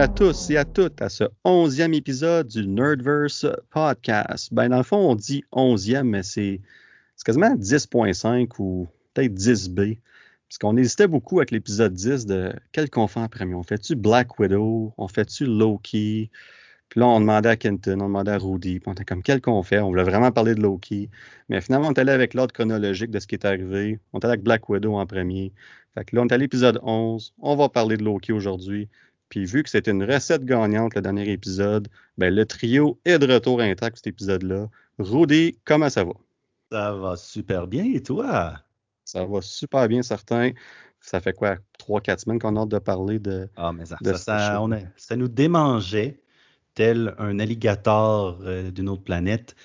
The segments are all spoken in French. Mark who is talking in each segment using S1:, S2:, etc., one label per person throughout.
S1: à tous et à toutes à ce onzième épisode du Nerdverse Podcast. Ben, dans le fond, on dit onzième, mais c'est quasiment 10.5 ou peut-être 10B. Parce qu'on hésitait beaucoup avec l'épisode 10 de quel qu'on fait en premier. On fait-tu Black Widow? On fait-tu Loki? Puis là, on demandait à Kenton, on demandait à Rudy, puis on était comme quel qu'on fait? On voulait vraiment parler de Loki. Mais finalement, on est allé avec l'ordre chronologique de ce qui est arrivé. On est allé avec Black Widow en premier. Fait que là, on est à l'épisode 11. On va parler de Loki aujourd'hui. Puis vu que c'était une recette gagnante le dernier épisode, ben le trio est de retour intact cet épisode-là. Rudy, comment ça va?
S2: Ça va super bien et toi?
S1: Ça va super bien, certain. Ça fait quoi, trois, quatre semaines qu'on a hâte de parler de.
S2: Ah, mais ça, ça, ça, nous démangeait, tel un alligator euh, d'une autre planète,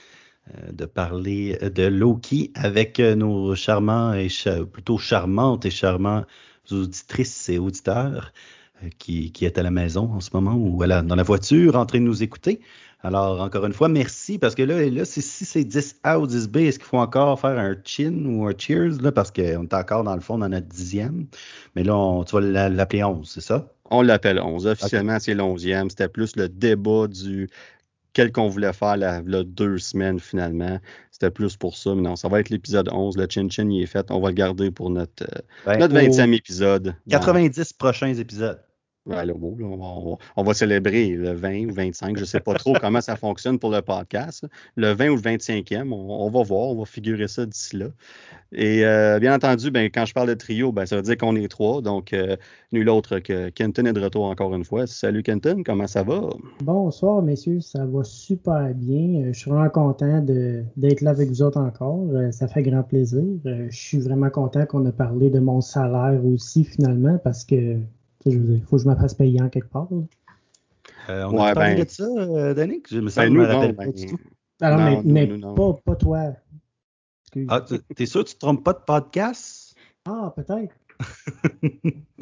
S2: euh, de parler de Loki avec euh, nos charmants et plutôt charmantes et charmants auditrices et auditeurs. Euh, qui, est à la maison en ce moment ou dans la voiture en train de nous écouter. Alors, encore une fois, merci parce que là, là si c'est 10 A ou 10 B, est-ce qu'il faut encore faire un chin ou un cheers là, parce qu'on est encore dans le fond dans notre dixième. Mais là, tu vas l'appeler 11, c'est ça?
S1: On l'appelle 11. Officiellement, c'est l'onzième. C'était plus le débat du quel qu'on voulait faire la, deux semaines finalement. C'était plus pour ça. Mais non, ça va être l'épisode 11. Le Chin Chin, il est fait. On va le garder pour notre, euh, ben, notre 20e épisode.
S2: 90 prochains épisodes.
S1: Le mot, on, va, célébrer le 20 ou 25. Je ne sais pas trop comment ça fonctionne pour le podcast. Le 20 ou le 25e, on, va voir, on va figurer ça d'ici là. Et euh, bien entendu, ben, quand je parle de trio, ben, ça veut dire qu'on est trois. Donc, euh, nul autre que Kenton est de retour encore une fois. Salut Kenton, comment ça va?
S3: Bonsoir, messieurs, ça va super bien. Je suis vraiment content d'être là avec vous autres encore. Euh, ça fait grand plaisir. Je suis vraiment content qu'on ait parlé de mon salaire aussi finalement parce que il faut que je me fasse payer en quelque part.
S2: Euh, on a parlé ben, de ça, euh, Danick? Je me, ben, me rappelle pas du tout.
S3: Alors, mais, pas, pas, toi.
S2: Ah, t'es sûr que tu te trompes pas de podcast?
S3: Ah, peut-être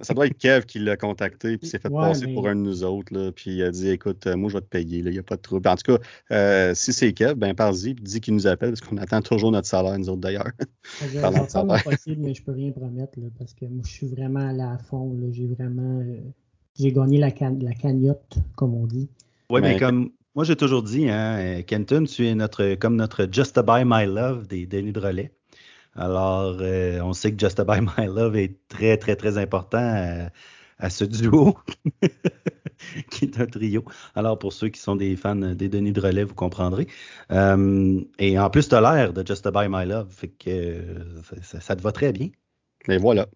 S1: ça doit être Kev qui l'a contacté puis s'est fait passer pour un de nous autres. Là, puis il a dit écoute, euh, moi je vais te payer, il n'y a pas de trouble. En tout cas, euh, si c'est Kev, ben parle-y dis qu'il nous appelle parce qu'on attend toujours notre salaire, nous autres d'ailleurs.
S3: C'est possible, mais je peux rien promettre là, parce que moi je suis vraiment à la fond. J'ai vraiment euh, j'ai gagné la, la cagnotte, comme on dit.
S2: Oui, mais, comme moi j'ai toujours dit, hein, Kenton, tu es notre comme notre Just to Buy My Love des Denis de relais. Alors, euh, on sait que Just By My Love est très, très, très important à, ce duo, qui est un trio. Alors, pour ceux qui sont des fans des Denis de relais, vous comprendrez. Euh, et en plus, tu as l'air de Just By My Love, fait que euh, ça, te va très bien.
S1: Et voilà.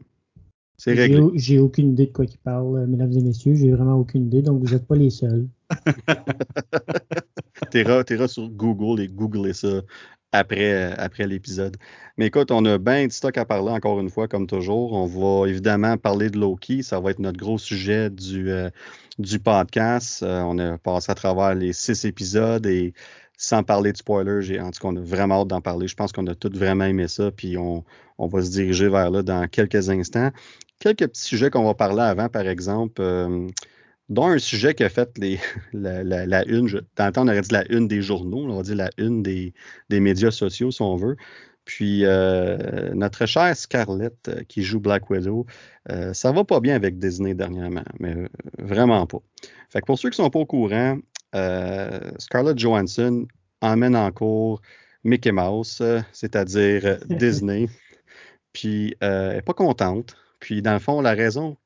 S3: C'est réglé. J'ai aucune idée de quoi il parle, mesdames et messieurs. J'ai vraiment aucune idée, donc vous n'êtes pas les seuls.
S1: T'iras sur Google et googler ça après, après l'épisode. Mais écoute, on a bien de stock à parler encore une fois, comme toujours. On va évidemment parler de Loki. Ça va être notre gros sujet du, euh, du podcast. Euh, on a passé à travers les six épisodes et sans parler de spoilers, j'ai, en tout cas, on a vraiment hâte d'en parler. Je pense qu'on a tous vraiment aimé ça, puis on, on, va se diriger vers là dans quelques instants. Quelques petits sujets qu'on va parler avant, par exemple. Euh, dont un sujet qui a fait les, la, la, la, une, je, temps, on aurait dit la une des journaux, on va dire la une des, des médias sociaux, si on veut. Puis euh, notre chère Scarlett euh, qui joue Black Widow, euh, ça va pas bien avec Disney dernièrement, mais euh, vraiment pas. Fait que pour ceux qui sont pas au courant, Scarlett Johansson emmène en cours Mickey Mouse, c'est-à-dire Disney. Puis elle n'est pas contente. Puis dans le fond, la raison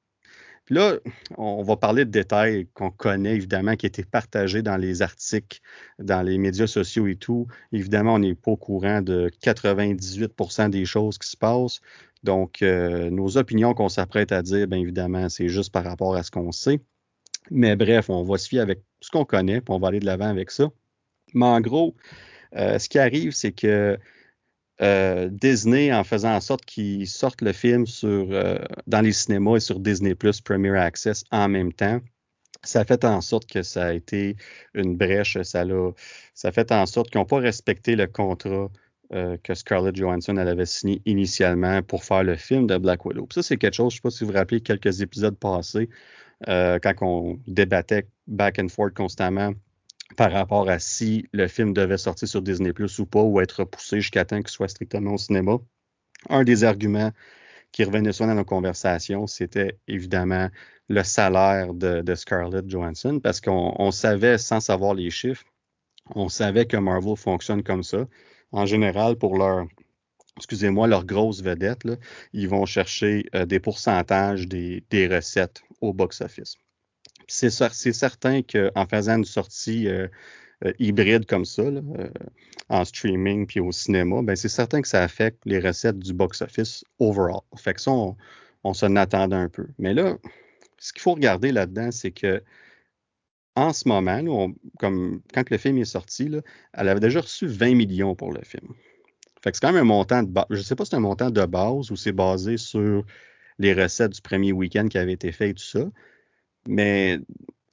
S1: là, on va parler de détails qu'on connaît, évidemment, qui étaient partagés dans les articles, dans les médias sociaux et tout. Évidemment, on n'est pas au courant de 98% des choses qui se passent. Donc, euh, nos opinions qu'on s'apprête à dire, bien évidemment, c'est juste par rapport à ce qu'on sait. Mais bref, on va se fier avec ce qu'on connaît, puis on va aller de l'avant avec ça. Mais en gros, euh, ce qui arrive, c'est que euh, Disney en faisant en sorte qu'ils sortent le film sur, euh, dans les cinémas et sur Disney Plus Premier Access en même temps. Ça fait en sorte que ça a été une brèche. Ça, a, ça fait en sorte qu'ils n'ont pas respecté le contrat euh, que Scarlett Johansson avait signé initialement pour faire le film de Black Widow. ça, c'est quelque chose, je ne sais pas si vous vous rappelez quelques épisodes passés, quand on débattait back and forth constamment par rapport à si le film devait sortir sur Disney Plus ou pas, ou être repoussé jusqu'à temps qu'il soit strictement au cinéma. Un des arguments qui revenait souvent dans nos conversations, c'était évidemment le salaire de, Scarlett Johansson parce qu'on savait, sans savoir les chiffres, on savait que Marvel fonctionne comme ça. En général, pour leur, excusez-moi, leurs grosses vedettes, ils vont chercher euh, des pourcentages des, recettes au box-office. C'est certain qu'en faisant une sortie euh, euh, hybride comme ça, en streaming puis au cinéma, ben c'est certain que ça affecte les recettes du box-office overall. Fait que ça, on, s'en attendait un peu. Mais là, ce qu'il faut regarder là-dedans, c'est que en ce moment, comme quand le film est sorti, elle avait déjà reçu 20 millions pour le film. Fait que c'est quand même un montant de base. Je sais pas si c'est un montant de base ou c'est basé sur les recettes du premier week-end qui avait été fait et tout ça. Mais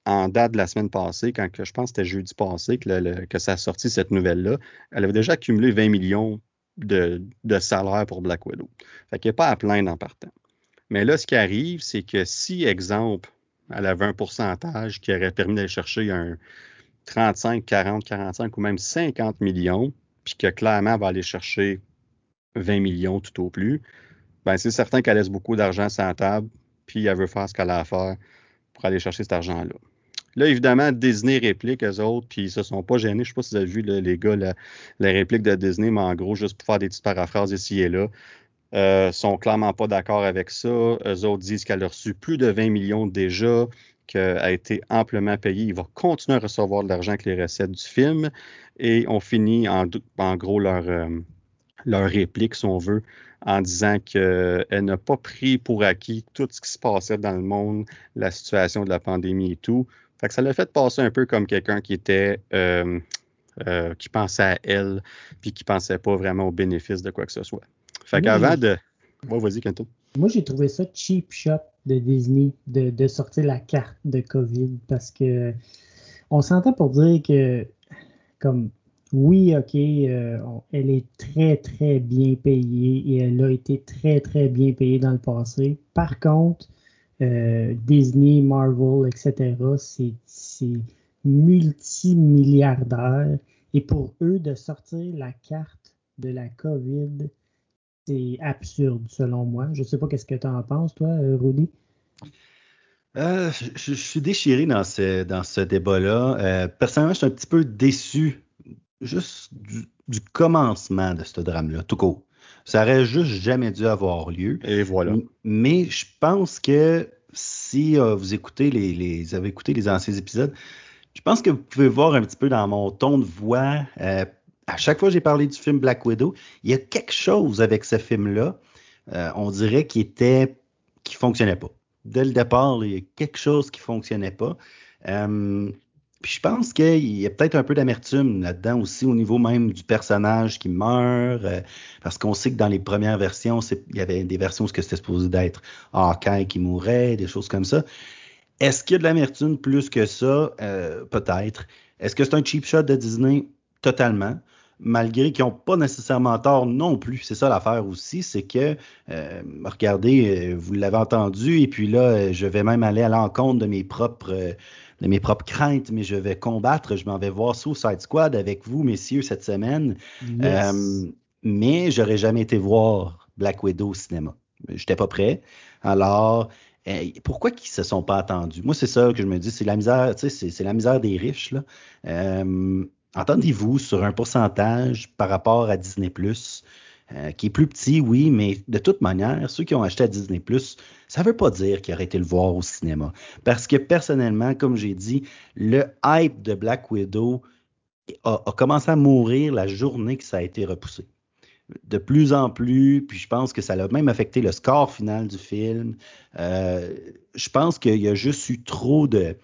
S1: en date de la semaine passée, quand je pense que c'était jeudi passé que, ça a sorti cette nouvelle-là, elle avait déjà accumulé 20 millions de, de salaire pour Black Widow. Fait qu'il n'y a pas à plaindre en partant. Mais là, ce qui arrive, c'est que si, exemple, elle avait un pourcentage qui aurait permis d'aller chercher un 35, 40, 45 ou même 50 millions, puis que clairement elle va aller chercher 20 millions tout au plus, ben c'est certain qu'elle laisse beaucoup d'argent sur la table, puis elle veut faire ce qu'elle a à faire pour aller chercher cet argent-là. Là, évidemment, Disney réplique eux autres, puis ils se sont pas gênés. Je ne sais pas si vous avez vu, les gars, la, réplique de Disney, mais en gros, juste pour faire des petites paraphrases ici et là. Euh, sont clairement pas d'accord avec ça. Eux autres disent qu'elle a reçu plus de 20 millions déjà, qu'elle a été amplement payée. Il va continuer à recevoir de l'argent avec les recettes du film. Et on finit en, gros leur, euh, leur réplique, si on veut, en disant qu'elle n'a pas pris pour acquis tout ce qui se passait dans le monde, la situation de la pandémie et tout. Fait que ça l'a fait passer un peu comme quelqu'un qui était euh, euh, qui pensait à elle, puis qui pensait pas vraiment au bénéfice de quoi que ce soit. Fait qu'avant de. vas-y, Quentin.
S3: Moi, j'ai trouvé ça cheap shot de Disney de, sortir la carte de COVID parce que on s'entend pour dire que, comme, oui, OK, euh, elle est très, très bien payée et elle a été très, très bien payée dans le passé. Par contre, euh, Disney, Marvel, etc., c'est multimilliardaire. Et pour eux, de sortir la carte de la COVID, c'est absurde, selon moi. Je ne sais pas qu'est-ce que tu en penses, toi, euh, Rudy.
S2: Je, suis déchiré dans ce, ce débat-là. Personnellement, je suis un petit peu déçu juste du, commencement de ce drame-là, tout court. Ça aurait juste jamais dû avoir lieu.
S1: Et voilà.
S2: Mais je pense que si vous écoutez les, les, avez écouté les anciens épisodes, je pense que vous pouvez voir un petit peu dans mon ton de voix à chaque fois que j'ai parlé du film Black Widow, il y a quelque chose avec ce film-là, euh, on dirait qu'il était, qui fonctionnait pas. Dès le départ, il y a quelque chose qui fonctionnait pas. Euh, puis je pense qu'il y a peut-être un peu d'amertume là-dedans aussi au niveau même du personnage qui meurt, euh, parce qu'on sait que dans les premières versions, il y avait des versions où c'était supposé d'être Hawkeye qui mourait, des choses comme ça. Est-ce qu'il y a de l'amertume plus que ça? peut-être. Est-ce que c'est un cheap shot de Disney? Totalement malgré qu'ils n'ont pas nécessairement tort non plus. C'est ça l'affaire aussi, c'est que, euh, regardez, euh, vous l'avez entendu, et puis là, euh, je vais même aller à l'encontre de mes propres de mes propres craintes, mais je vais combattre, je m'en vais voir Suicide Squad avec vous, messieurs, cette semaine. mais j'aurais jamais été voir Black Widow au cinéma. J'étais pas prêt. Alors, pourquoi qu'ils se sont pas attendus? Moi, c'est ça que je me dis, c'est la misère, tu sais, c'est la misère des riches. Là. Entendez-vous sur un pourcentage par rapport à Disney euh, qui est plus petit, oui, mais de toute manière, ceux qui ont acheté à Disney ça ne veut pas dire qu'ils auraient été le voir au cinéma. Parce que personnellement, comme j'ai dit, le hype de Black Widow a, commencé à mourir la journée que ça a été repoussé. De plus en plus, puis je pense que ça a même affecté le score final du film. Euh, je pense qu'il y a juste eu trop de,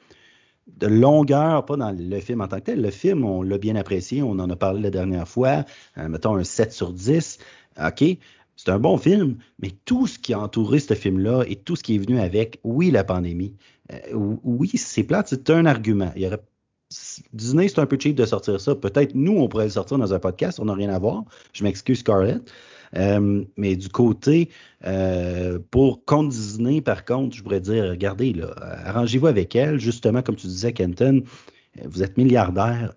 S2: de longueur, pas dans le film en tant que tel. Le film, on l'a bien apprécié, on en a parlé la dernière fois, euh, mettons un 7 sur 10. OK, c'est un bon film, mais tout ce qui a entouré ce film-là et tout ce qui est venu avec, oui, la pandémie, euh, oui, c'est plate, c'est un argument. Il Disney, c'est un peu cheap de sortir ça. Peut-être nous, on pourrait le sortir dans un podcast, on n'a rien à voir. Je m'excuse, Scarlett. Euh, mais du côté, euh, pour contre Disney, par contre, je pourrais dire, regardez, là, arrangez-vous avec elle, justement, comme tu disais, Kenton, vous êtes milliardaire,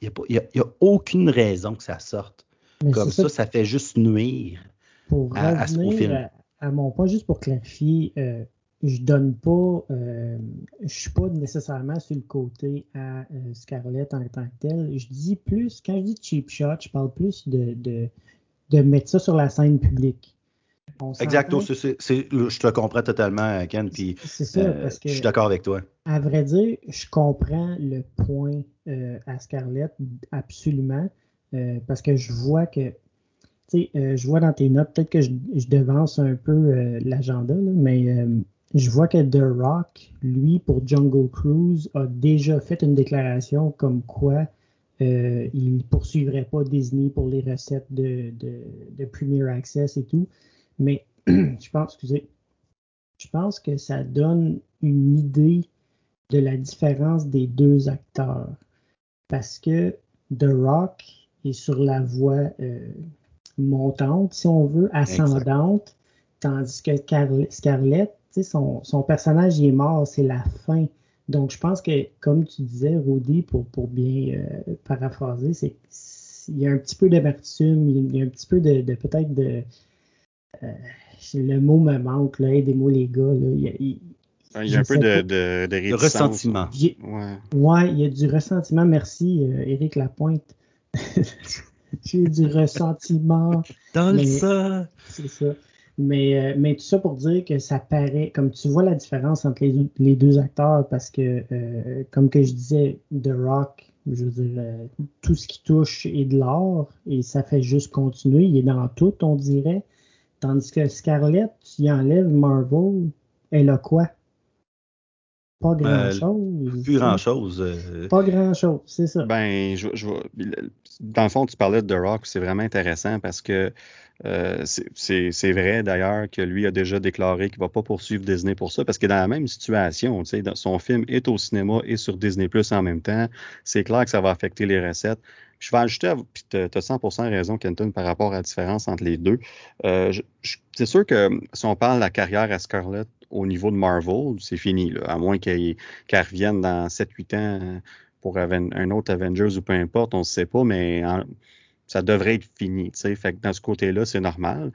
S2: il n'y a, aucune raison que ça sorte. comme ça, ça, fait juste nuire
S3: pour à, à, ce À, mon point, juste pour clarifier, euh, je donne pas, euh, je suis pas nécessairement sur le côté à euh, Scarlett en tant que tel. Je dis plus, quand je dis cheap shot, je parle plus de, de, de mettre ça sur la scène publique.
S2: Exact, je te comprends totalement, Ken, puis ça, euh, parce que, je suis d'accord avec toi.
S3: À vrai dire, je comprends le point euh, à Scarlett, absolument, parce que je vois que euh, je vois dans tes notes, peut-être que je, devance un peu euh, l'agenda, mais euh, je vois que The Rock, lui, pour Jungle Cruise, a déjà fait une déclaration comme quoi il ne poursuivrait pas Disney pour les recettes de, de, Premier Access et tout. Mais je pense, excusez, je pense que ça donne une idée de la différence des deux acteurs. Parce que The Rock est sur la voie montante, si on veut, ascendante, tandis que Scarlett, son, son personnage est mort, c'est la fin. Donc, je pense que, comme tu disais, Rudy, pour, pour bien euh, paraphraser, c'est il y a un petit peu d'amertume, il y a un petit peu de, peut-être de. Euh, le mot me manque, là, aidez-moi les gars. Là,
S1: il, y a, un peu de, de, de,
S2: ressentiment.
S3: ouais. ouais. il y a du ressentiment. Merci, euh, Éric Lapointe. J'ai du ressentiment.
S2: Dans le ça.
S3: C'est ça. Mais, euh, mais tout ça pour dire que ça paraît, comme tu vois la différence entre les, deux acteurs, parce que, euh, comme que je disais, The Rock, je veux dire, euh, tout ce qui touche est de l'or et ça fait juste continuer. Il est dans tout, on dirait. Tandis que Scarlett, tu y enlèves Marvel, elle a quoi? Pas grand-chose.
S2: plus grand-chose.
S3: Pas grand-chose, c'est ça.
S1: Ben, je, je, dans le fond, tu parlais de The Rock, c'est vraiment intéressant parce que euh, c'est vrai d'ailleurs que lui a déjà déclaré qu'il va pas poursuivre Disney pour ça parce que dans la même situation, tu sais, son film est au cinéma et sur Disney Plus en même temps. C'est clair que ça va affecter les recettes. Je vais ajouter, tu as 100% raison, Kenton, par rapport à la différence entre les deux. Euh, c'est sûr que si on parle de la carrière à Scarlett au niveau de Marvel, c'est fini, là, à moins qu'elle revienne dans 7-8 ans pour un autre Avengers ou peu importe, on ne sait pas, mais ça devrait être fini. Fait que dans ce côté-là, c'est normal.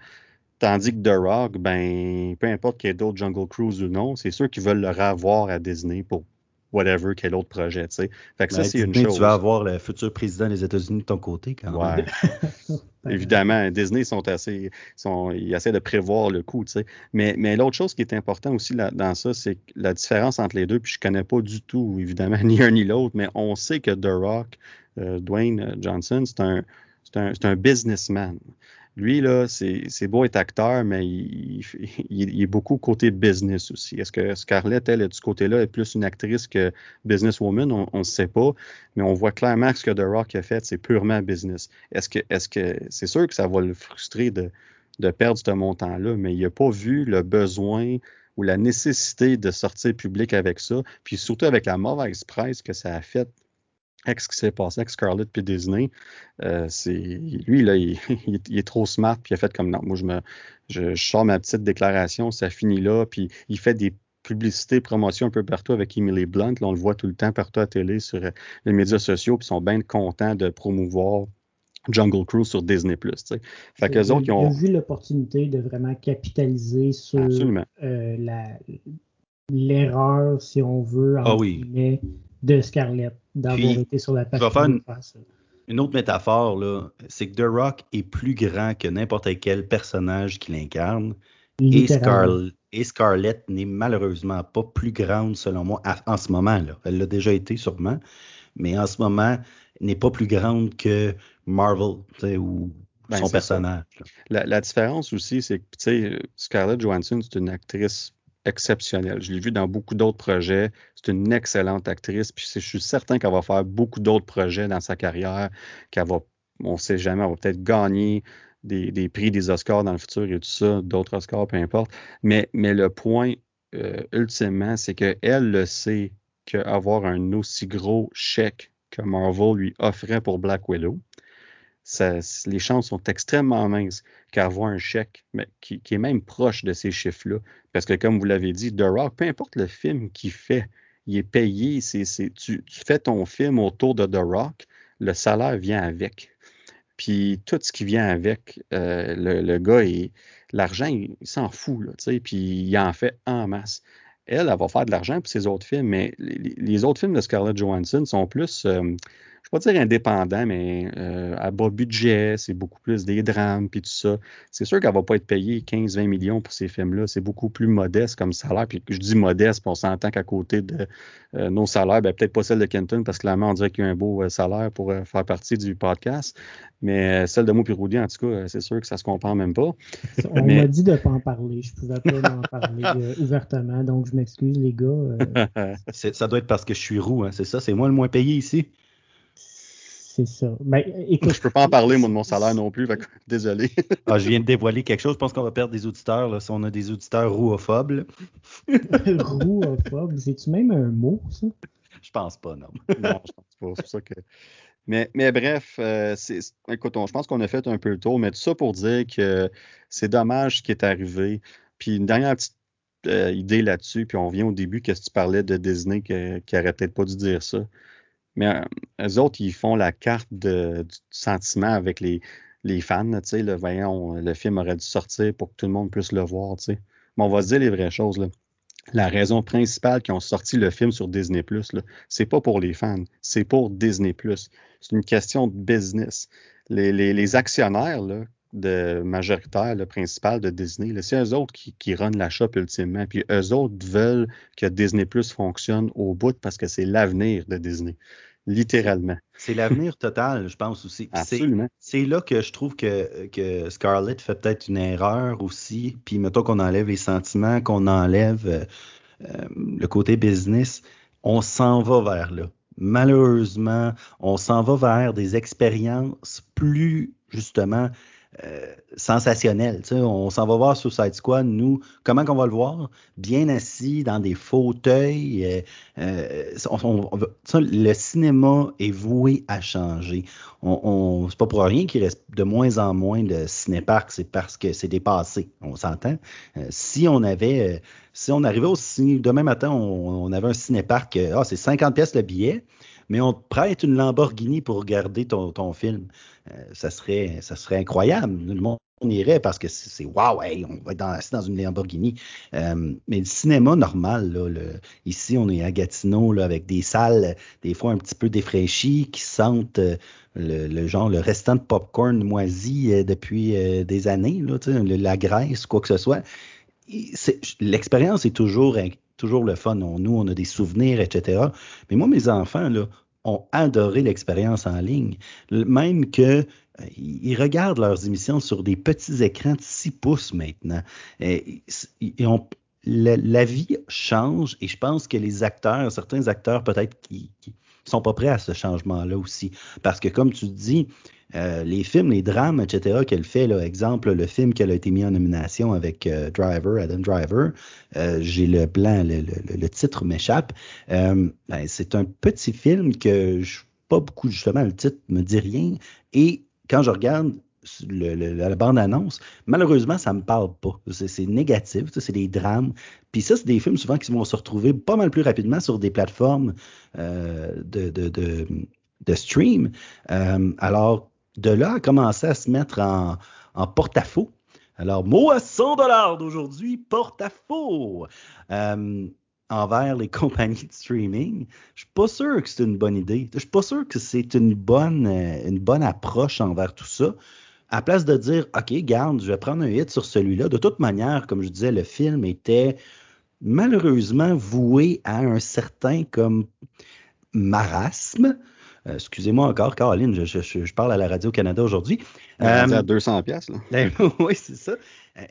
S1: Tandis que The Rock, ben, peu importe qu'il y ait d'autres Jungle Cruise ou non, c'est sûr qu'ils veulent le revoir à Disney pour whatever, quel autre projet, tu sais. Fait que ça, ben, c'est une chose.
S2: Tu vas avoir le futur président des États-Unis de ton côté, quand même.
S1: Évidemment, Disney sont assez, sont, ils essaient de prévoir le coup, tu sais. Mais, mais l'autre chose qui est important aussi là, dans ça, c'est la différence entre les deux, puis je connais pas du tout, évidemment, ni un ni l'autre, mais on sait que The Rock, euh, Dwayne Johnson, c'est un, un, un businessman. Lui, là, c'est beau être acteur, mais il, est beaucoup côté business aussi. Est-ce que Scarlett, elle, est ce côté-là, est plus une actrice que businesswoman? On ne sait pas, mais on voit clairement que ce que The Rock a fait, c'est purement business. Est-ce que est-ce que c'est sûr que ça va le frustrer de, de perdre ce montant-là, mais il n'a pas vu le besoin ou la nécessité de sortir public avec ça, puis surtout avec la mauvaise presse que ça a fait avec ce qui s'est passé avec Scarlett puis Disney, euh, c'est lui là, il, est trop smart puis il a fait comme non, moi je me je, sors ma petite déclaration, ça finit là, puis il fait des publicités, promotions un peu partout avec Emily Blunt, là, on le voit tout le temps partout à télé sur euh, les médias sociaux, puis ils sont bien contents de promouvoir Jungle Cruise sur Disney+. T'sais.
S3: Fait qu'eux autres, ils ont... vu l'opportunité de vraiment capitaliser sur euh, l'erreur, si on veut,
S2: ah, oui
S3: de Scarlett d'avoir été sur la page. Je vais faire
S2: une, autre métaphore, là, c'est que The Rock est plus grand que n'importe quel personnage qu'il incarne. Et, Scarlett n'est malheureusement pas plus grande, selon moi, en ce moment. Là. Elle l'a déjà été sûrement, mais en ce moment, n'est pas plus grande que Marvel ou ben, son personnage.
S1: La, la, différence aussi, c'est que Scarlett Johansson, c'est une actrice exceptionnelle. Je l'ai vu dans beaucoup d'autres projets. C'est une excellente actrice. Puis je suis certain qu'elle va faire beaucoup d'autres projets dans sa carrière, qu'elle va, on ne sait jamais, elle va peut-être gagner des, prix, des Oscars dans le futur et tout ça, d'autres Oscars, peu importe. Mais, le point, euh, ultimement, c'est qu'elle le sait qu'avoir un aussi gros chèque que Marvel lui offrait pour Black Widow, les chances sont extrêmement minces qu'avoir un chèque mais qui, est même proche de ces chiffres-là. Parce que, comme vous l'avez dit, The Rock, peu importe le film qu'il fait, il est payé. tu, fais ton film autour de The Rock, le salaire vient avec. puis tout ce qui vient avec, euh, le, gars, l'argent, il, s'en fout, là, puis il en fait en masse. Elle, elle va faire de l'argent pour ses autres films, mais les, autres films de Scarlett Johansson sont plus, euh, je ne vais pas dire indépendant, mais euh, à bas budget, c'est beaucoup plus des drames puis tout ça. C'est sûr qu'elle ne va pas être payée 15-20 millions pour ces films-là. C'est beaucoup plus modeste comme salaire. Puis je dis modeste, puis on s'entend qu'à côté de euh, nos salaires, ben, peut-être pas celle de Kenton, parce que clairement, on dirait qu'il y a un beau euh, salaire pour faire partie du podcast. Mais celle de moi et en tout cas, c'est sûr que ça se comprend même pas.
S3: On m'a dit de ne pas en parler. Je ne pouvais pas en parler ouvertement. Donc, je m'excuse, les gars.
S2: ça doit être parce que je suis roux, hein, c'est ça? C'est moi le moins payé ici?
S3: C'est ça. Mais, écoute,
S1: je peux pas en parler, moi, de mon salaire non plus. désolé.
S2: ah, je viens de dévoiler quelque chose. Je pense qu'on va perdre des auditeurs là, si on a des auditeurs rouophobes.
S3: rouophobes, c'est-tu même un mot, ça?
S2: Je pense pas, non.
S1: non, je pense pas. C'est pour ça que. Mais, mais bref, euh, écoute, je pense qu'on a fait un peu le tour, mais tout ça pour dire que c'est dommage ce qui est arrivé. Puis une dernière petite euh, idée là-dessus, puis on vient au début, qu'est-ce que tu parlais de Disney qui, qui aurait peut-être pas dû dire ça? Mais euh, autres, ils font la carte de, du sentiment avec les, les fans. Tu sais, le, voyons, le film aurait dû sortir pour que tout le monde puisse le voir. Tu sais. Mais on va se dire les vraies choses. Là. La raison principale qu'ils ont sorti le film sur Disney+, c'est pas pour les fans, c'est pour Disney+. C'est une question de business. Les, les, les actionnaires là, de majoritaire, le principal de Disney, c'est eux autres qui, qui runnent la shop ultimement. Puis eux autres veulent que Disney Plus fonctionne au bout parce que c'est l'avenir de Disney. Littéralement.
S2: C'est l'avenir total, je pense aussi.
S1: Absolument.
S2: C'est là que je trouve que, que Scarlett fait peut-être une erreur aussi. Puis mettons qu'on enlève les sentiments, qu'on enlève euh, euh, le côté business, on s'en va vers là. Malheureusement, on s'en va vers des expériences plus justement euh, sensationnel. On s'en va voir Suicide Squad, nous, comment qu'on va le voir? Bien assis dans des fauteuils. Euh, euh, le cinéma est voué à changer. On, c'est pas pour rien qu'il reste de moins en moins de cinéparks, c'est parce que c'est dépassé. On s'entend. si on avait, si on arrivait au demain matin, on, avait un cinépark, ah, c'est 50 pièces le billet mais on te prête une Lamborghini pour regarder ton, film. Euh, ça, serait, ça serait incroyable. Le monde irait parce que c'est waouh, on va être dans, dans une Lamborghini. Euh, mais le cinéma normal, le, ici, on est à Gatineau là, avec des salles, des fois un petit peu défraîchies, qui sentent euh, le, genre le restant de popcorn moisi depuis des années, là, la graisse, quoi que ce soit. L'expérience est toujours toujours le fun. nous, on a des souvenirs, etc. Mais moi, mes enfants, là, ont adoré l'expérience en ligne. Même que euh, ils regardent leurs émissions sur des petits écrans de 6 pouces maintenant. Et, la, vie change et je pense que les acteurs, certains acteurs peut-être qui, qui sont pas prêts à ce changement-là aussi. Parce que comme tu dis, euh, les films, les drames, etc., qu'elle fait, là, exemple, le film qu'elle a été mis en nomination avec euh, Driver, Adam Driver, euh, j'ai le blanc, le, titre m'échappe. Ben, c'est un petit film que je pas beaucoup, justement, le titre me dit rien. Et quand je regarde la bande-annonce, malheureusement, ça me parle pas. C'est négatif, c'est des drames. Puis ça, c'est des films souvent qui vont se retrouver pas mal plus rapidement sur des plateformes de, stream. alors, de là à commencer à se mettre en, porte-à-faux. Alors, mot à 100 dollars d'aujourd'hui, porte-à-faux euh, envers les compagnies de streaming. Je suis pas sûr que c'est une bonne idée. Je suis pas sûr que c'est une bonne, euh, bonne approche envers tout ça. À place de dire, OK, garde, je vais prendre un hit sur celui-là. De toute manière, comme je disais, le film était malheureusement voué à un certain comme marasme. Euh, excusez-moi encore, Caroline, je, parle à la Radio-Canada aujourd'hui.
S1: Euh, à 200 pièces là.
S2: Ben, oui, c'est ça. Euh,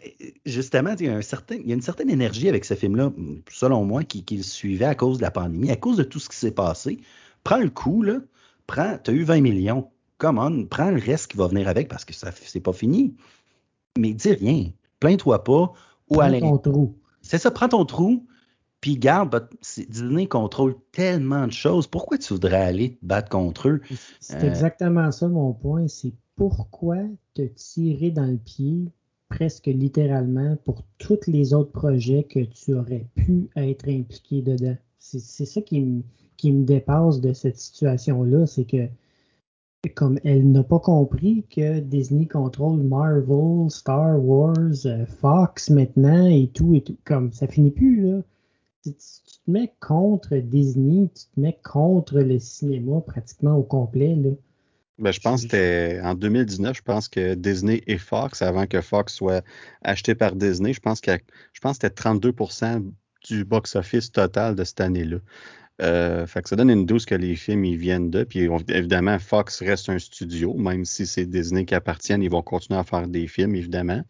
S2: justement, il y, a un certain, il y a une certaine énergie avec ce film-là, selon moi, qui, le suivait à cause de la pandémie, à cause de tout ce qui s'est passé. Prends le coup, là. Prends, tu as eu 20 millions. Come on, prends le reste qui va venir avec parce que ça c'est pas fini. Mais dis rien. Plains-toi pas.
S3: Ou prends ton trou.
S2: C'est ça, prends ton trou, puis garde, Disney contrôle tellement de choses. Pourquoi tu voudrais aller te battre contre eux?
S3: C'est euh, exactement ça mon point. C'est pourquoi te tirer dans le pied presque littéralement pour tous les autres projets que tu aurais pu être impliqué dedans. C'est ça qui me, qui me dépasse de cette situation-là, c'est que comme elle n'a pas compris que Disney contrôle Marvel, Star Wars, euh, Fox maintenant et tout et tout. Comme ça finit plus là. Tu, te mets contre Disney, tu te mets contre le cinéma pratiquement au complet là.
S1: Ben, je pense que c'était en 2019, je pense que Disney et Fox, avant que Fox soit acheté par Disney, je pense que je pense que c'était 32% du box-office total de cette année-là. Euh, fait que ça donne une douce que les films ils viennent de. Puis évidemment, Fox reste un studio, même si c'est Disney qui appartiennent, ils vont continuer à faire des films, évidemment.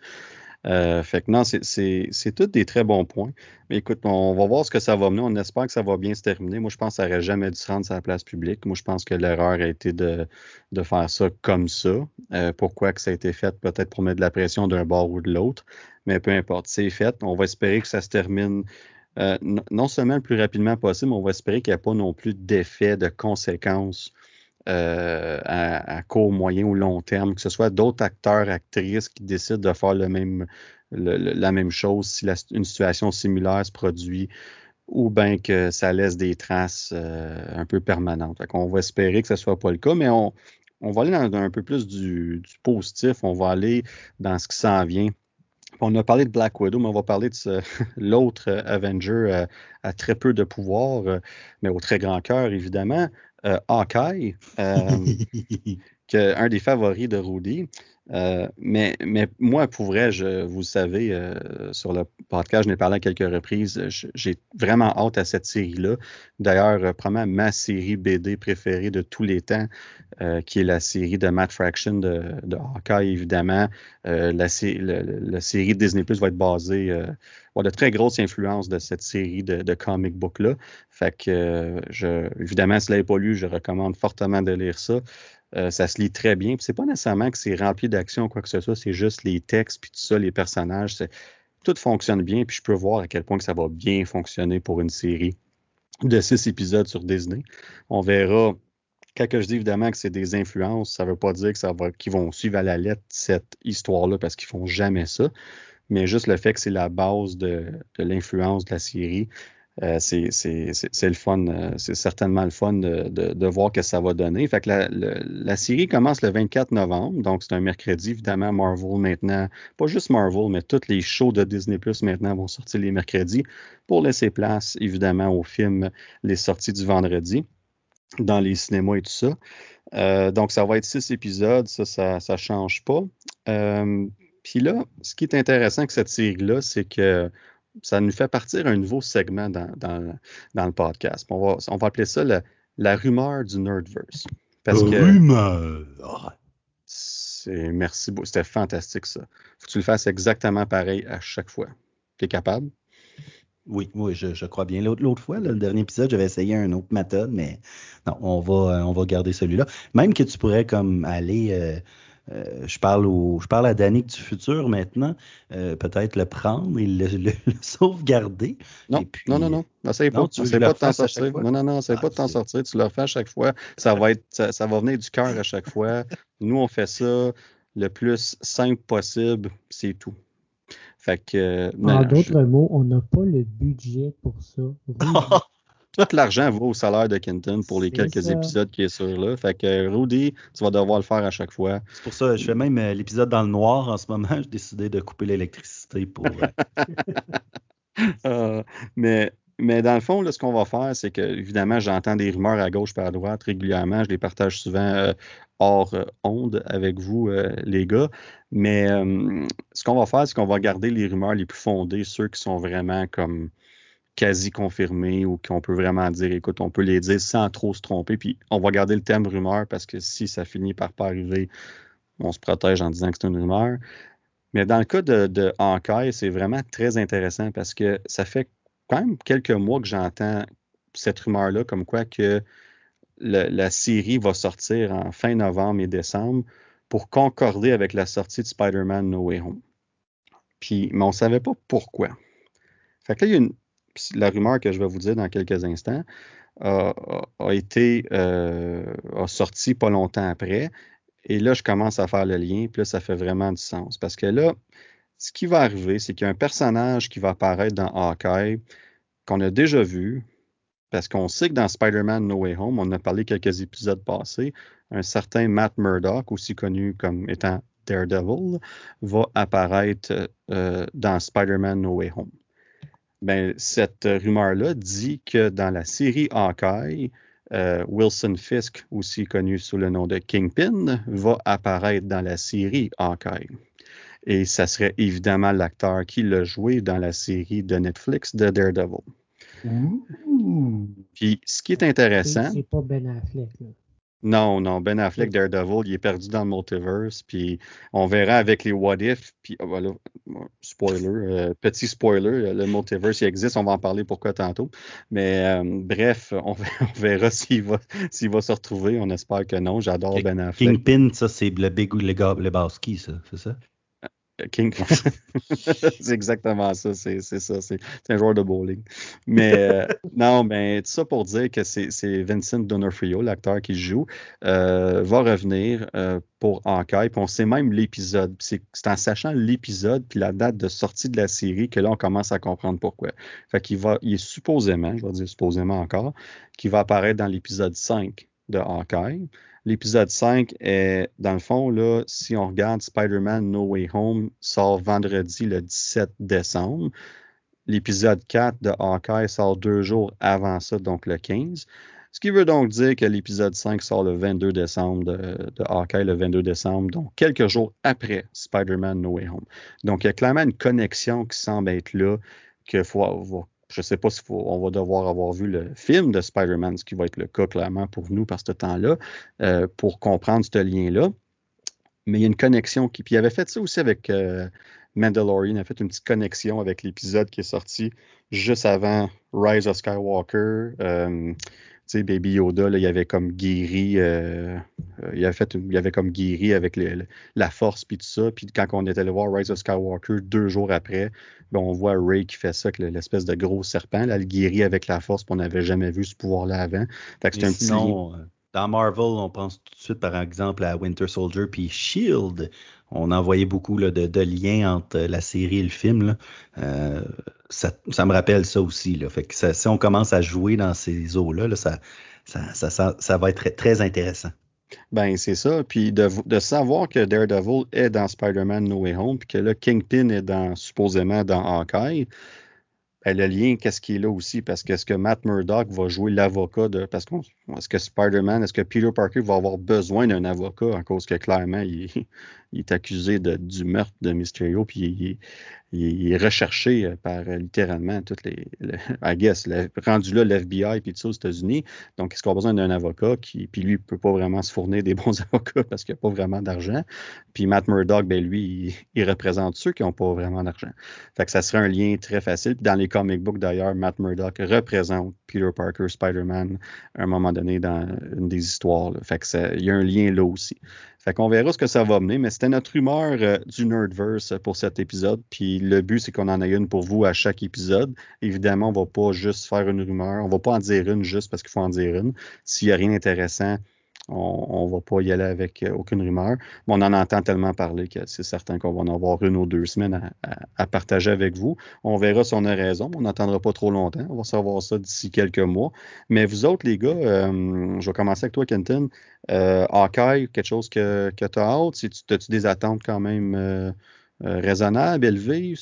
S1: Euh, fait que non, c'est tous des très bons points. Mais écoute, on va voir ce que ça va mener. On espère que ça va bien se terminer. Moi, je pense que ça n'aurait jamais dû se rendre sur la place publique. Moi, je pense que l'erreur a été de, de, faire ça comme ça. Euh, pourquoi que ça a été fait? Peut-être pour mettre de la pression d'un bord ou de l'autre. Mais peu importe, c'est fait. On va espérer que ça se termine euh, non seulement le plus rapidement possible, mais on va espérer qu'il n'y a pas non plus d'effet, de conséquences euh, à, court, moyen ou long terme, que ce soit d'autres acteurs, actrices qui décident de faire la même chose si une situation similaire se produit ou bien que ça laisse des traces euh, un peu permanentes. on va espérer que ce ne soit pas le cas, mais on, va aller dans, un peu plus du, positif, on va aller dans ce qui s'en vient on a parlé de Black Widow, mais on va parler de l'autre Avenger euh, à très peu de pouvoir, euh, mais au très grand cœur, évidemment. Hawkeye, un des favoris de Rudy. Euh, mais, mais moi, pour vrai, je, vous le savez, euh, sur le podcast, je n'ai parlé à quelques reprises. J'ai vraiment hâte à cette série-là. D'ailleurs, euh, probablement ma série BD préférée de tous les temps, qui est la série de Matt Fraction de, de Hawkeye, évidemment. la, série Disney Plus va être basée, va de très grosses influences de cette série de, comic book-là. Fait que, évidemment, si vous ne l'avez pas lu, je recommande fortement de lire ça. Euh, ça se lit très bien. Ce n'est pas nécessairement que c'est rempli d'action ou quoi que ce soit, c'est juste les textes, puis tout ça, les personnages. Tout fonctionne bien, puis je peux voir à quel point que ça va bien fonctionner pour une série de six épisodes sur Disney. On verra. Quand je dis évidemment que c'est des influences, ça ne veut pas dire que ça va, qu'ils vont suivre à la lettre cette histoire-là parce qu'ils font jamais ça. Mais juste le fait que c'est la base de l'influence de la série, euh, c'est le fun, euh, c'est certainement le fun de, de, voir que ça va donner. Fait la, série commence le 24 novembre, donc c'est un mercredi. Évidemment, Marvel maintenant, pas juste Marvel, mais tous les shows de Disney Plus maintenant vont sortir les mercredis pour laisser place, évidemment, aux films, les sorties du vendredi dans les cinémas et tout ça. Euh, donc, ça va être six épisodes, ça, ça, ça change pas. Puis là, ce qui est intéressant avec cette série-là, c'est que ça nous fait partir un nouveau segment dans, dans, le podcast. On va, on va appeler ça la rumeur du Nerdverse.
S2: Parce que, rumeur!
S1: Merci beaucoup. C'était fantastique, ça. Faut que tu le fasses exactement pareil à chaque fois. Tu es capable?
S2: Oui, oui, je, crois bien. L'autre, fois, le dernier épisode, j'avais essayé une autre méthode, mais non, on va, on va garder celui-là. Même que tu pourrais comme aller euh, euh, je, parle au, je parle à Danick du futur maintenant. Euh, peut-être le prendre et le, sauvegarder.
S1: Non, non, non, non. N'essaye pas, tu pas de t'en sortir. Non, non, non, essaye pas de t'en sortir. Tu le refais à chaque fois. Ça va, être, ça, va venir du cœur à chaque fois. Nous, on fait ça le plus simple possible. C'est tout. Fait que,
S3: en d'autres mots, on n'a pas le budget pour ça.
S1: Tout l'argent va au salaire de Kenton pour les quelques épisodes qui est sur là. Fait que Rudy, tu vas devoir le faire à chaque fois.
S2: C'est pour ça, je fais même euh, l'épisode dans le noir en ce moment. J'ai décidé de couper l'électricité pour. Euh,
S1: euh, mais, mais dans le fond, là, ce qu'on va faire, c'est que, évidemment, j'entends des rumeurs à gauche et à droite régulièrement. Je les partage souvent hors onde avec vous, les gars. Mais ce qu'on va faire, c'est qu'on va garder les rumeurs les plus fondées, ceux qui sont vraiment comme quasi confirmés ou qu'on peut vraiment dire, écoute, on peut les dire sans trop se tromper. Puis on va garder le thème rumeur parce que si ça finit par pas arriver, on se protège en disant que c'est une rumeur. Mais dans le cas de, de c'est vraiment très intéressant parce que ça fait quand même quelques mois que j'entends cette rumeur-là, comme quoi que la série va sortir en fin novembre et décembre pour concorder avec la sortie de Spider-Man No Way Home. Puis, mais on ne savait pas pourquoi. Fait que là, il y a une, la rumeur que je vais vous dire dans quelques instants a, été euh, sorti pas longtemps après. Et là, je commence à faire le lien, puis là, ça fait vraiment du sens. Parce que là, ce qui va arriver, c'est qu'il y a un personnage qui va apparaître dans Hawkeye qu'on a déjà vu, parce qu'on sait que dans Spider-Man No Way Home, on a parlé quelques épisodes passés, un certain Matt Murdock, aussi connu comme étant Daredevil, va apparaître euh, dans Spider-Man No Way Home. Ben, cette rumeur-là dit que dans la série Hawkeye, euh, Wilson Fisk, aussi connu sous le nom de Kingpin, va apparaître dans la série Hawkeye. Et ça serait évidemment l'acteur qui l'a joué dans la série de Netflix de Daredevil. Puis ce qui est intéressant.
S3: C'est pas Ben Affleck. Là.
S1: Non, non, Ben Affleck, Daredevil, il est perdu dans le multiverse, puis on verra avec les What If, puis oh, voilà, spoiler, euh, petit spoiler, le multiverse, il existe, on va en parler pourquoi tantôt, mais euh, bref, on, verra s'il va, s'il va se retrouver, on espère que non, j'adore Ben Affleck.
S2: Kingpin, ça, c'est le Big Lebowski, ça, c'est ça?
S1: King. c'est exactement ça. C'est ça. C'est un joueur de bowling. Mais euh, non, mais tout ça pour dire que c'est Vincent D'Onofrio, l'acteur qui joue, euh, va revenir euh, pour Enquête. Puis on sait même l'épisode. C'est en sachant l'épisode puis la date de sortie de la série que là, on commence à comprendre pourquoi. Fait qu'il va, il est supposément, je vais dire supposément encore, qu'il va apparaître dans l'épisode 5 de Hawkeye. L'épisode 5 est, dans le fond, là, si on regarde Spider-Man No Way Home, sort vendredi le 17 décembre. L'épisode 4 de Hawkeye sort deux jours avant ça, donc le 15. Ce qui veut donc dire que l'épisode 5 sort le 22 décembre de, Hawkeye, le 22 décembre, donc quelques jours après Spider-Man No Way Home. Donc, il y a clairement une connexion qui semble être là, qu'il faut, je ne sais pas si on va devoir avoir vu le film de Spider-Man, ce qui va être le cas clairement pour nous par ce temps-là, euh, pour comprendre ce lien-là. Mais il y a une connexion qui. Puis il avait fait ça aussi avec euh, Mandalorian, il a fait une petite connexion avec l'épisode qui est sorti juste avant Rise of Skywalker. Euh, sais, Baby Yoda, là, il avait comme guéri, euh, euh, il, avait fait il avait comme guéri avec la force puis tout ça. Puis quand on était allé voir Rise of Skywalker deux jours après, ben, on voit Ray qui fait ça, l'espèce de gros serpent, là, le guérit avec la force, puis on n'avait jamais vu ce pouvoir-là avant.
S2: Fait que c'est un petit dans Marvel, on pense tout de suite, par exemple, à Winter Soldier puis Shield. On en voyait beaucoup là, de, liens entre la série et le film. Euh, ça, me rappelle ça aussi. Là. Si on commence à jouer dans ces eaux-là, ça, ça, va être très, intéressant.
S1: Ben, c'est ça. Puis de, savoir que Daredevil est dans Spider-Man No Way Home, puis que là, Kingpin est supposément dans Hawkeye, ben, le lien, qu'est-ce qui est là aussi? Parce que est-ce que Matt Murdock va jouer l'avocat de. Parce est-ce que Spider-Man, est-ce que Peter Parker va avoir besoin d'un avocat à cause que clairement il, est accusé du meurtre de Mysterio, puis il, il, est recherché euh, par euh, littéralement toutes les, I guess, rendu là l'FBI puis tout ça aux États-Unis. Donc, est-ce qu'on a besoin d'un avocat qui, puis lui, il peut pas vraiment se fournir des bons avocats parce qu'il n'a pas vraiment d'argent. Puis Matt Murdock, ben lui, il, représente ceux qui n'ont pas vraiment d'argent. Fait que ça serait un lien très facile. Puis dans les comic books d'ailleurs, Matt Murdock représente Peter Parker, Spider-Man, à un moment donné dans une des histoires. Fait que il y a un lien là aussi. Fait qu'on verra ce que ça va mener, mais c'était notre rumeur euh, du Nerdverse pour cet épisode. Puis le but, c'est qu'on en ait une pour vous à chaque épisode. Évidemment, on va pas juste faire une rumeur. On va pas en dire une juste parce qu'il faut en dire une. S'il y a rien d'intéressant, on ne va pas y aller avec euh, aucune rumeur. Mais on en entend tellement parler que c'est certain qu'on va en avoir une ou deux semaines à, partager avec vous. On verra si on a raison. On n'attendra pas trop longtemps. On va savoir ça d'ici quelques mois. Mais vous autres, les gars, euh, je vais commencer avec toi, Kenton. Euh, quelque chose que, que tu as hâte? As-tu des attentes quand même euh, raisonnables, élevées?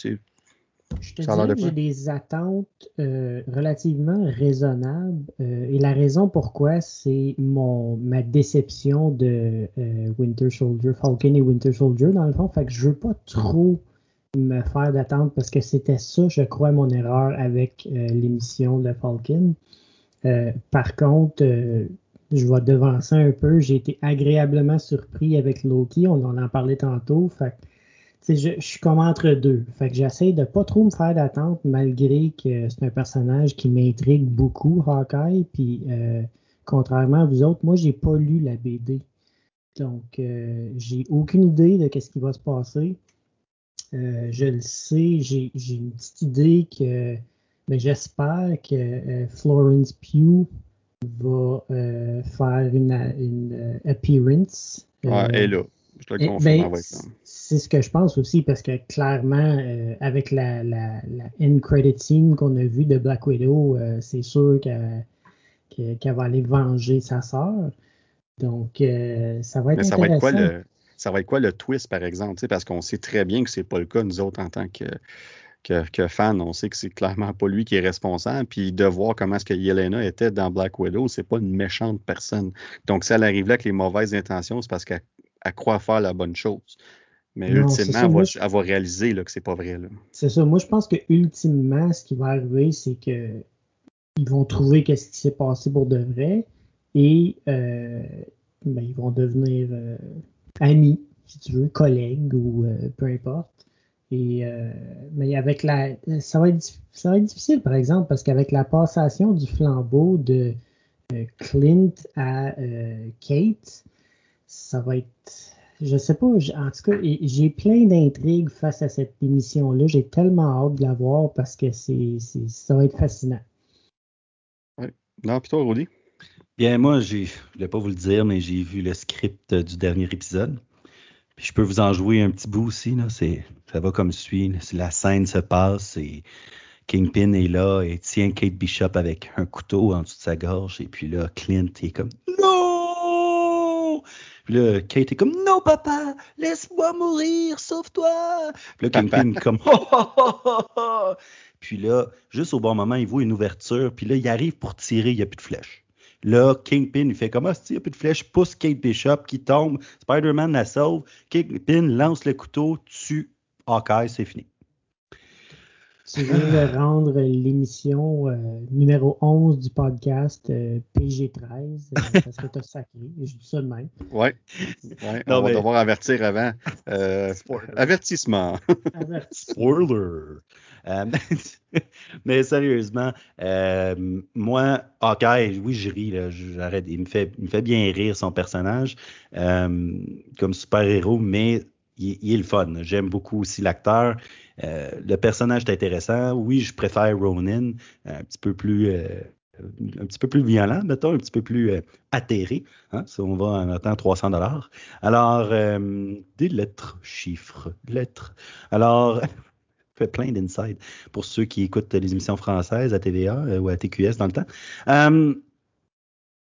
S3: Je te j'ai des attentes euh, relativement raisonnables. Euh, et la raison pourquoi, c'est mon ma déception de euh, Winter Soldier, Falcon et Winter Soldier, dans le fond. Fait que je veux pas trop me faire d'attente parce que c'était ça, je crois, mon erreur avec l'émission de Falcon. par contre, je vais devancer un peu. J'ai été agréablement surpris avec Loki. On en a parlé tantôt. Fait je, suis comme entre deux. Fait que j'essaie de pas trop me faire d'attente malgré que c'est un personnage qui m'intrigue beaucoup, Hawkeye. Puis euh, contrairement à vous autres, moi j'ai pas lu la BD. Donc euh, j'ai aucune idée de ce qui va se passer. Euh, je le sais, j'ai une petite idée que mais j'espère que Florence Pugh va faire une, une appearance.
S1: Ouais, elle est là. Je te
S3: confirme ben, c'est ce que je pense aussi, parce que clairement, euh, avec la, la, la end credit scene qu'on a vue de Black Widow, euh, c'est sûr qu'elle va aller venger sa sœur. Donc, euh, ça va être ça Va être
S1: quoi le, ça va être quoi le twist, par exemple? Parce qu'on sait très bien que c'est pas le cas, nous autres, en tant que, que, fans. On sait que c'est clairement pas lui qui est responsable. Puis de voir comment est-ce que Yelena était dans Black Widow, c'est pas une méchante personne. Donc, si elle arrive là avec les mauvaises intentions, c'est parce qu'elle croit faire la bonne chose. Mais ultimement, elle, va, réaliser là, que c'est pas vrai.
S3: C'est ça. Moi, je pense que ultimement, ce qui va arriver, c'est que ils vont trouver qu'est-ce qui s'est passé pour de vrai et euh, ben, ils vont devenir euh, amis, si tu veux, collègues ou euh, peu importe. Et mais avec la, ça va, être, ça va être difficile, par exemple, parce qu'avec la passation du flambeau de Clint à Kate, ça va être je sais pas, en tout cas, j'ai plein d'intrigues face à cette émission-là. J'ai tellement hâte de la voir parce que c'est, ça va être fascinant.
S1: Oui. Non, puis toi, Rudy?
S2: Bien, moi, j'ai, je voulais pas vous le dire, mais j'ai vu le script du dernier épisode. Puis je peux vous en jouer un petit bout aussi. Là. C'est, ça va comme suit. La scène se passe et Kingpin est là et tient Kate Bishop avec un couteau en dessous de sa gorge. Et puis là, Clint est comme puis là, Kate est comme Non, papa, laisse-moi mourir, sauve-toi. Puis là, Kingpin comme oh, Puis là, juste au bon moment, il voit une ouverture. Puis là, il arrive pour tirer, il n'y a plus de flèche. Là, Kingpin, il fait comme Ah, il n'y a plus de flèche, pousse Kate Bishop qui tombe. Spider-Man la sauve. Kingpin lance le couteau, tue Hawkeye, c'est fini.
S3: Tu viens de rendre l'émission euh, numéro 11 du podcast euh, PG13 euh, parce que t'as sacré. Je dis ça de même.
S1: Oui. Ouais, on va devoir avertir avant. avertissement.
S2: Spoiler. mais sérieusement, moi, ok, oui, je ris, j'arrête. Il me fait, il me fait bien rire son personnage comme super-héros, mais il, est le fun. J'aime beaucoup aussi l'acteur. Euh, le personnage est intéressant. Oui, je préfère Ronin, un petit peu plus. Euh, un petit peu plus violent, mettons, un petit peu plus euh, atterré. Hein, on va en attendant 300 dollars. Alors, des lettres, chiffres, lettres. Alors, fait plein d'insides pour ceux qui écoutent les émissions françaises à TVA ou à TQS dans le temps.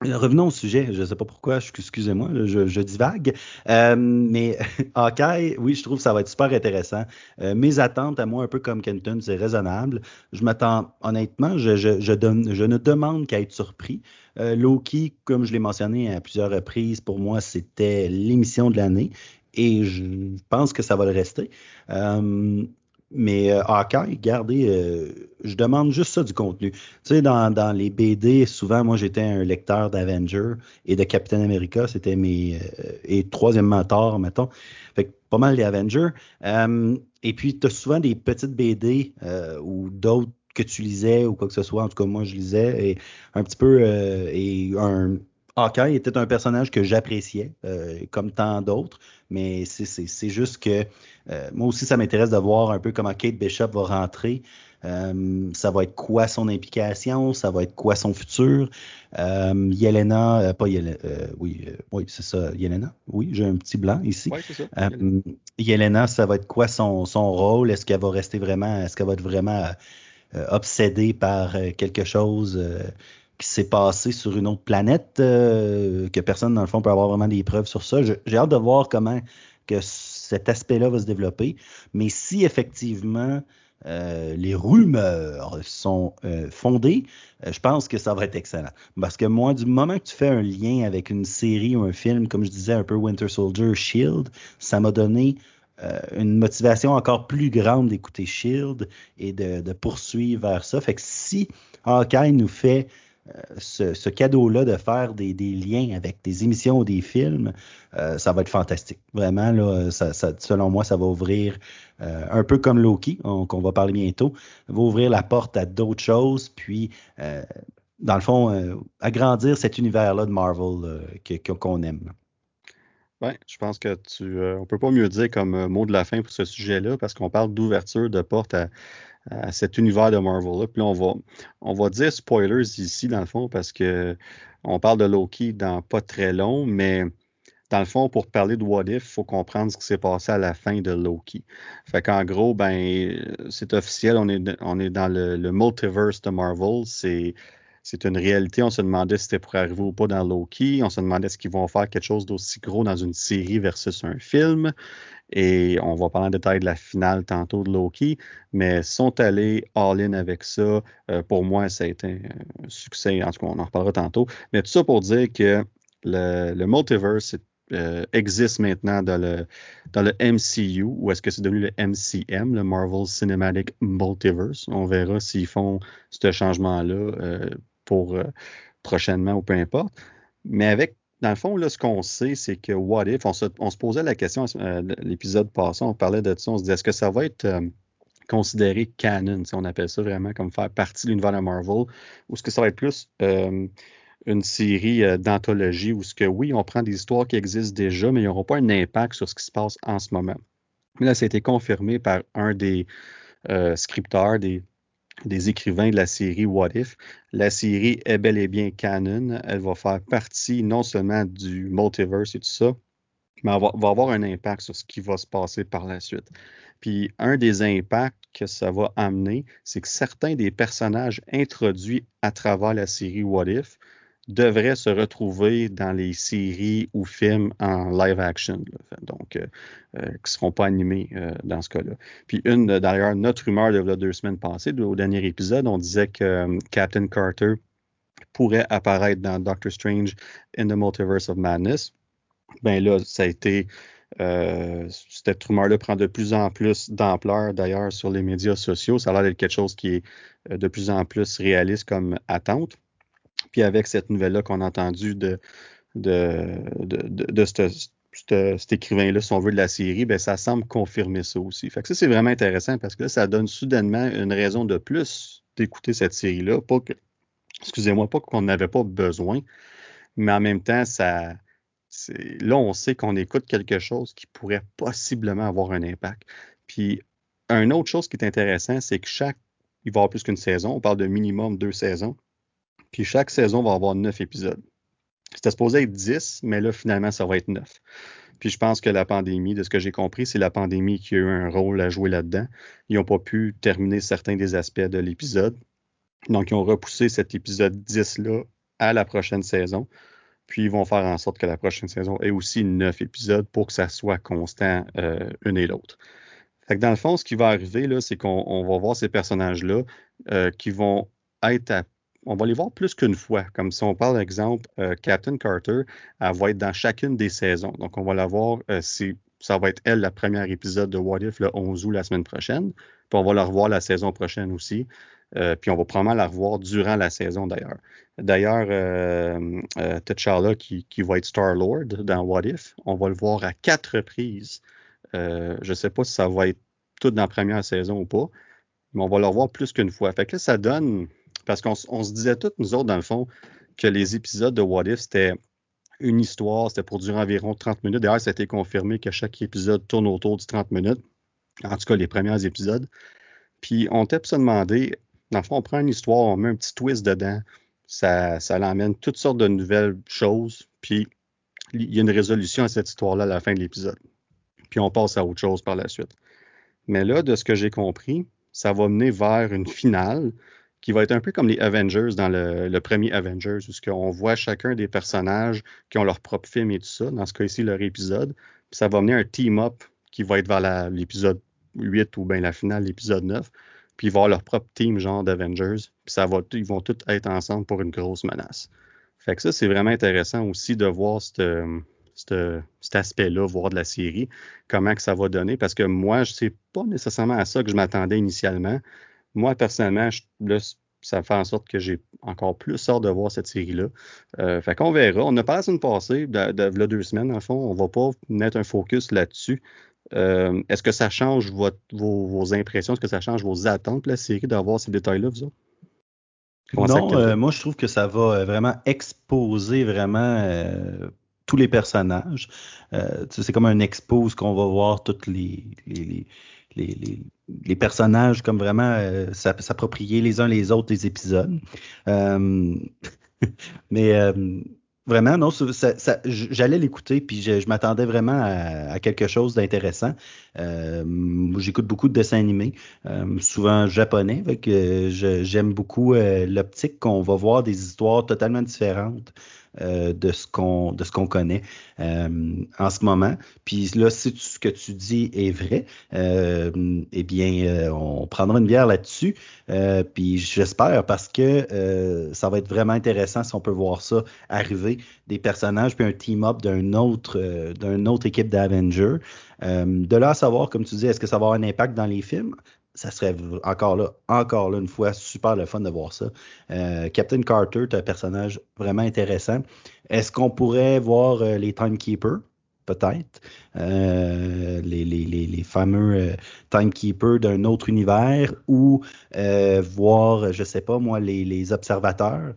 S2: Revenons au sujet, je ne sais pas pourquoi, excusez-moi, je, divague, euh, mais Hawkeye, oui, je trouve que ça va être super intéressant. Euh, mes attentes à moi, un peu comme Kenton, c'est raisonnable. Je m'attends, honnêtement, je, je, je, je, ne demande qu'à être surpris. Euh, Loki, comme je l'ai mentionné à plusieurs reprises, pour moi, c'était l'émission de l'année et je pense que ça va le rester. Euh, mais euh, Hawkeye, regardez, euh, je demande juste ça du contenu. Tu sais, dans, dans les BD, souvent, moi, j'étais un lecteur d'Avenger et de Captain America. C'était mes. Euh, et troisièmement, Thor, mettons. Fait que pas mal les Avengers. Euh, et puis, tu as souvent des petites BD ou d'autres que tu lisais ou quoi que ce soit. En tout cas, moi, je lisais. Et un petit peu. et un Hawkeye était un personnage que j'appréciais, euh, comme tant d'autres, mais c'est juste que euh, moi aussi, ça m'intéresse de voir un peu comment Kate Bishop va rentrer. Euh, ça va être quoi son implication, ça va être quoi son futur? Yelena, pas Yelena, oui, oui c'est ça, Yelena? Oui, j'ai un petit blanc ici. Oui, ça. Yelena, ça va être quoi son, son rôle? Est-ce qu'elle va rester vraiment, est-ce qu'elle va être vraiment obsédée par quelque chose qui s'est passé sur une autre planète, euh, que personne, dans le fond, peut avoir vraiment des preuves sur ça. J'ai hâte de voir comment que cet aspect-là va se développer. Mais si effectivement euh, les rumeurs sont euh, fondées, je pense que ça va être excellent. Parce que moi, du moment que tu fais un lien avec une série ou un film, comme je disais un peu Winter Soldier, Shield, ça m'a donné une motivation encore plus grande d'écouter Shield et de, de, poursuivre vers ça. Fait que si Hawkeye nous fait ce, cadeau-là de faire des, liens avec des émissions ou des films, euh, ça va être fantastique. Vraiment, là, selon moi, ça va ouvrir, euh, un peu comme Loki, qu'on va parler bientôt, va ouvrir la porte à d'autres choses, puis, euh, dans le fond, agrandir cet univers-là de Marvel qu'on aime.
S1: Oui, je pense que tu, on peut pas mieux dire comme mot de la fin pour ce sujet-là, parce qu'on parle d'ouverture de porte à, cet univers de Marvel-là. Puis là, on va, on dire spoilers ici, dans le fond, parce que on parle de Loki dans pas très long, mais dans le fond, pour parler de What If, il faut comprendre ce qui s'est passé à la fin de Loki. Fait qu'en gros, ben, c'est officiel, on est, dans le, multiverse de Marvel. C'est, c'est une réalité. On se demandait si c'était pour arriver ou pas dans Loki. On se demandait ce qu'ils vont faire quelque chose d'aussi gros dans une série versus un film. Et on va parler en détail de la finale tantôt de Loki, mais sont allés all-in avec ça. Euh, pour moi, ça a été un succès. En tout cas, on en reparlera tantôt. Mais tout ça pour dire que le, le multiverse euh, existe maintenant dans le, MCU, ou est-ce que c'est devenu le MCM, le Marvel Cinematic Multiverse? On verra s'ils font ce changement-là euh, pour prochainement ou peu importe. Mais avec dans le fond, là, ce qu'on sait, c'est que What If, on se, posait la question, euh, l'épisode passant, on parlait de ça, on se disait, est-ce que ça va être euh, considéré canon, si on appelle ça vraiment comme faire partie de l'univers de Marvel, ou est-ce que ça va être plus euh, une série d'anthologie, où ce que oui, on prend des histoires qui existent déjà, mais ils n'auront pas un impact sur ce qui se passe en ce moment. Mais là, ça a été confirmé par un des scripteurs, des, des écrivains de la série What If. La série est bel et bien canon. Elle va faire partie non seulement du multiverse et tout ça, mais elle va, va avoir un impact sur ce qui va se passer par la suite. Puis un des impacts que ça va amener, c'est que certains des personnages introduits à travers la série What If devraient se retrouver dans les séries ou films en live action, donc euh, euh, qui ne seront pas animés euh, dans ce cas-là. Puis une, d'ailleurs, notre rumeur de deux semaines passées, au dernier épisode, on disait que euh, Captain Carter pourrait apparaître dans Doctor Strange in the Multiverse of Madness. Ben là, ça a été cette rumeur-là prend de plus en plus d'ampleur d'ailleurs sur les médias sociaux. Ça a l'air d'être quelque chose qui est de plus en plus réaliste comme attente. Puis avec cette nouvelle-là qu'on a entendue de, de, de, de, cet écrivain-là, si on veut, de la série, ben, ça semble confirmer ça aussi. Fait que ça, c'est vraiment intéressant parce que là, ça donne soudainement une raison de plus d'écouter cette série-là. Pas que, excusez-moi, pas qu'on n'avait pas besoin, mais en même temps, ça, là, on sait qu'on écoute quelque chose qui pourrait possiblement avoir un impact. Puis, une autre chose qui est intéressant, c'est que chaque, il va y avoir plus qu'une saison. On parle de minimum deux saisons. Puis chaque saison va avoir neuf épisodes. C'était supposé être dix, mais là, finalement, ça va être neuf. Puis je pense que la pandémie, de ce que j'ai compris, c'est la pandémie qui a eu un rôle à jouer là-dedans. Ils n'ont pas pu terminer certains des aspects de l'épisode. Donc, ils ont repoussé cet épisode 10-là à la prochaine saison. Puis, ils vont faire en sorte que la prochaine saison ait aussi neuf épisodes pour que ça soit constant euh, une et l'autre. Fait que dans le fond, ce qui va arriver, là, c'est qu'on va voir ces personnages-là euh, qui vont être à on va les voir plus qu'une fois. Comme si on parle, exemple, euh, Captain Carter, elle va être dans chacune des saisons. Donc, on va la voir, euh, ça va être elle, la première épisode de What If, le 11 août la semaine prochaine. Puis on va la revoir la saison prochaine aussi. Euh, puis on va probablement la revoir durant la saison d'ailleurs. D'ailleurs, euh, qui, qui va être Star-Lord dans What If, on va le voir à quatre reprises. Je ne sais pas si ça va être tout dans la première saison ou pas, mais on va le revoir plus qu'une fois. Fait que là, ça donne parce qu'on on se disait tous, nous autres, dans le fond, que les épisodes de What If, c'était une histoire, c'était pour durer environ 30 minutes. D'ailleurs, ça a été confirmé que chaque épisode tourne autour du 30 minutes. En tout cas, les premiers épisodes. Puis, on t'a se demander, dans le fond, on prend une histoire, on met un petit twist dedans. Ça, ça l'emmène toutes sortes de nouvelles choses. Puis, il y a une résolution à cette histoire-là à la fin de l'épisode. Puis, on passe à autre chose par la suite. Mais là, de ce que j'ai compris, ça va mener vers une finale qui va être un peu comme les Avengers dans le, premier Avengers, où on voit chacun des personnages qui ont leur propre film et tout ça, dans ce cas-ci, leur épisode. Puis ça va mener un team-up qui va être vers l'épisode 8 ou bien la finale, l'épisode 9. Puis ils vont leur propre team, genre d'Avengers. Puis ça va, ils vont tous être ensemble pour une grosse menace. Fait que ça, c'est vraiment intéressant aussi de voir cet aspect-là, voir de la série, comment que ça va donner. Parce que moi, je sais pas nécessairement à ça que je m'attendais initialement moi, personnellement, je, là, ça fait en sorte que j'ai encore plus hâte de voir cette série-là. Euh, fait qu'on verra. On a parlé la semaine passée, de, de, de, deux semaines, en fond. On va pas mettre un focus là-dessus. Euh, Est-ce que ça change votre, vos, vos, impressions? Est-ce que ça change vos attentes, la série, d'avoir ces détails-là, vous autres?
S2: Non, euh, moi, je trouve que ça va vraiment exposer vraiment tous les personnages. Euh, c'est comme un expose qu'on va voir toutes les, les, les les, les, les, personnages comme vraiment euh, s'approprier les uns les autres des épisodes. Euh, mais euh, Vraiment, non, j'allais l'écouter, puis je, m'attendais vraiment à, quelque chose d'intéressant. Euh, j'écoute beaucoup de dessins animés, euh, souvent japonais, donc j'aime beaucoup l'optique qu'on va voir des histoires totalement différentes euh, de ce qu'on connaît euh, en ce moment. Puis là, si ce que tu dis est vrai, euh, eh bien, on prendra une bière là-dessus. puis j'espère parce que ça va être vraiment intéressant si on peut voir ça arriver, des personnages puis un team-up d'un autre d'une autre équipe d'Avengers. de là à savoir, comme tu dis, est-ce que ça va avoir un impact dans les films? Ça serait encore là, encore là une fois, super le fun de voir ça. Euh, Captain Carter, est un personnage vraiment intéressant. Est-ce qu'on pourrait voir euh, les Timekeepers? Peut-être. Euh, les, les, les, fameux Timekeepers d'un autre univers ou voir, je sais pas moi, les, observateurs.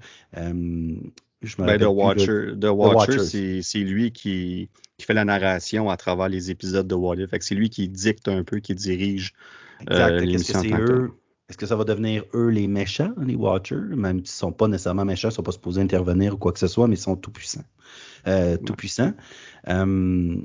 S1: Je ben, The Watcher, The Watcher c'est lui qui, qui, fait la narration à travers les épisodes de What If. C'est lui qui dicte un peu, qui dirige
S2: Exact. Euh, est-ce que c'est eux? Est-ce que ça va devenir eux les méchants, les Watchers? Même s'ils ne sont pas nécessairement méchants, ils ne sont pas supposés intervenir ou quoi que ce soit, mais ils sont tout puissants. Euh, tout puissants. Euh,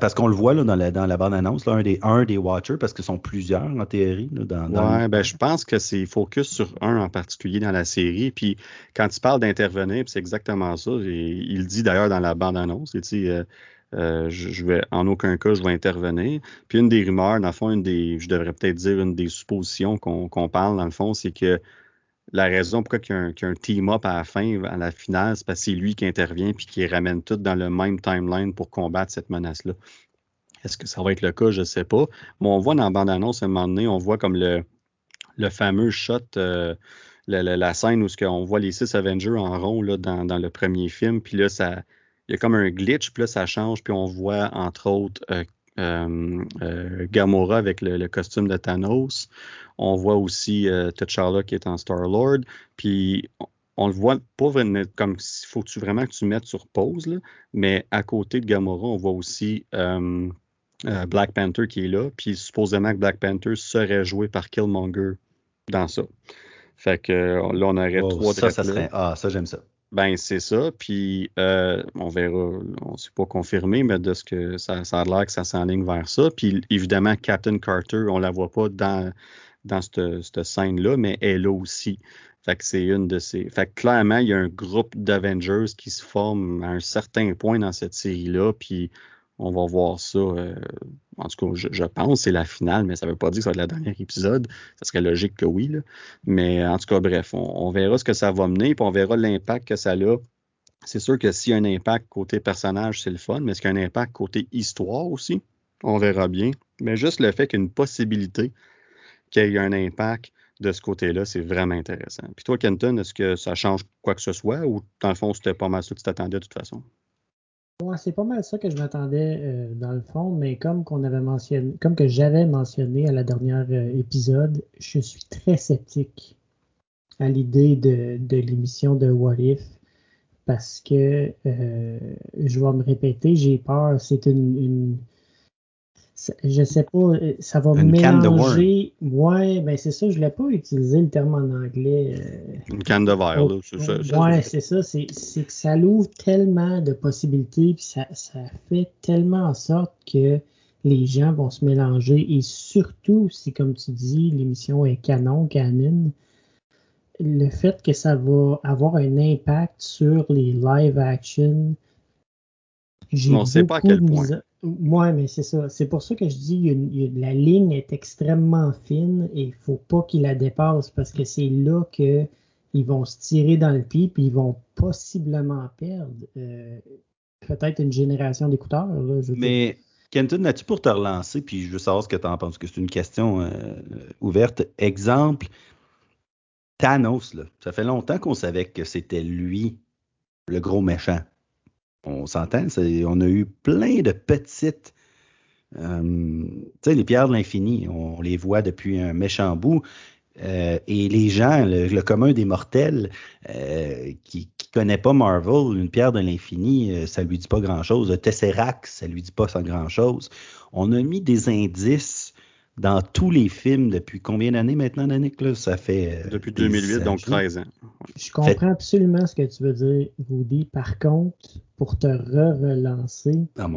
S2: parce qu'on le voit là, dans la, dans la bande-annonce, un, des, un des Watchers, parce qu'ils sont plusieurs en théorie. Là, dans,
S1: ouais, ben, je pense que c'est focus sur un en particulier dans la série. Puis quand il parle d'intervenir, c'est exactement ça. il le dit d'ailleurs dans la bande-annonce. Euh, euh, je, vais en aucun cas je vais intervenir. Puis une des rumeurs, dans le fond, une des, je devrais peut-être dire une des suppositions qu'on parle dans le fond, c'est que la raison pourquoi il y a un, team-up à la fin, à la finale, c'est parce que c'est lui qui intervient puis qui ramène tout dans le même timeline pour combattre cette menace-là. Est-ce que ça va être le cas? Je ne sais pas. Mais on voit dans la bande-annonce, à un moment donné, on voit comme le, fameux shot, euh, la, scène où on voit les six Avengers en rond là, dans, le premier film. Puis là, il y a comme un glitch, puis là, ça change, puis on voit, entre autres, euh, Gamora avec le, costume de Thanos. On voit aussi T'Challa qui est en Star-Lord. Puis on, le voit pas comme s'il faut-tu vraiment que tu mettes sur pause, là, mais à côté de Gamora, on voit aussi Black Panther qui est là. Puis supposément que Black Panther serait joué par Killmonger dans ça. Fait que là, on aurait trois
S2: ça, ça serait... Ah, ça, j'aime ça.
S1: Ben, c'est ça. Puis, euh, on verra, on ne sait pas confirmé, mais de ce que ça, ça a l'air que ça s'enligne vers ça. Puis, évidemment, Captain Carter, on la voit pas dans, dans cette, scène-là, mais elle aussi. Fait que c'est une de ces. Fait que clairement, il y a un groupe d'Avengers qui se forme à un certain point dans cette série-là. Puis, on va voir ça. Euh, en tout cas, je, pense que c'est la finale, mais ça ne veut pas dire que ça va être le dernier épisode. Ça serait logique que oui. Mais en tout cas, bref, on, verra ce que ça va mener, puis on verra l'impact que ça a. C'est sûr que s'il y a un impact côté personnage, c'est le fun, mais est-ce qu'il y a un impact côté histoire aussi? On verra bien. Mais juste le fait qu'il y ait une possibilité qu'il y ait un impact de ce côté-là, c'est vraiment intéressant. Puis toi, Kenton, est-ce que ça change quoi que ce soit ou dans le fond, c'était pas mal ça que tu t'attendais de toute façon?
S3: C'est pas mal ça que je m'attendais euh, dans le fond, mais comme qu'on avait mentionné, comme que j'avais mentionné à la dernière euh, épisode, je suis très sceptique à l'idée de, l'émission de What If parce que euh, je vais me répéter, j'ai peur, c'est une, je sais pas, euh, ça va mélanger. Ouais, ben c'est ça, je l'ai pas utilisé le terme en anglais.
S1: Euh, Une canne de verre, là, c'est
S3: ça. Ouais, c'est ça, c'est que ça l'ouvre tellement de possibilités, puis ça, ça fait tellement en sorte que les gens vont se mélanger, et surtout si, comme tu dis, l'émission est canon, canon, le fait que ça va avoir un impact sur les live action.
S1: On ne sait pas à quel point.
S3: Oui, mais c'est ça. C'est pour ça que je dis la ligne est extrêmement fine et il faut pas qu'ils la dépassent parce que c'est là que ils vont se tirer dans le pied puis ils vont possiblement perdre euh, peut-être une génération d'écouteurs.
S2: Mais Kenton, as-tu pour te relancer, puis je veux savoir ce que tu en penses, que c'est une question euh, ouverte. Exemple, Thanos, là, ça fait longtemps qu'on savait que c'était lui le gros méchant on s'entend, on a eu plein de petites. Euh, tu sais, les pierres de l'infini, on, les voit depuis un méchant bout. Euh, et les gens, le, commun des mortels, euh, qui ne connaît pas Marvel, une pierre de l'infini, ça lui dit pas grand-chose. Tesseract, ça lui dit pas grand-chose. On a mis des indices dans tous les films depuis combien d'années maintenant, Danick? Ça fait.
S1: Euh, depuis 2008, donc 13 ans.
S3: Je comprends absolument ce que tu veux dire, Rudy. Par contre, pour te re-relancer,
S2: ah,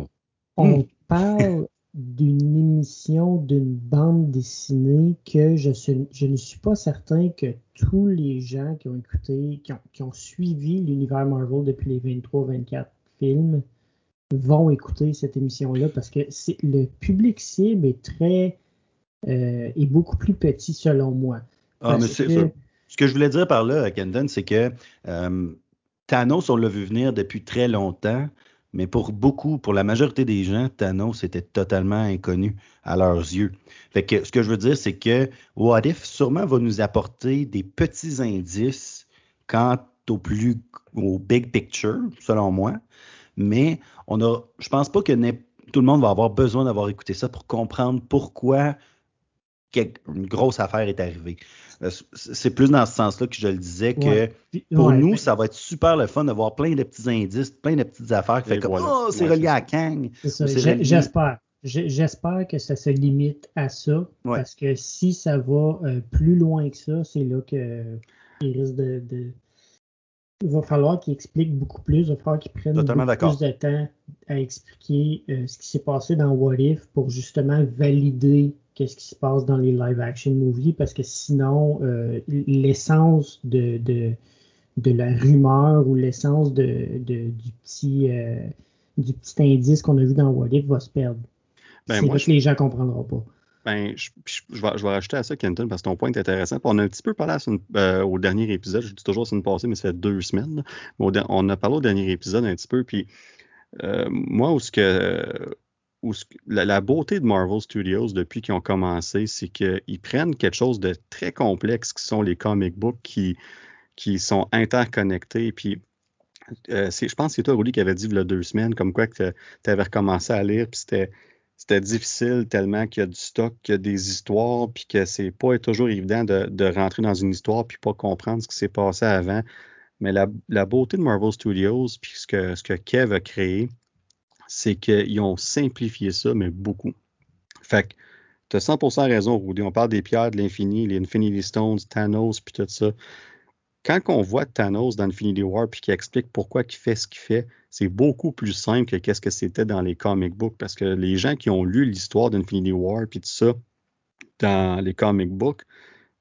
S3: on hmm. parle d'une émission d'une bande dessinée que je, je, ne suis pas certain que tous les gens qui ont écouté, qui ont, qui ont suivi l'univers Marvel depuis les 23-24 films vont écouter cette émission-là parce que le public cible est très euh, est beaucoup plus petit selon moi.
S2: Ah, mais c'est Ce que je voulais dire par là, Kendon, c'est que euh, Thanos, on l'a vu venir depuis très longtemps, mais pour beaucoup, pour la majorité des gens, Thanos était totalement inconnu à leurs yeux. Fait que ce que je veux dire, c'est que What If sûrement va nous apporter des petits indices quant au plus au big picture, selon moi. Mais on a, je pense pas que tout le monde va avoir besoin d'avoir écouté ça pour comprendre pourquoi une grosse affaire est arrivée. Euh, c'est plus dans ce sens-là que je le disais que pour nous, ça va être super le fun d'avoir plein de petits indices, plein de petites affaires qui fait comme Oh, c'est relié à Kang.
S3: J'espère. J'espère que ça se limite à ça. Parce que si ça va euh, plus loin que ça, c'est là qu'il risque de, Il va falloir qu'il explique beaucoup plus, il va falloir qu'il prenne beaucoup plus de temps à expliquer euh, ce qui s'est passé dans What If pour justement valider qu'est-ce qui se passe dans les live action movies parce que sinon euh, l'essence de, de, la rumeur ou l'essence de, du petit euh, du petit indice qu'on a vu dans What If va se perdre. Ben, c'est vrai que les gens comprendront pas.
S1: Ben, je, vais, rajouter à ça, Kenton, parce que ton point est intéressant. on a un petit peu parlé euh, au dernier épisode. Je dis toujours c'est une passée, mais ça fait deux semaines. on a parlé au dernier épisode un petit peu. Puis moi, où ce que la, beauté de Marvel Studios depuis qu'ils ont commencé, c'est qu'ils prennent quelque chose de très complexe qui sont les comic books qui, sont interconnectés. Puis, euh, je pense que c'est toi, Rudy, qui avait dit il y a deux semaines, comme quoi que tu avais recommencé à lire, puis c'était, difficile tellement qu'il y a du stock, qu'il y a des histoires, puis que c'est pas toujours évident de, rentrer dans une histoire puis pas comprendre ce qui s'est passé avant. Mais la, la beauté de Marvel Studios, puis ce que, ce que Kev a créé, c'est qu'ils ont simplifié ça, mais beaucoup. Fait que tu as 100% raison, Rudy. On parle des pierres de l'infini, les Infinity Stones, Thanos, puis tout ça. Quand on voit Thanos dans Infinity War, puis qu'il explique pourquoi il fait ce qu'il fait, c'est beaucoup plus simple que qu'est-ce que c'était dans les comic books. Parce que les gens qui ont lu l'histoire d'Infinity War, puis tout ça, dans les comic books,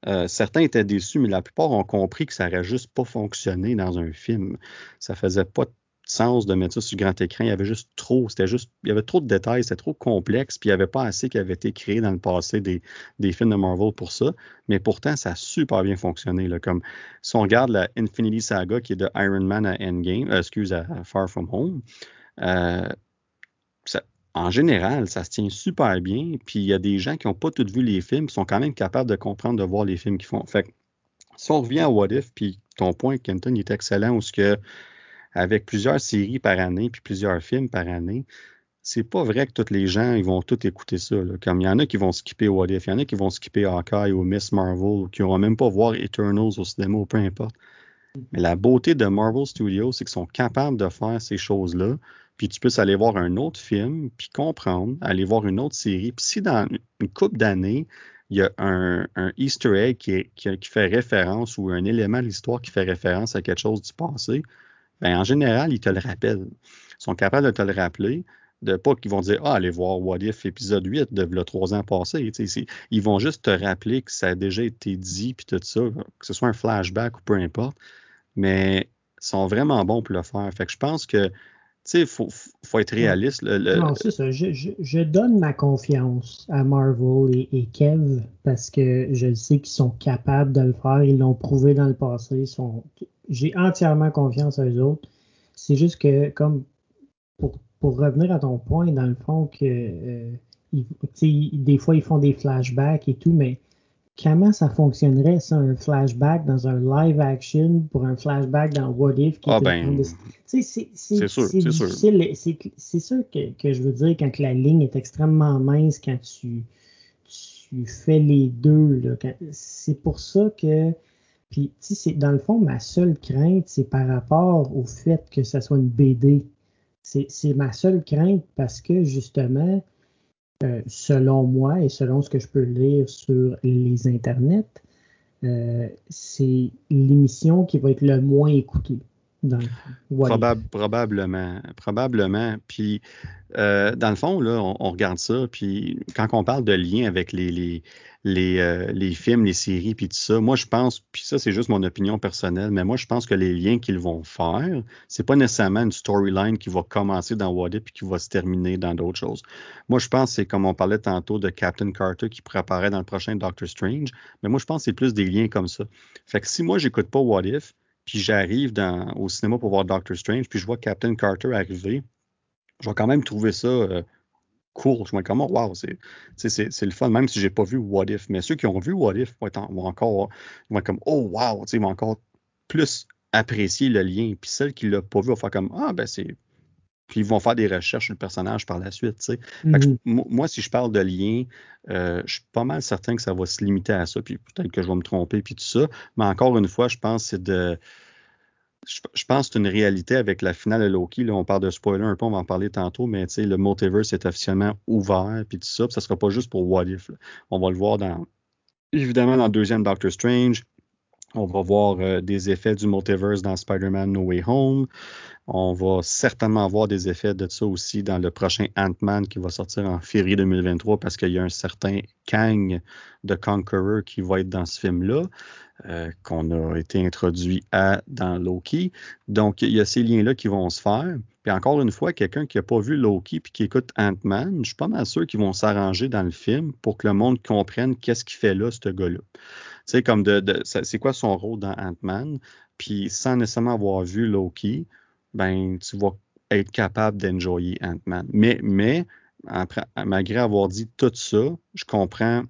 S1: euh, certains étaient déçus, mais la plupart ont compris que ça n'aurait juste pas fonctionné dans un film. Ça faisait pas sens de mettre ça sur grand écran. Il y avait juste trop, c'était juste, il y avait trop de détails, c'était trop complexe, puis il n'y avait pas assez qui avait été créé dans le passé des, films de Marvel pour ça. Mais pourtant, ça a super bien fonctionné. Là, comme si on regarde la Infinity Saga qui est de Iron Man à Endgame, euh, excuse, à, Far From Home, euh, en général, ça se tient super bien. Puis il y a des gens qui n'ont pas tous vu les films, qui sont quand même capables de comprendre, de voir les films qu'ils font. Fait si on revient à What If, puis ton point, Kenton, il est excellent, où ce que avec plusieurs séries par année puis plusieurs films par année, c'est pas vrai que tous les gens ils vont tout écouter ça. Comme il y en a qui vont skipper What If, il y en a qui vont skipper Hawkeye ou Miss Marvel, ou qui n'auront même pas voir Eternals au cinéma ou peu importe. Mais la beauté de Marvel Studios, c'est qu'ils sont capables de faire ces choses-là. Puis tu peux aller voir un autre film, puis comprendre, aller voir une autre série. Puis si dans une couple d'années, il y a un, Easter egg qui, fait référence ou un élément de l'histoire qui fait référence à quelque chose du passé, ben, en général, ils te le rappellent. Ils sont capables de te le rappeler, de pas qu'ils vont dire Ah, allez voir What If épisode 8 de le trois ans passés. Ils vont juste te rappeler que ça a déjà été dit, puis tout ça, que ce soit un flashback ou peu importe. Mais ils sont vraiment bons pour le faire. Fait que je pense que il faut, faut, être réaliste.
S3: Non, c'est ça. Je, donne ma confiance à Marvel et, et, Kev parce que je sais qu'ils sont capables de le faire. Ils l'ont prouvé dans le passé. Ils sont, j'ai entièrement confiance à eux autres. C'est juste que, comme pour, pour, revenir à ton point, dans le fond, que euh, des fois ils font des flashbacks et tout, mais comment ça fonctionnerait, ça, un flashback dans un live action pour un flashback dans What If?
S1: Qui ah ben,
S3: c'est sûr, c'est difficile. C'est sûr que, que, je veux dire quand la ligne est extrêmement mince quand tu, tu fais les deux. C'est pour ça que puis, tu sais, dans le fond, ma seule crainte, c'est par rapport au fait que ça soit une BD. C'est ma seule crainte parce que, justement, euh, selon moi et selon ce que je peux lire sur les internets, euh, c'est l'émission qui va être le moins écoutée.
S1: Probablement, probablement. Puis, euh, dans le fond, on, regarde ça, puis quand on parle de lien avec les, les, euh, les films, les séries, puis tout ça. Moi, je pense, puis ça, c'est juste mon opinion personnelle, mais moi, je pense que les liens qu'ils vont faire, c'est pas nécessairement une storyline qui va commencer dans What If puis qui va se terminer dans d'autres choses. Moi, je pense c'est comme on parlait tantôt de Captain Carter qui préparait dans le prochain Doctor Strange, mais moi, je pense que c'est plus des liens comme ça. Fait que si moi, j'écoute pas What If, puis j'arrive au cinéma pour voir Doctor Strange, puis je vois Captain Carter arriver, je vais quand même trouver ça euh, cool. Je me dis comme, wow, c'est le fun, même si j'ai pas vu What If. Mais ceux qui ont vu What If vont, être encore, vont comme, oh wow, ils vont encore plus apprécier le lien. Puis celles qui l'ont pas vu vont faire comme, ah, ben c'est. Puis ils vont faire des recherches sur le personnage par la suite. tu sais. Mm-hmm. moi, si je parle de lien, euh, je suis pas mal certain que ça va se limiter à ça. Puis peut-être que je vais me tromper, puis tout ça. Mais encore une fois, je pense que c'est de je, pense que c'est une réalité avec la finale de Loki. Là, on parle de spoiler un peu, on va en parler tantôt, mais le multiverse est officiellement ouvert, puis tout ça. ça ne sera pas juste pour What If. On va le voir dans, évidemment dans le deuxième Doctor Strange. On va voir euh, des effets du multiverse dans Spider-Man No Way Home. On va certainement voir des effets de ça aussi dans le prochain Ant-Man qui va sortir en février 2023 parce qu'il y a un certain Kang de Conqueror qui va être dans ce film-là. Euh, qu'on a été introduit à dans Loki. Donc, il y a ces liens-là qui vont se faire. Puis encore une fois, quelqu'un qui n'a pas vu Loki puis qui écoute Ant-Man, je suis pas mal sûr qu'ils vont s'arranger dans le film pour que le monde comprenne qu'est-ce qu'il fait là, ce gars-là. Sais, comme de, c'est quoi son rôle dans Ant-Man, puis sans nécessairement avoir vu Loki, ben tu vas être capable d'enjoyer Ant-Man. Mais, mais malgré avoir dit tout ça, je comprends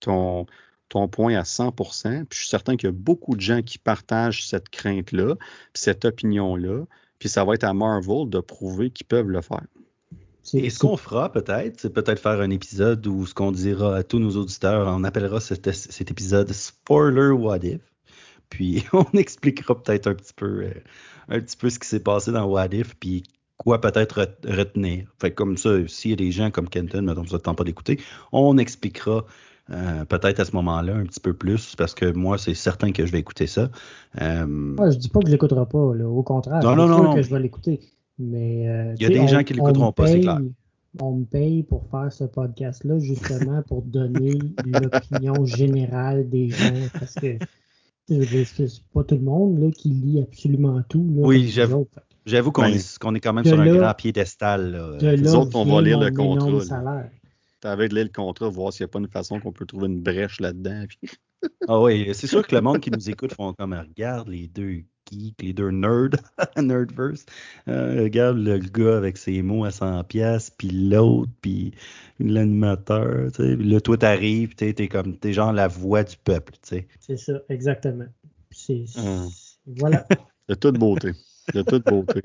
S1: ton, ton point à 100% Puis je suis certain qu'il y a beaucoup de gens qui partagent cette crainte-là, puis cette opinion-là. Puis ça va être à Marvel de prouver qu'ils peuvent le faire.
S2: Et ce qu'on fera peut-être, c'est peut-être faire un épisode où ce qu'on dira à tous nos auditeurs, on appellera cet, épisode Spoiler What If? Puis on expliquera peut-être un petit peu euh, un petit peu ce qui s'est passé dans What If, puis quoi peut-être retenir. Fait comme ça, s'il y a des gens comme Kenton, dont vous n'attendez pas d'écouter, on expliquera euh, peut-être à ce moment-là un petit peu plus parce que moi, c'est certain que je vais écouter ça.
S3: Euh... Ouais, je dis pas que je l'écouterai pas, au contraire. Non, non, non, que je vais l'écouter. Mais euh,
S2: il y a des gens qui l'écouteront pas, c'est clair.
S3: On me paye pour faire ce podcast-là justement pour donner l'opinion générale des gens parce que c'est pas tout le monde là, qui lit absolument tout.
S2: oui, j'avoue. J'avoue qu'on ben, est, est, quand même sur un grand piédestal.
S1: Les autres, on va lire le contrat. T'avais de lire le contrat, voir s'il n'y a pas une façon qu'on peut trouver une brèche là-dedans.
S2: Ah oui, c'est sûr que le monde qui nous écoute font comme regarde les deux geeks, les deux nerds, nerdverse. Euh, regarde le gars avec ses mots à 100 pièces, puis l'autre, puis l'animateur, tu sais. Là, toi, t'arrives, tu es comme, t'es genre la voix du peuple, tu sais.
S3: C'est ça, exactement. C'est, hum. voilà.
S1: De toute beauté de toute beauté.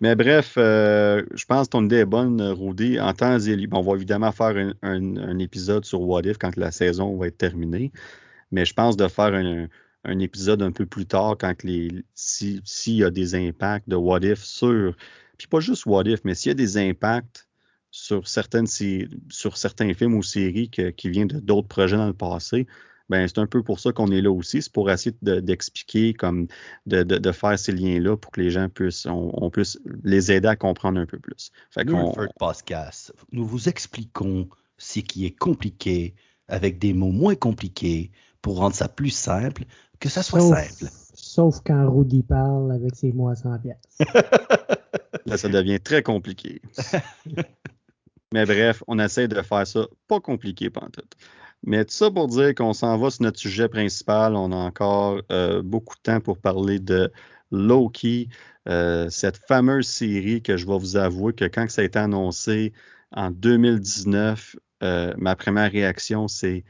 S1: Mais bref, euh, je pense que ton idée est bonne, Rudy. En temps et lieu, on va évidemment faire un, épisode sur What If quand la saison va être terminée. Mais je pense de faire un, épisode un peu plus tard quand les s'il y a des impacts de What If sur. Puis pas juste What If, mais s'il y a des impacts sur certaines sur certains films ou séries qui viennent d'autres projets dans le passé, ben c'est un peu pour ça qu'on est là aussi. C'est pour essayer d'expliquer, comme de, faire ces liens-là pour que les gens puissent, on, puisse les aider à comprendre un peu plus.
S2: Fait nous, podcast, nous vous expliquons ce qui est compliqué avec des mots moins compliqués pour rendre ça plus simple, que ça soit simple.
S3: Sauf quand Rudy parle avec ses mots à 100 pièces.
S1: Là, ça devient très compliqué. Mais bref, on essaie de faire ça pas compliqué pendant tout. Mais tout ça pour dire qu'on s'en va sur notre sujet principal. On a encore euh, beaucoup de temps pour parler de Loki, euh, cette fameuse série que je vais vous avouer que quand ça a été annoncé en 2019, euh, ma première réaction, c'est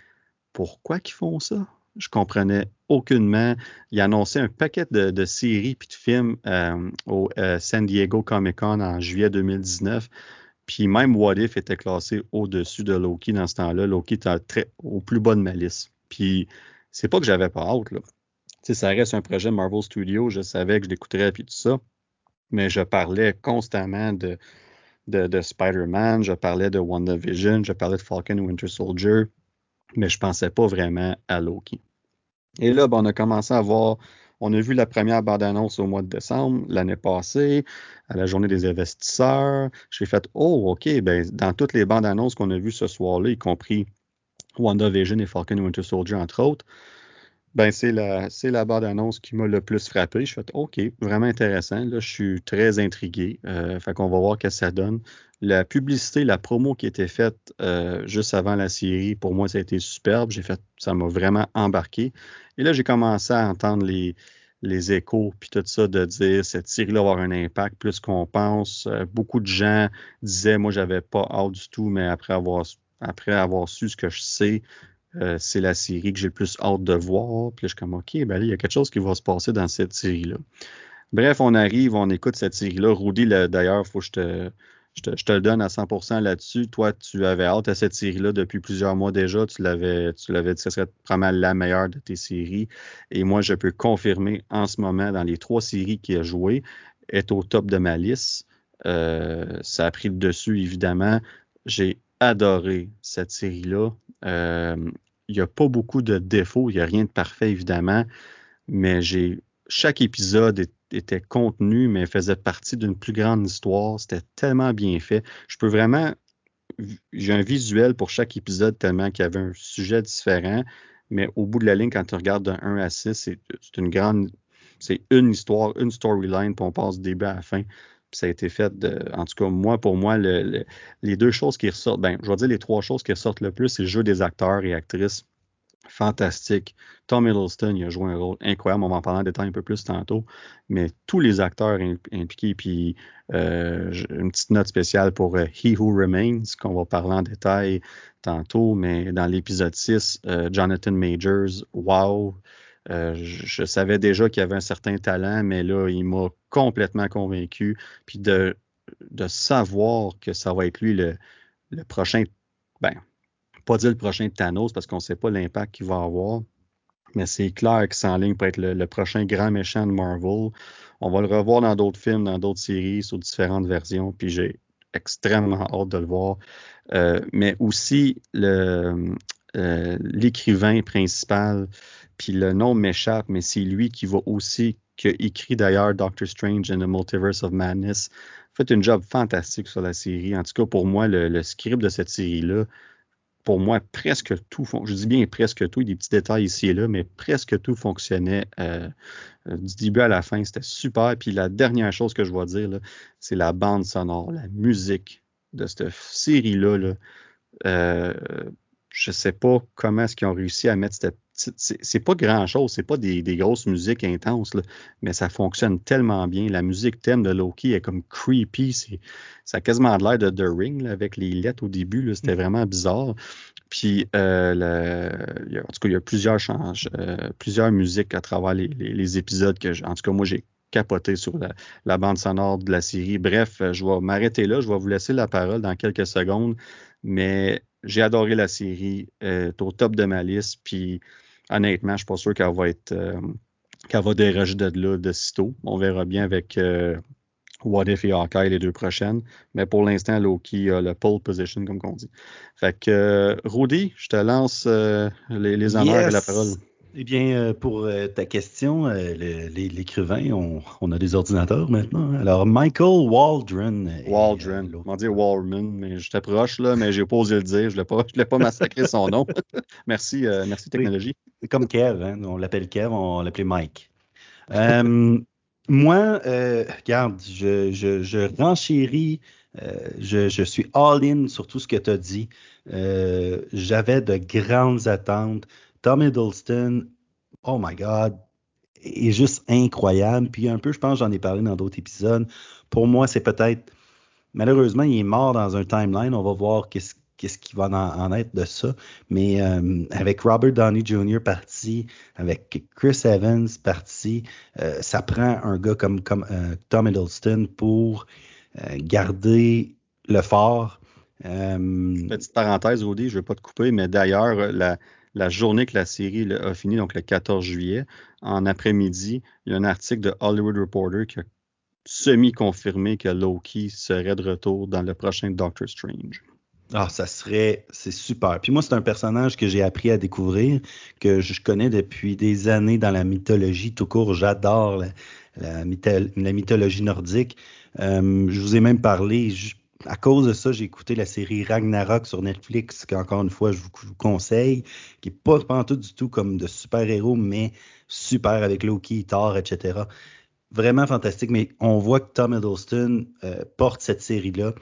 S1: pourquoi qu'ils font ça? Je comprenais aucunement. Ils annonçaient un paquet de, de séries et de films au San Diego Comic Con en juillet 2019. Puis même What If était classé au-dessus de Loki dans ce temps-là. Loki était très, au plus bas de ma liste. Puis c'est pas que j'avais pas hâte. Là. ça reste un projet Marvel Studios. Je savais que je l'écouterais puis tout ça. Mais je parlais constamment de, de, Spider-Man, je parlais de WandaVision, je parlais de Falcon Winter Soldier, mais je pensais pas vraiment à Loki. Et là, ben, on a commencé à voir, on a vu la première bande-annonce au mois de décembre l'année passée, à la journée des investisseurs. J'ai fait, oh, OK, ben, dans toutes les bandes-annonces qu'on a vues ce soir-là, y compris WandaVision et Falcon Winter Soldier, entre autres, ben, c'est la, c'est la bande-annonce qui m'a le plus frappé. Je fais OK, vraiment intéressant. Là, je suis très intrigué. Euh, fait qu'on va voir ce que ça donne. La publicité, la promo qui était faite euh, juste avant la série, pour moi, ça a été superbe. J'ai fait, ça m'a vraiment embarqué. Et là, j'ai commencé à entendre les, échos, puis tout ça, de dire cette série-là va avoir un impact plus qu'on pense. Euh, beaucoup de gens disaient, moi, j'avais pas hâte du tout, mais après avoir, su ce que je sais, euh, c'est la série que j'ai le plus hâte de voir. Puis là, je suis comme, OK, ben il y a quelque chose qui va se passer dans cette série-là. Bref, on arrive, on écoute cette série-là. Rudy, d'ailleurs, il faut que je te, je te, le donne à 100% là-dessus. Toi, tu avais hâte à cette série-là depuis plusieurs mois déjà. Tu l'avais, tu l'avais dit que ce serait vraiment la meilleure de tes séries. Et moi, je peux confirmer en ce moment, dans les trois séries qu'il a jouées, est au top de ma liste. Euh, ça a pris le dessus, évidemment. J'ai adoré cette série-là. Euh, il n'y a pas beaucoup de défauts, il n'y a rien de parfait évidemment, mais j'ai chaque épisode était contenu, mais faisait partie d'une plus grande histoire. C'était tellement bien fait. Je peux vraiment. J'ai un visuel pour chaque épisode tellement qu'il y avait un sujet différent. Mais au bout de la ligne, quand tu regardes de 1 à 6, c'est une grande. C'est une histoire, une storyline, puis on passe du début à la fin. Puis ça a été fait de. En tout cas, moi, pour moi, les deux choses qui ressortent, ben, je vais dire les trois choses qui ressortent le plus, c'est le jeu des acteurs et actrices fantastique. Tom Hiddleston, il a joué un rôle incroyable. On va en parler en détail un peu plus tantôt. Mais tous les acteurs impliqués, puis euh, une petite note spéciale pour euh, He Who Remains, qu'on va parler en détail tantôt. Mais dans l'épisode 6, euh, Jonathan Majors, wow! je, savais déjà qu'il avait un certain talent, mais là, il m'a complètement convaincu. Puis de, de savoir que ça va être lui le, le prochain, ben, pas dire le prochain Thanos parce qu'on ne sait pas l'impact qu'il va avoir. Mais c'est clair qu'il s'enligne pour être le, prochain grand méchant de Marvel. On va le revoir dans d'autres films, dans d'autres séries, sous différentes versions. Puis j'ai extrêmement hâte de le voir. Euh, mais aussi euh, l'écrivain principal, puis le nom m'échappe, mais c'est lui qui va aussi, qui écrit d'ailleurs Doctor Strange and the Multiverse of Madness. Fait une job fantastique sur la série. En tout cas, pour moi, le script de cette série-là, pour moi, presque tout, je dis bien presque tout, il y a des petits détails ici et là, mais presque tout fonctionnait euh, euh, du début à la fin. C'était super. Puis la dernière chose que je vais dire, c'est la bande sonore, la musique de cette série-là. Là. Euh, je ne sais pas comment est-ce qu'ils ont réussi à mettre cette c'est pas grand chose, c'est pas des, grosses musiques intenses, mais ça fonctionne tellement bien. La musique thème de Loki est comme creepy, ça a quasiment l'air de The Ring avec les lettres au début, c'était mm. vraiment bizarre. Puis, euh, en tout cas, il y a plusieurs, changes, euh, plusieurs musiques à travers les, épisodes que, en tout cas, moi, j'ai capoté sur la, bande sonore de la série. Bref, je vais m'arrêter là, je vais vous laisser la parole dans quelques secondes, mais j'ai adoré la série, euh, au top de ma liste, puis honnêtement, je ne suis pas sûr qu'elle va être euh, qu'elle va déroger de là de sitôt. On verra bien avec euh, What If et Hawkeye les deux prochaines. Mais pour l'instant, Loki a le pole position, comme on dit. Fait que euh, Rudy, je te lance les, les honneurs et la parole.
S2: Eh bien, euh, pour euh, ta question, euh, l'écrivain, on, a des ordinateurs maintenant. Alors, Michael Waldron.
S1: Waldron. On va dire Waldman, mais je t'approche là, mais j'ai pas osé le dire. Je ne l'ai pas massacré son nom. merci, merci technologie.
S2: Comme Kev, hein. on l'appelle Kev, on l'appelait Mike. moi, regarde, je, je, je renchéris, je, je, suis all-in sur tout ce que tu as dit. J'avais de grandes attentes. Tom Hiddleston, oh my God, est juste incroyable. Puis un peu, je pense, j'en ai parlé dans d'autres épisodes. Pour moi, c'est peut-être, malheureusement, il est mort dans un timeline. On va voir qu'est-ce qu'est-ce qui va en, être de ça. Mais euh, avec Robert Downey Jr. parti, avec Chris Evans parti, euh, ça prend un gars comme, euh, Tom Hiddleston pour garder le fort.
S1: Petite parenthèse, Rudy, je ne vais pas te couper, mais d'ailleurs, la, la journée que la série a fini, donc le 14 juillet, en après-midi, il y a un article de Hollywood Reporter qui a semi-confirmé que Loki serait de retour dans le prochain Doctor Strange.
S2: Ah, ça serait, c'est super. Puis moi, c'est un personnage que j'ai appris à découvrir, que je connais depuis des années dans la mythologie tout court. J'adore la, mythologie nordique. Euh, je vous ai même parlé, à cause de ça, j'ai écouté la série Ragnarok sur Netflix, qu'encore une fois, je vous, conseille, qui n'est pas, tout du tout comme de super-héros, mais super avec Loki, Thor, etc. Vraiment fantastique, mais on voit que Tom Hiddleston euh, porte cette série-là.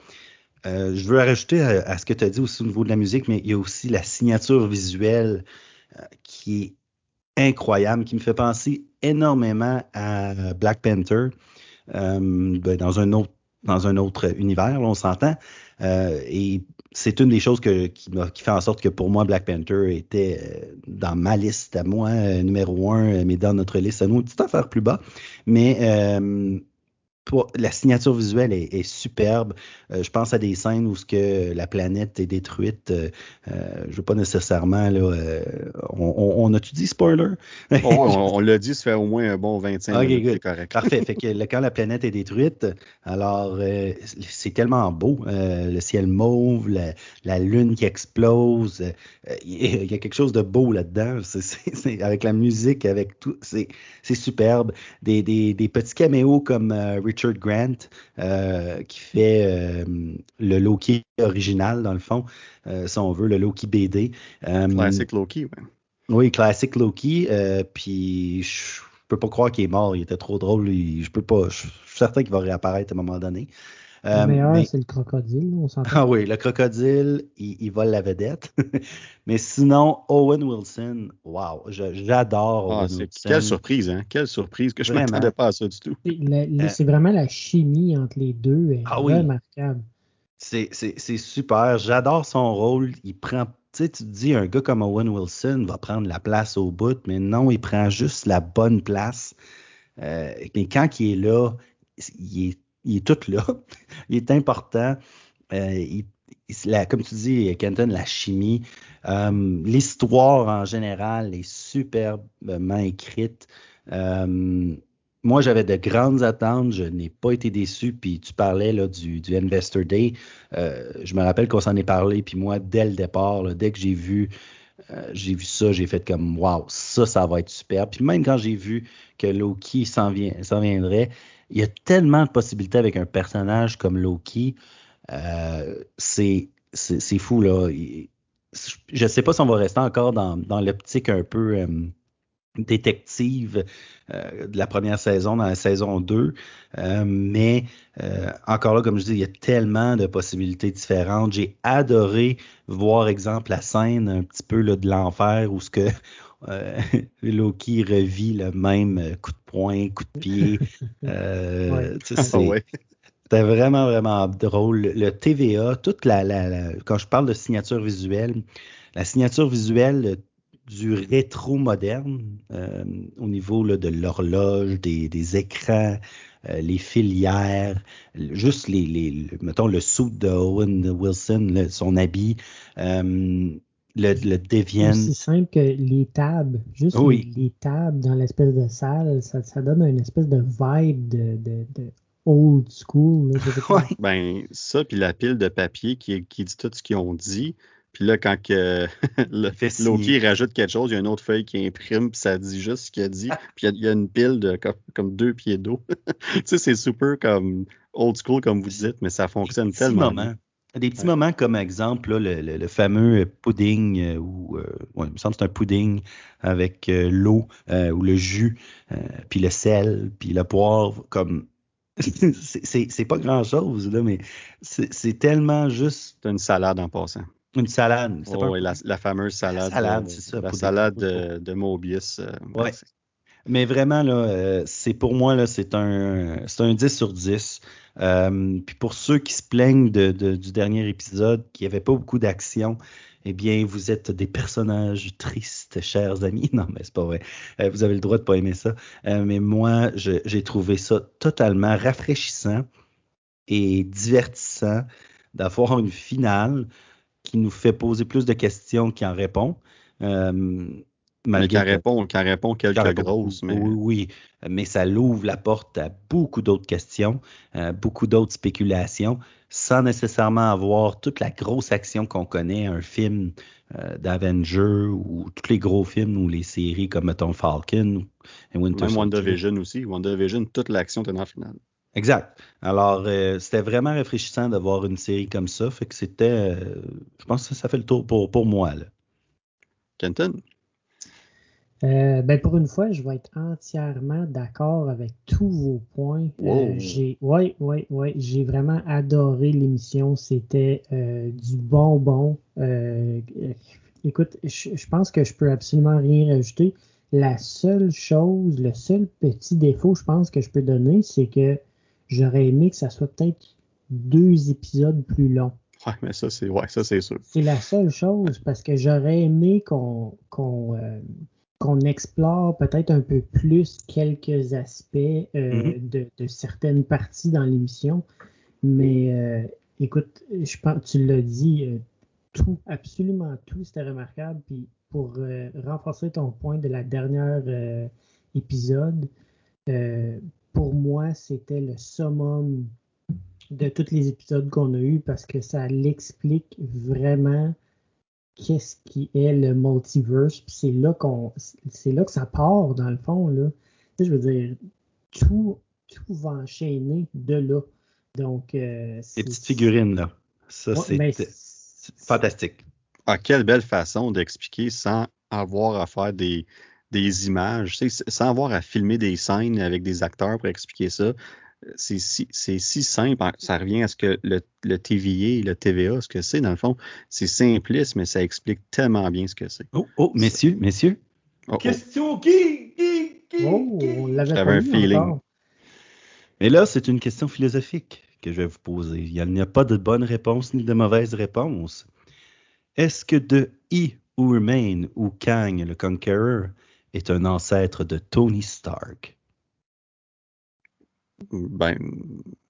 S2: Euh, je veux rajouter à, ce que tu as dit aussi au niveau de la musique, mais il y a aussi la signature visuelle euh, qui est incroyable, qui me fait penser énormément à Black Panther ben, dans un autre dans un autre univers, on s'entend. et c'est une des choses qui, fait en sorte que pour moi, Black Panther était dans ma liste à moi, numéro un, mais dans notre liste à nous, une petite affaire plus bas. Mais la signature visuelle est, superbe. Euh, je pense à des scènes où ce que la planète est détruite. Euh, euh je veux pas nécessairement là. Euh, on, a-tu dit spoiler?
S1: Oh, On, l'a dit, ça fait au moins un bon 25 minutes, c'est correct.
S2: Parfait. fait que quand la planète est détruite, alors c'est tellement beau. le ciel mauve, la, lune qui explose. Il y a quelque chose de beau là-dedans. C'est, avec la musique, avec tout. C'est, superbe. Des, des, des petits caméos comme Richard Grant, euh, qui fait euh, le Loki original, dans le fond, euh, si on veut, le Loki BD.
S1: classic Loki, oui.
S2: Oui, classic Loki. puis je peux pas croire qu'il est mort. Il était trop drôle. je peux pas. Je suis certain qu'il va réapparaître à un moment donné.
S3: Le euh, meilleur, c'est le crocodile, on s'entend.
S2: Ah oui, le crocodile, il, vole la vedette. mais sinon, Owen Wilson, wow, j'adore
S1: ah,
S2: Owen Wilson.
S1: Quelle surprise, hein? Quelle surprise que je ne m'attendais pas à ça du tout.
S3: Euh, c'est vraiment la chimie entre les deux est ah, remarquable.
S2: C'est super. J'adore son rôle. Il prend tu sais, tu te dis, un gars comme Owen Wilson va prendre la place au bout, mais non, il prend juste la bonne place. Euh, mais quand il est là, il est il est tout là. il est important. Euh, comme tu dis, Kenton, la chimie, euh, l'histoire en général est superbement écrite. Euh, moi, j'avais de grandes attentes, je n'ai pas été déçu. Puis tu parlais là, du, du Investor Day. je me rappelle qu'on s'en est parlé. Puis moi, dès le départ, dès que j'ai vu, j'ai vu ça, j'ai fait comme waouh, ça, ça va être super. Puis même quand j'ai vu que Loki s'en viendrait, il y a tellement de possibilités avec un personnage comme Loki. Euh, c'est fou, là. Je ne sais pas si on va rester encore dans, dans l'optique un peu euh, détective euh, de la première saison, dans la saison 2. mais encore là, comme je dis, il y a tellement de possibilités différentes. J'ai adoré voir, exemple, la scène un petit peu là, de l'enfer où ce que euh, Loki revit le même coup de poing, coup de pied. Euh, ah C'était vraiment, vraiment drôle. Le TVA, toute la, la, quand je parle de signature visuelle, la signature visuelle du rétro moderne euh, au niveau de l'horloge, des, écrans, les filières, juste les, les, mettons le suit de Owen Wilson, son habit, le, le C'est
S3: aussi simple que les tables. Juste les, tables dans l'espèce de salle, ça, ça, donne une espèce de vibe de, de, de old school.
S1: Ben, ça, puis la pile de papier qui, qui dit tout ce qu'ils ont dit. Puis là, quand que, le Loki rajoute quelque chose, il y a une autre feuille qui imprime, puis ça dit juste ce qu'il a dit. Puis il y, a une pile de comme, deux pieds d'eau. tu sais, c'est super comme old school, comme vous dites, mais ça fonctionne tellement.
S2: Des petits moments comme exemple, le, fameux pudding, euh, ou euh, ouais, il me semble que c'est un pudding avec euh, l'eau ou le jus, puis le sel, puis le poivre, comme c'est pas grand chose, là, mais c'est tellement juste.
S1: C'est une salade en passant.
S2: Une salade.
S1: Oh, oui, la, fameuse salade. La salade, c'est ça. La salade de, de Mobius.
S2: ouais. Mais vraiment, là, c'est pour moi, là, c'est un, un 10 sur 10. Euh, puis pour ceux qui se plaignent de, du dernier épisode, qui n'y avait pas beaucoup d'action, eh bien, vous êtes des personnages tristes, chers amis. Non, mais c'est pas vrai. Euh, vous avez le droit de pas aimer ça. Euh, mais moi, j'ai trouvé ça totalement rafraîchissant et divertissant d'avoir une finale qui nous fait poser plus de questions qu'il en répond.
S1: Mais qui répond, répond quelques grosses. Mais...
S2: Oui, oui, mais ça l'ouvre la porte à beaucoup d'autres questions, euh, beaucoup d'autres spéculations, sans nécessairement avoir toute la grosse action qu'on connaît, un film euh, d'Avenger ou tous les gros films ou les séries comme mettons Falcon
S1: et Winter Même WandaVision aussi. WandaVision, toute l'action dans la finale.
S2: Exact. Alors, euh, c'était vraiment rafraîchissant d'avoir une série comme ça. Fait que c'était, je pense que ça fait le tour pour, pour moi. Là.
S1: Kenton?
S3: Euh, ben pour une fois, je vais être entièrement d'accord avec tous vos points. Euh, j'ai, ouais, ouais, ouais, j'ai vraiment adoré l'émission. C'était euh, du bonbon. écoute, je, pense que je peux absolument rien rajouter. La seule chose, le seul petit défaut, je pense que je peux donner, c'est que j'aurais aimé que ça soit peut-être deux épisodes plus longs.
S1: Ouais, mais ça c'est, ouais, ça c'est sûr.
S3: C'est la seule chose parce que j'aurais aimé qu'on, qu'on qu'on explore peut-être un peu plus quelques aspects euh, mm-hmm. de, certaines parties dans l'émission. Mais euh, écoute, je pense tu l'as dit, euh, tout, absolument tout, c'était remarquable. Puis pour renforcer ton point de la dernière épisode, pour moi, c'était le summum de tous les épisodes qu'on a eus parce que ça l'explique vraiment qu'est-ce qui est le multiverse. Puis c'est là qu'on c'est là que ça part, dans le fond. Là. je veux dire, tout, tout va enchaîner de là. Donc, euh,
S2: Les petites figurines, là. Ça, ben, c'est fantastique.
S1: Ah, quelle belle façon d'expliquer sans avoir à faire des, des images, sans avoir à filmer des scènes avec des acteurs pour expliquer ça c'est si, si, simple. Ça revient à ce que le, le TVA, le TVA, ce que c'est, dans le fond. C'est simpliste, mais ça explique tellement bien ce que c'est.
S2: Oh, oh, messieurs, messieurs.
S1: Oh, oh.
S2: question qui, qui, qui,
S3: oh,
S1: J'avais un feeling.
S2: Mais là, c'est une question philosophique que je vais vous poser. Il n'y a pas de bonne réponse ni de mauvaise réponse. Est-ce que de ou Remain ou Kang le Conqueror est un ancêtre de Tony Stark?
S1: Ben,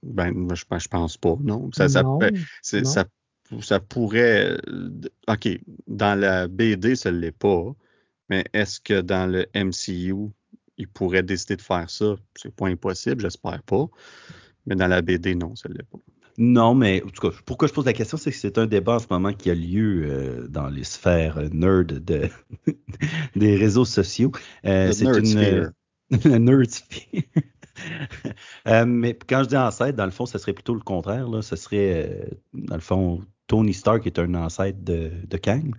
S1: ben je, je pense pas, non. Ça, ça, ça, pourrait. OK, dans la BD, ça ne l'est pas, mais est-ce que dans le MCU, il pourrait décider de faire ça? C'est pas impossible, j'espère pas. Mais dans la BD, non, ça ne l'est pas.
S2: Non, mais en tout cas, pourquoi je pose la question, c'est que c'est un débat en ce moment qui a lieu euh, dans les sphères nerd de, des réseaux sociaux.
S1: Euh, c'est une.
S2: Le nerd sphere. Euh, mais quand je dis ancêtre, dans le fond, ce serait plutôt le contraire. Ce serait, euh, dans le fond, Tony Stark est un ancêtre de, Kang.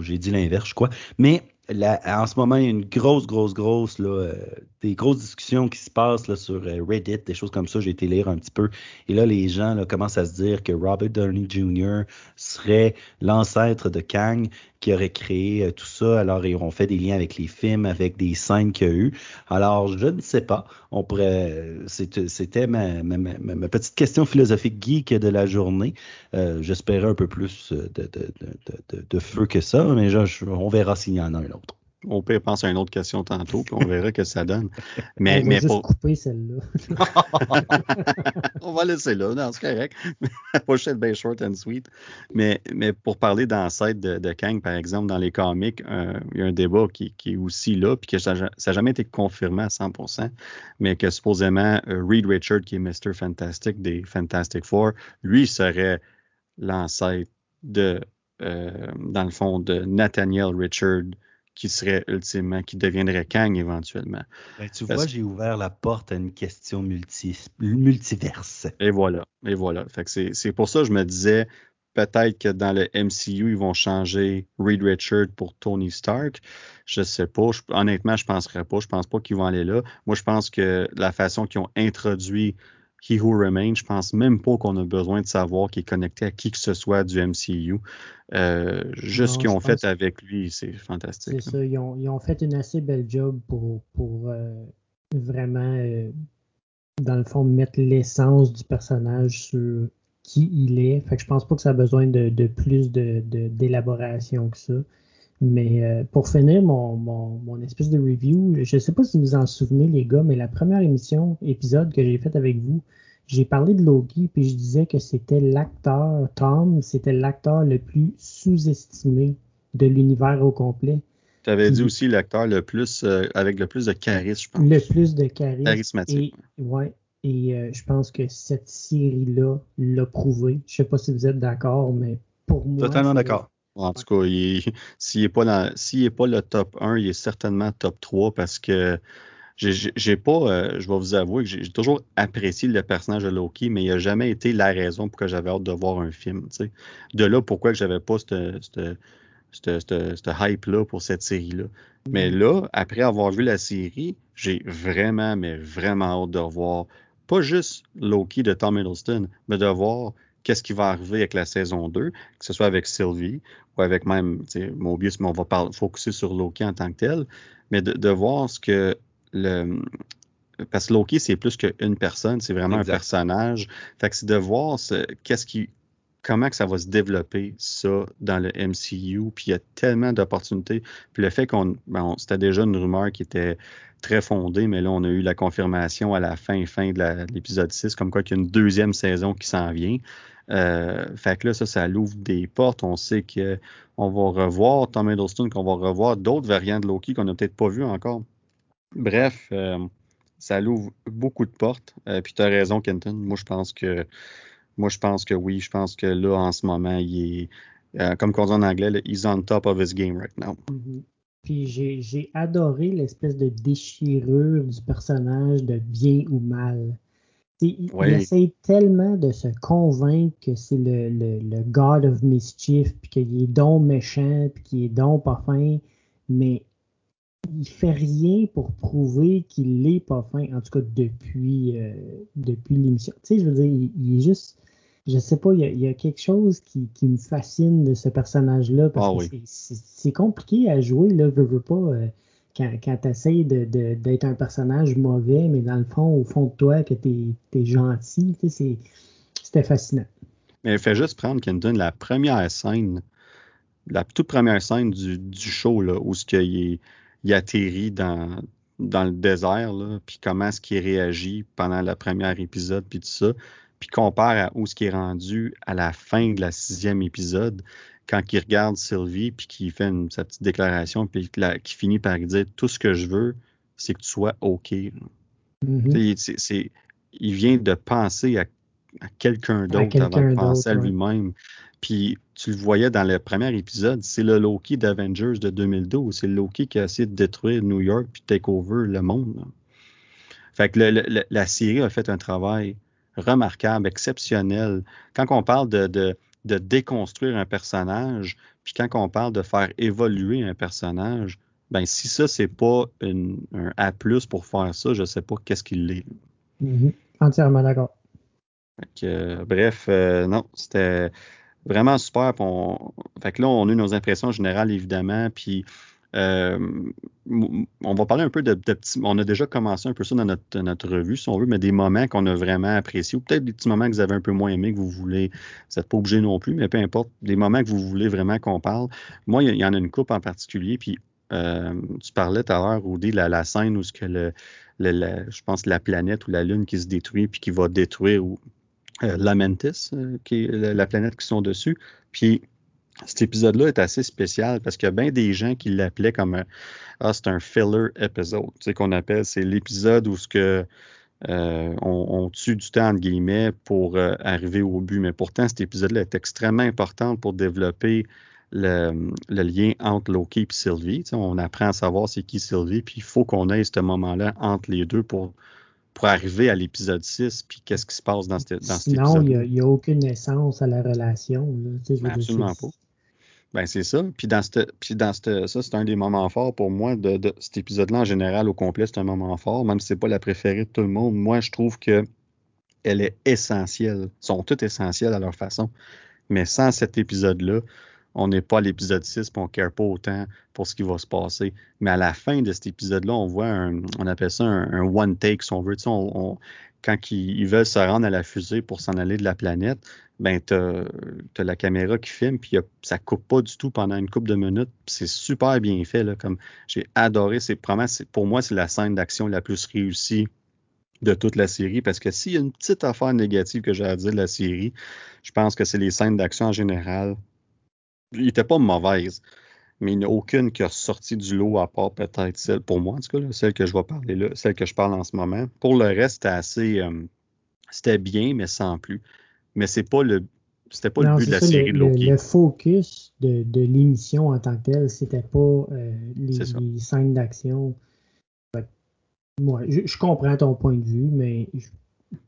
S2: J'ai dit l'inverse, je crois. Mais en ce moment, il y a une grosse, grosse, grosse, là, euh, des grosses discussions qui se passent sur Reddit, des choses comme ça. J'ai été lire un petit peu. Et là, les gens commencent à se dire que Robert Downey Jr. serait l'ancêtre de Kang qui aurait créé euh, tout ça. Alors, ils auront fait des liens avec les films, avec des scènes qu'il y a eu. Alors, je ne sais pas. On pourrait. C'était ma, petite question philosophique geek de la journée. J'espérais un peu plus de, feu que ça, mais on verra s'il y en a un autre.
S1: On peut penser à une autre question tantôt, puis on verra que ça donne.
S3: Mais, on va juste couper celle-là.
S1: on va laisser là, non, c'est correct. La pochette bien short and sweet. Mais, mais pour parler d'ancêtre de, de, Kang, par exemple, dans les comics, euh, il y a un débat qui, qui est aussi là, puis que ça n'a jamais été confirmé à 100%, mais que supposément euh, Reed Richard, qui est Mr. Fantastic des Fantastic Four, lui serait l'ancêtre de, euh, dans le fond, de Nathaniel Richard, qui serait ultimement, qui deviendrait Kang éventuellement.
S2: Ben, tu vois, j'ai ouvert la porte à une question multi, multiverse.
S1: Et voilà, et voilà. c'est pour ça que je me disais, peut-être que dans le MCU, ils vont changer Reed Richard pour Tony Stark. Je sais pas. honnêtement, je penserais pas. Je pense pas qu'ils vont aller là. Moi, je pense que la façon qu'ils ont introduit He Who Remains, je pense même pas qu'on a besoin de savoir qu'il est connecté à qui que ce soit du MCU. Euh, juste ce qu'ils ont fait avec lui, c'est fantastique.
S3: C'est ça, ils ont, fait une assez belle job pour, euh, vraiment, euh, dans le fond, mettre l'essence du personnage sur qui il est. Fait que je pense pas que ça a besoin de, plus d'élaboration que ça. Mais pour finir mon, mon, espèce de review, je ne sais pas si vous en souvenez les gars, mais la première émission, épisode que j'ai faite avec vous, j'ai parlé de Loki, puis je disais que c'était l'acteur, Tom, c'était l'acteur le plus sous-estimé de l'univers au complet.
S1: Tu avais dit aussi l'acteur le plus euh, avec le plus de charisme, je pense.
S3: Le plus de charisme.
S1: Charismatique.
S3: Et, ouais. Et euh, je pense que cette série-là l'a prouvé. Je sais pas si vous êtes d'accord, mais pour moi.
S2: Totalement d'accord.
S1: En tout cas, s'il n'est pas, est pas le top 1, il est certainement top 3 parce que j'ai pas, euh, je vais vous avouer que j'ai toujours apprécié le personnage de Loki, mais il n'a jamais été la raison pour que j'avais hâte de voir un film. De là, pourquoi que j'avais pas cette, hype-là pour cette série-là. Mais mm. là, après avoir vu la série, j'ai vraiment, mais vraiment hâte de revoir pas juste Loki de Tom Hiddleston, mais de voir qu'est-ce qui va arriver avec la saison 2, que ce soit avec Sylvie ou avec même Mobius, mais on va parler, focuser sur Loki en tant que tel, mais de voir ce que le parce que Loki, c'est plus qu'une personne, c'est vraiment un personnage. Fait que c'est de voir qu'est-ce qui comment que ça va se développer, ça, dans le MCU. Puis il y a tellement d'opportunités. Puis le fait qu'on. C'était déjà une rumeur qui était très fondée, mais là, on a eu la confirmation à la fin, fin de l'épisode 6, comme quoi qu'il y a une deuxième saison qui s'en vient. Euh, fait que là, ça, ça l'ouvre des portes. On sait qu'on va revoir Tom Hiddleston, qu'on va revoir d'autres variants de Loki qu'on n'a peut-être pas vu encore. Bref, euh, ça l'ouvre beaucoup de portes. Euh, puis tu as raison, Kenton. Moi, je pense que moi, je pense que oui. Je pense que là, en ce moment, il est, euh, comme on dit en anglais, là, he's on top of his game right now.
S3: Mm-hmm. Puis j'ai adoré l'espèce de déchirure du personnage de bien ou mal. Il, essaie tellement de se convaincre que c'est le, le, le, God of Mischief, puis qu'il est donc méchant, puis qu'il est donc pas fin, mais il fait rien pour prouver qu'il n'est pas fin, en tout cas depuis, euh, depuis l'émission. Tu sais, je veux dire, il, est juste, je sais pas, il y a, quelque chose qui, me fascine de ce personnage-là parce ah que c'est compliqué à jouer, là, veux, veux pas, euh, quand, quand tu essaies d'être un personnage mauvais, mais dans le fond, au fond de toi, que tu es, gentil, c'était fascinant.
S1: Mais fait juste prendre, Kenton, la première scène, la toute première scène du, du show, là, où ce est il atterrit dans, dans le désert, là, puis comment est-ce qu'il réagit pendant le premier épisode, puis tout ça, puis compare à où ce qui est rendu à la fin de la sixième épisode, quand il regarde Sylvie, puis qu'il fait sa petite déclaration, puis qui finit par dire « Tout ce que je veux, c'est que tu sois OK. Mm-hmm. il vient de penser à, quelqu'un d'autre avant de penser à lui-même. Puis tu le voyais dans le premier épisode, c'est le Loki d'Avengers de 2012. C'est le Loki qui a essayé de détruire New York puis take over le monde. Fait que la série a fait un travail remarquable, exceptionnel. Quand on parle de, de, déconstruire un personnage, puis quand on parle de faire évoluer un personnage, ben si ça, c'est pas un A pour faire ça, je sais pas qu'est-ce qu'il est.
S3: Mm-hmm. Entièrement d'accord.
S1: bref, euh, non, c'était vraiment super. Fait que là, on a eu nos impressions générales, évidemment. Puis euh, on va parler un peu de, petits. On a déjà commencé un peu ça dans notre, revue, si on veut, mais des moments qu'on a vraiment appréciés, ou peut-être des petits moments que vous avez un peu moins aimés, que vous voulez. Vous n'êtes pas obligé non plus, mais peu importe, des moments que vous voulez vraiment qu'on parle. Moi, il y, en a une coupe en particulier, puis euh, tu parlais tout à l'heure, Rudy, la, la scène où ce que je pense la planète ou la Lune qui se détruit puis qui va détruire ou euh, Lamentis, euh, qui est la planète qui sont dessus. Puis cet épisode-là est assez spécial parce qu'il y a bien des gens qui l'appelaient comme un, ah, c'est un filler tu sais qu'on appelle, c'est l'épisode où ce que euh, on, tue du temps entre guillemets pour arriver au but. Mais pourtant, cet épisode-là est extrêmement important pour développer le, lien entre Loki et Sylvie. Tu sais, on apprend à savoir c'est qui Sylvie, puis il faut qu'on ait ce moment-là entre les deux pour pour arriver à l'épisode 6, puis qu'est-ce qui se passe dans, cette, dans cet épisode.
S3: Non, il n'y a, aucune essence à la relation.
S1: Absolument pas. Ben, c'est ça. Puis dans, puis dans ça, c'est un des moments forts pour moi de, cet épisode-là en général au complet, c'est un moment fort, même si c'est pas la préférée de tout le monde. Moi, je trouve que elle est essentielle. Elles sont toutes essentielles à leur façon. Mais sans cet épisode-là, on n'est pas à l'épisode 6 et on ne care pas autant pour ce qui va se passer. Mais à la fin de cet épisode-là, on voit un, on appelle ça un, one take, si on veut. Quand ils, veulent se rendre à la fusée pour s'en aller de la planète, ben tu as, la caméra qui filme, puis ça coupe pas du tout pendant une couple de minutes. C'est super bien fait. Là, comme j'ai adoré. C'est pour moi, c'est la scène d'action la plus réussie de toute la série. Parce que s'il y a une petite affaire négative que j'ai à dire de la série, je pense que c'est les scènes d'action en général il était pas mauvaise. Mais il n'y a aucune qui a sorti du lot à part peut-être celle, pour moi en tout cas, celle que je vais parler là, celle que je parle en ce moment. Pour le reste, c'était assez. Euh, c'était bien, mais sans plus. Mais c'est pas le. C'était pas le but de la série
S3: de
S1: Loki.
S3: Le, focus de, l'émission en tant que telle, c'était pas euh, les, scènes d'action. Moi, je, comprends ton point de vue, mais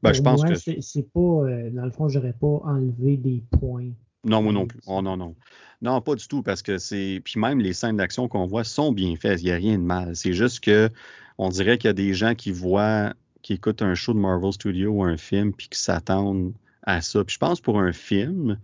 S1: ben, je pense que
S3: c'est pas. Euh, dans le fond, j'aurais pas enlevé des points.
S1: Non, moi non plus. Oh, non, non. Non, pas du tout, parce que c'est. Puis même les scènes d'action qu'on voit sont bien faites. Il n'y a rien de mal. C'est juste que on dirait qu'il y a des gens qui voient, qui écoutent un show de Marvel Studios ou un film, puis qui s'attendent à ça. Puis je pense pour un film,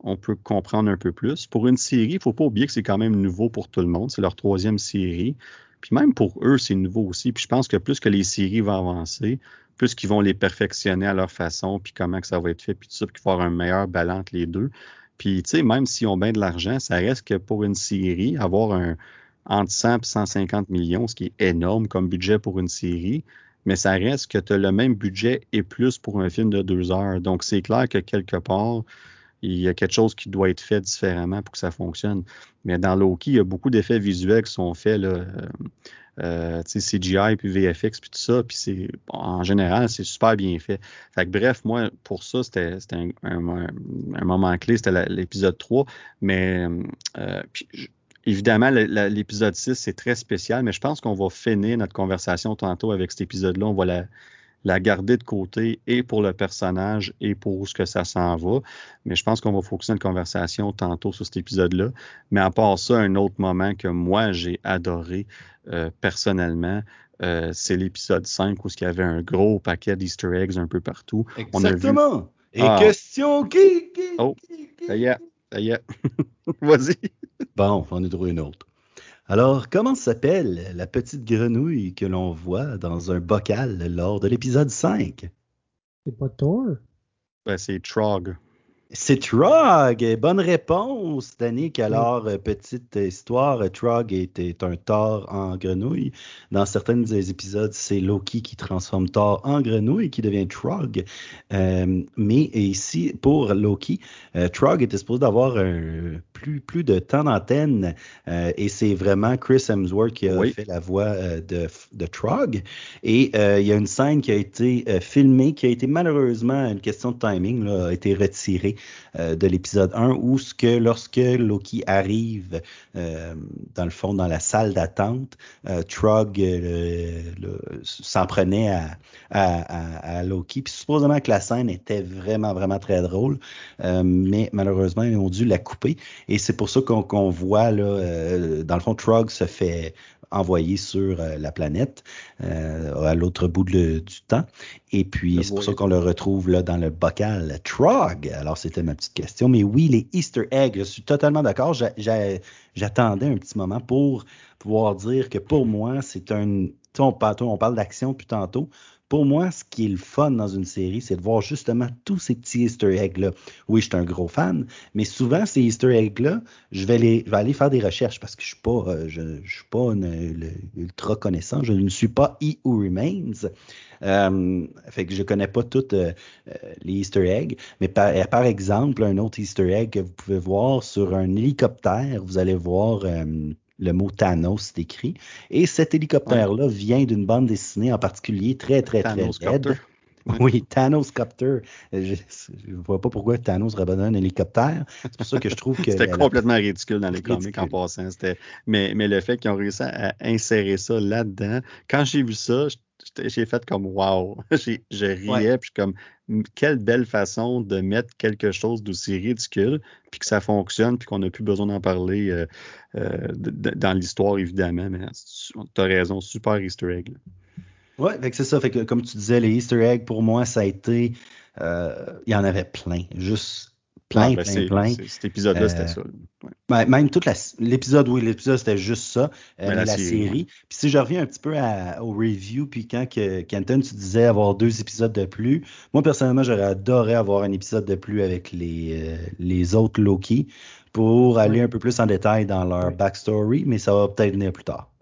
S1: on peut comprendre un peu plus. Pour une série, il ne faut pas oublier que c'est quand même nouveau pour tout le monde. C'est leur troisième série. Puis même pour eux, c'est nouveau aussi. Puis je pense que plus que les séries vont avancer, plus qu'ils vont les perfectionner à leur façon, puis comment que ça va être fait, puis tout ça, puis qu'il va avoir un meilleur balance entre les deux. Puis, tu sais, même s'ils ont bien de l'argent, ça reste que pour une série, avoir un entre 100 et 150 millions, ce qui est énorme comme budget pour une série, mais ça reste que tu as le même budget et plus pour un film de deux heures. Donc, c'est clair que quelque part, il y a quelque chose qui doit être fait différemment pour que ça fonctionne. Mais dans Loki, il y a beaucoup d'effets visuels qui sont faits. Là, euh, CGI, puis VFX, puis tout ça. Puis c'est, en général, c'est super bien fait. Fait que bref, moi, pour ça, c'était, un, moment clé, c'était l'épisode 3. Mais euh, évidemment, l'épisode 6, c'est très spécial, mais je pense qu'on va finir notre conversation tantôt avec cet épisode-là. On va la, la garder de côté et pour le personnage et pour où ce que ça s'en va. Mais je pense qu'on va focuser une conversation tantôt sur cet épisode-là. Mais à part ça, un autre moment que moi j'ai adoré euh, personnellement, euh, c'est l'épisode 5 où il y avait un gros paquet d'Easter eggs un peu partout.
S2: Exactement. Et ah. question qui, qui,
S1: Oh, ça y est, ça y est. Vas-y.
S2: Bon, on est trouvé une autre. Alors, comment s'appelle la petite grenouille que l'on voit dans un bocal lors de l'épisode 5?
S3: C'est pas Thor?
S1: Ben, c'est Trog.
S2: C'est Trog. Bonne réponse, Danick. Alors, euh, petite histoire, Trog est, un Thor en grenouille. Dans certains des épisodes, c'est Loki qui transforme Thor en grenouille, qui devient Trog. Euh, mais ici, pour Loki, euh, Trog était supposé d'avoir plus, plus de temps d'antenne et c'est vraiment Chris Hemsworth qui a fait la voix de, de Trog. Et il y a une scène qui a été filmée, qui a été malheureusement, une question de timing, a été retirée euh, de l'épisode 1 où lorsque Loki arrive euh, dans le fond dans la salle d'attente, euh, Trog s'en prenait à, Loki. Puis supposément que la scène était vraiment vraiment très drôle, mais malheureusement ils ont dû la couper et c'est pour ça qu'on voit dans le fond Trog se fait envoyé sur euh, la planète euh, à l'autre bout du temps. Et puis, c'est pour ça qu'on le retrouve là dans le bocal Trog. Alors, c'était ma petite question. Mais oui, les Easter eggs, je suis totalement d'accord. J'attendais un petit moment pour pouvoir dire que pour moi, c'est un... On parle, on parle d'action puis tantôt pour moi, ce qui est le fun dans une série, c'est de voir justement tous ces petits Easter eggs-là. Oui, je suis un gros fan, mais souvent, ces Easter eggs-là, je vais, aller faire des recherches parce que je ne suis pas, euh, ultra connaissant. Je ne suis pas E Who Remains. Euh, fait que je connais pas tous euh, les Easter eggs, mais par, par, exemple, un autre Easter egg que vous pouvez voir sur un hélicoptère, vous allez voir le mot Thanos écrit. Et cet hélicoptère-là vient d'une bande dessinée en particulier très, très, très laide. Oui, Thanos Copter. Je ne vois pas pourquoi Thanos rabandonne un hélicoptère. C'est pour ça que je trouve que.
S1: C'était complètement ridicule dans les comics en passant. Mais, mais le fait qu'ils ont réussi à insérer ça là-dedans, quand j'ai vu ça, j'ai fait comme wow. je riais, puis comme quelle belle façon de mettre quelque chose d'aussi ridicule, puis que ça fonctionne, puis qu'on n'a plus besoin d'en parler euh, euh, dans l'histoire, évidemment. Mais tu as raison, super Easter egg.
S2: Oui, c'est ça. Fait que, comme tu disais, les Easter eggs, pour moi, ça a été. Euh, il y en avait plein. Juste plein, ah, ben, plein, plein.
S1: Cet épisode-là, c'était ça.
S2: Ben, même tout l'épisode, oui, l'épisode, c'était juste ça. Euh, la, série. Puis si je reviens un petit peu au review, puis quand que, Kenton, tu disais avoir deux épisodes de plus, moi, personnellement, j'aurais adoré avoir un épisode de plus avec les, euh, les autres Loki pour aller un peu plus en détail dans leur backstory, mais ça va peut-être venir plus tard.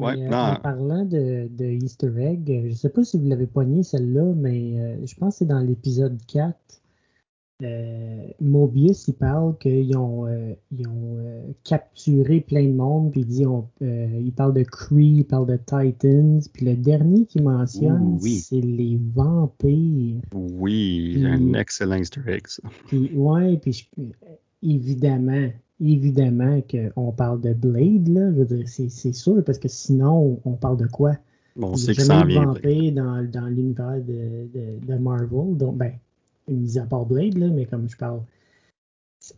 S3: Ouais, euh, en parlant de, de, Easter egg, je ne sais pas si vous l'avez poigné celle-là, mais je pense que c'est dans l'épisode 4 euh, Mobius, il parle qu'ils ont, euh, ils ont euh, capturé plein de monde, puis il dit, il parle de Kree, il parle de Titans, puis le dernier qu'il mentionne, c'est les vampires.
S1: Oui, un excellent Easter egg, ça.
S3: Puis, ouais, puis évidemment, évidemment qu'on parle de Blade, là, je veux dire, c'est sûr, parce que sinon, on parle de quoi?
S1: Bon, on sait que ça vient.
S3: dans, dans l'univers de, de, de, Marvel, donc, ben, mis à part Blade, là, mais comme je parle.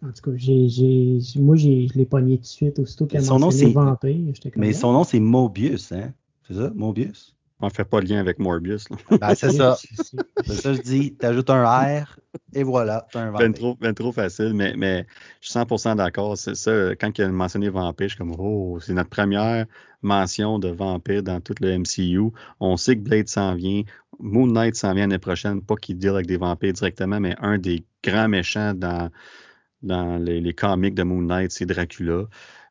S3: En tout cas, j'ai, j'ai, moi, j'ai, je l'ai pogné tout de suite aussitôt qu'elle
S2: a mentionné vampire. Mais son nom, c'est Mobius, hein? C'est ça, Mobius?
S1: On fait pas de lien avec Morbius. Là.
S2: Ben, c'est ça. c'est ça, je dis. Tu ajoutes un R et voilà, tu as un vampire.
S1: Ben trop, ben trop facile, mais, mais je suis 100% d'accord. C'est ça, quand il a mentionné vampire, je suis comme, oh, c'est notre première mention de vampire dans tout le MCU. On sait que Blade s'en vient. Moon Knight s'en vient l'année prochaine. Pas qu'il deal avec des vampires directement, mais un des grands méchants dans, dans les, les comics de Moon Knight, c'est Dracula.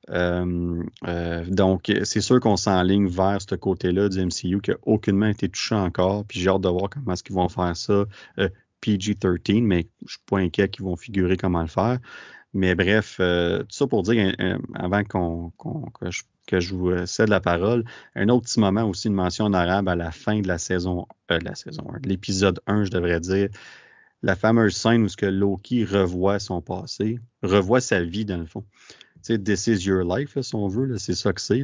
S1: Euh, euh, donc, c'est sûr qu'on s'enligne vers ce côté-là du MCU qui n'a aucunement été touché encore. Puis j'ai hâte de voir comment est-ce qu'ils vont faire ça. Euh, PG-13, mais je suis pas inquiet qu'ils vont figurer comment le faire. Mais bref, tout ça pour dire, avant qu'on, que, je, que, je, vous cède la parole, un autre petit moment aussi, une mention en arabe à la fin de la saison, de la saison 1, l'épisode 1, je devrais dire, la fameuse scène où ce que Loki revoit son passé, revoit sa vie dans le fond sais, This is your life, si on veut, c'est ça que c'est.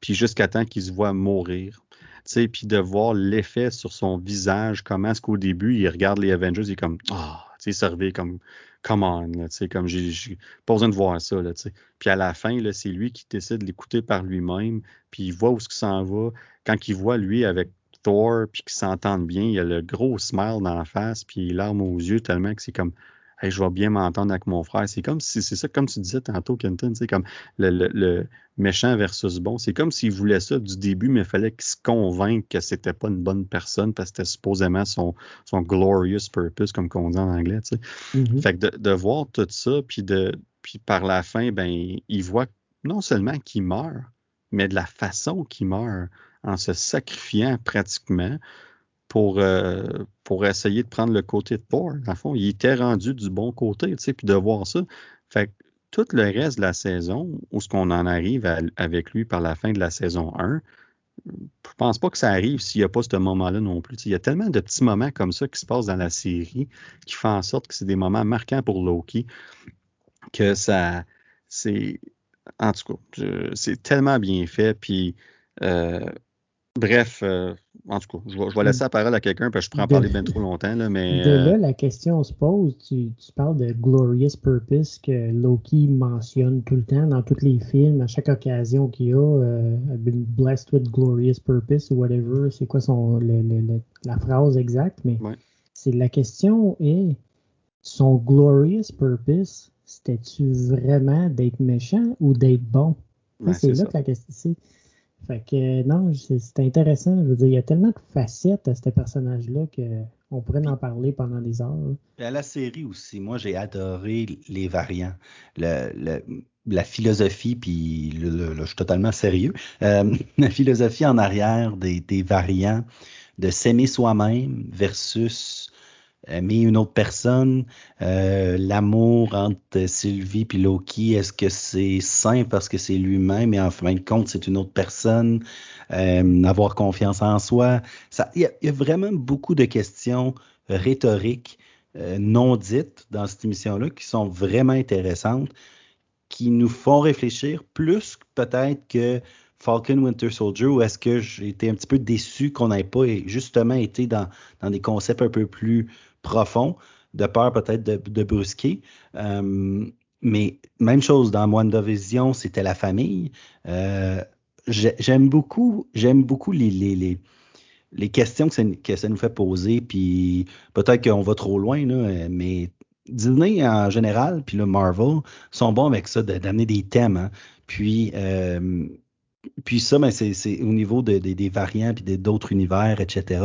S1: Puis jusqu'à temps qu'il se voit mourir. Puis de voir l'effet sur son visage, comment est-ce qu'au début, il regarde les Avengers, il est comme Ah, oh, tu sais, comme Come on, là, comme j'ai pas besoin de voir ça. Là, puis à la fin, c'est lui qui décide de l'écouter par lui-même, puis il voit où ce qu'il s'en va. Quand il voit lui avec Thor, puis qu'ils s'entendent bien, il a le gros smile dans la face, puis larmes aux yeux, tellement que c'est comme je vais bien m'entendre avec mon frère. C'est comme si, c'est ça, comme tu disais tantôt, Kenton, c'est comme le, méchant versus bon. C'est comme s'il voulait ça du début, mais il fallait qu'il se convainque que c'était pas une bonne personne parce que c'était supposément son, son glorious purpose, comme qu'on dit en anglais, tu sais. Mm-hmm. Fait que de, voir tout ça, puis de, puis par la fin, ben, il voit non seulement qu'il meurt, mais de la façon qu'il meurt, en se sacrifiant pratiquement, pour, euh, pour essayer de prendre le côté de Thor. Dans le fond, il était rendu du bon côté, tu sais, puis de voir ça. Fait que tout le reste de la saison, où ce qu'on en arrive avec lui par la fin de la saison 1, je pense pas que ça arrive s'il n'y a pas ce moment-là non plus. il y a tellement de petits moments comme ça qui se passent dans la série qui font en sorte que c'est des moments marquants pour Loki que ça, c'est, en tout cas, c'est tellement bien fait. Puis, euh, bref, euh, en tout cas, je vais, laisser la parole à quelqu'un parce que je pourrais en parler bien trop longtemps. Là, mais,
S3: de là, euh, la question se pose. Tu, parles de Glorious Purpose que Loki mentionne tout le temps dans tous les films, à chaque occasion qu'il y a. Euh, blessed with Glorious Purpose ou whatever. C'est quoi son, la phrase exacte? Mais c'est la question est son Glorious Purpose, c'était-tu vraiment d'être méchant ou d'être bon? c'est là que la question. Fait que non, c'est intéressant. Je veux dire, il y a tellement de facettes à ce personnage-là qu'on pourrait en parler pendant des heures.
S2: À la série aussi, moi j'ai adoré les variants. la philosophie, puis je suis totalement sérieux, euh, la philosophie en arrière des, des variants, de s'aimer soi-même versus aimer une autre personne, euh, l'amour entre Sylvie et Loki, est-ce que c'est sain parce que c'est lui-même? Et en fin de compte c'est une autre personne, euh, avoir confiance en soi, il y, a vraiment beaucoup de questions rhétoriques euh, non dites dans cette émission-là qui sont vraiment intéressantes, qui nous font réfléchir plus peut-être que Falcon Winter Soldier ou est-ce que j'ai été un petit peu déçu qu'on n'ait pas justement été dans, dans des concepts un peu plus profond, de peur peut-être de, brusquer. Euh, mais même chose dans WandaVision, c'était la famille. Euh, j'aime beaucoup, j'aime beaucoup les, questions que ça, nous fait poser, puis peut-être qu'on va trop loin, mais Disney en général, puis le Marvel, sont bons avec ça, d'amener des thèmes. Hein. Puis, euh, puis ça, ben, c'est au niveau de, des variants puis d'autres univers, etc.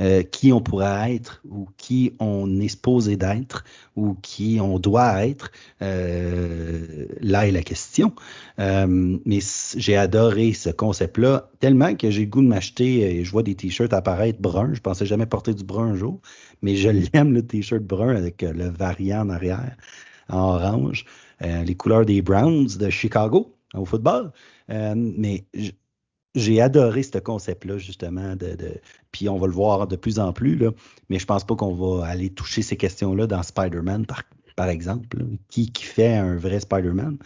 S2: Euh, qui on pourrait être ou qui on est supposé d'être ou qui on doit être. Euh, là est la question. Euh, mais j'ai adoré ce concept-là tellement que j'ai le goût de m'acheter. Je vois des t-shirts apparaître bruns. Je pensais jamais porter du brun un jour, mais je l'aime le t-shirt brun avec le variant en arrière en orange. les couleurs des Browns de Chicago au football. Euh, mais j'ai adoré ce concept-là, justement, de, puis on va le voir de plus en plus, là, mais je pense pas qu'on va aller toucher ces questions-là dans Spider-Man, par, par exemple. Qui, qui fait un vrai Spider-Man?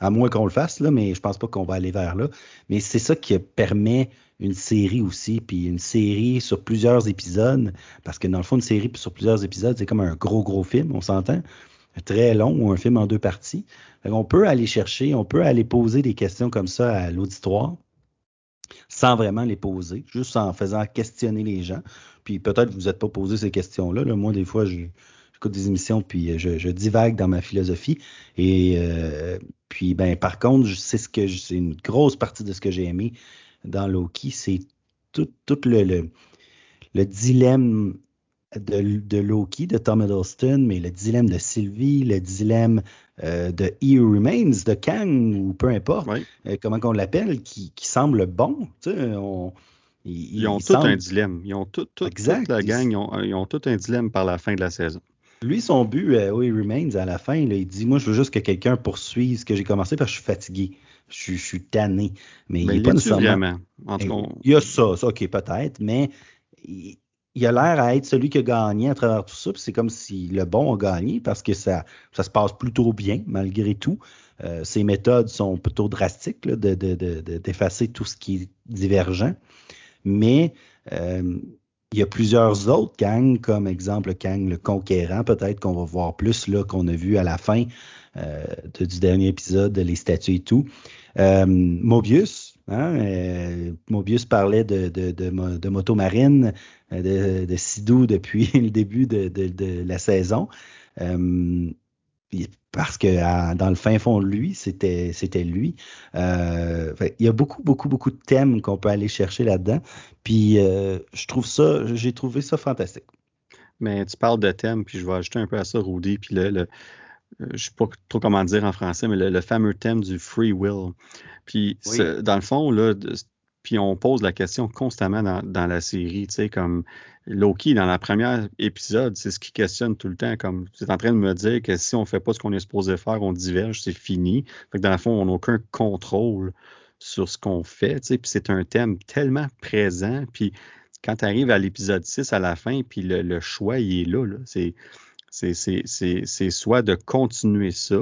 S2: À moins qu'on le fasse, là, mais je pense pas qu'on va aller vers là. Mais c'est ça qui permet une série aussi, puis une série sur plusieurs épisodes, parce que dans le fond, une série sur plusieurs épisodes, c'est comme un gros, gros film, on s'entend? Très long ou un film en deux parties. On peut aller chercher, on peut aller poser des questions comme ça à l'auditoire sans vraiment les poser, juste en faisant questionner les gens. Puis peut-être vous n'êtes pas posé ces questions-là. Moi, des fois, j'écoute des émissions puis je, divague dans ma philosophie. Et euh, puis, ben, par contre, c'est ce que c'est une grosse partie de ce que j'ai aimé dans Loki, c'est tout, tout le, le dilemme de, Loki, de Tom Hiddleston, mais le dilemme de Sylvie, le dilemme euh, de He Remains, de Kang, ou peu importe, euh, comment qu'on l'appelle, qui, semble bon.
S1: ils, ont tout un dilemme. Ils ont tout, exact. toute la gang, ils ont, tout un dilemme par la fin de la saison.
S2: Lui, son but, euh, He Remains, à la fin, il dit Moi, je veux juste que quelqu'un poursuive ce que j'ai commencé parce que je suis fatigué. Je, suis tanné. Mais, il n'est pas nécessairement. Il y a ça, ça ok, peut-être, mais il a l'air à être celui qui a gagné à travers tout ça. C'est comme si le bon a gagné parce que ça, ça se passe plutôt bien malgré tout. Euh, ses méthodes sont plutôt drastiques d'effacer de, de, tout ce qui est divergent. Mais euh, il y a plusieurs autres gangs, comme exemple Kang le Conquérant, peut-être qu'on va voir plus là qu'on a vu à la fin euh, du dernier épisode, les statues et tout. Mobius, Hein, euh, Mobius parlait de, de, de, moto marine, euh, de, Sidou depuis le début de, la saison. Euh, parce que dans le fin fond de lui, c'était lui. il y a beaucoup, beaucoup, beaucoup de thèmes qu'on peut aller chercher là-dedans. Puis je trouve ça, j'ai trouvé ça fantastique.
S1: Mais tu parles de thèmes, puis je vais ajouter un peu à ça, Rudy, puis le je ne sais pas trop comment dire en français, mais le, fameux thème du free will. Puis, dans le fond, là, puis on pose la question constamment dans, la série, tu sais, comme Loki, dans la première épisode, c'est ce qui questionne tout le temps, comme tu es en train de me dire que si on ne fait pas ce qu'on est supposé faire, on diverge, c'est fini. Fait que dans le fond, on n'a aucun contrôle sur ce qu'on fait, tu sais, puis c'est un thème tellement présent, puis quand tu arrives à l'épisode 6 à la fin, puis le, choix, il est là, là. c'est c'est soit de continuer ça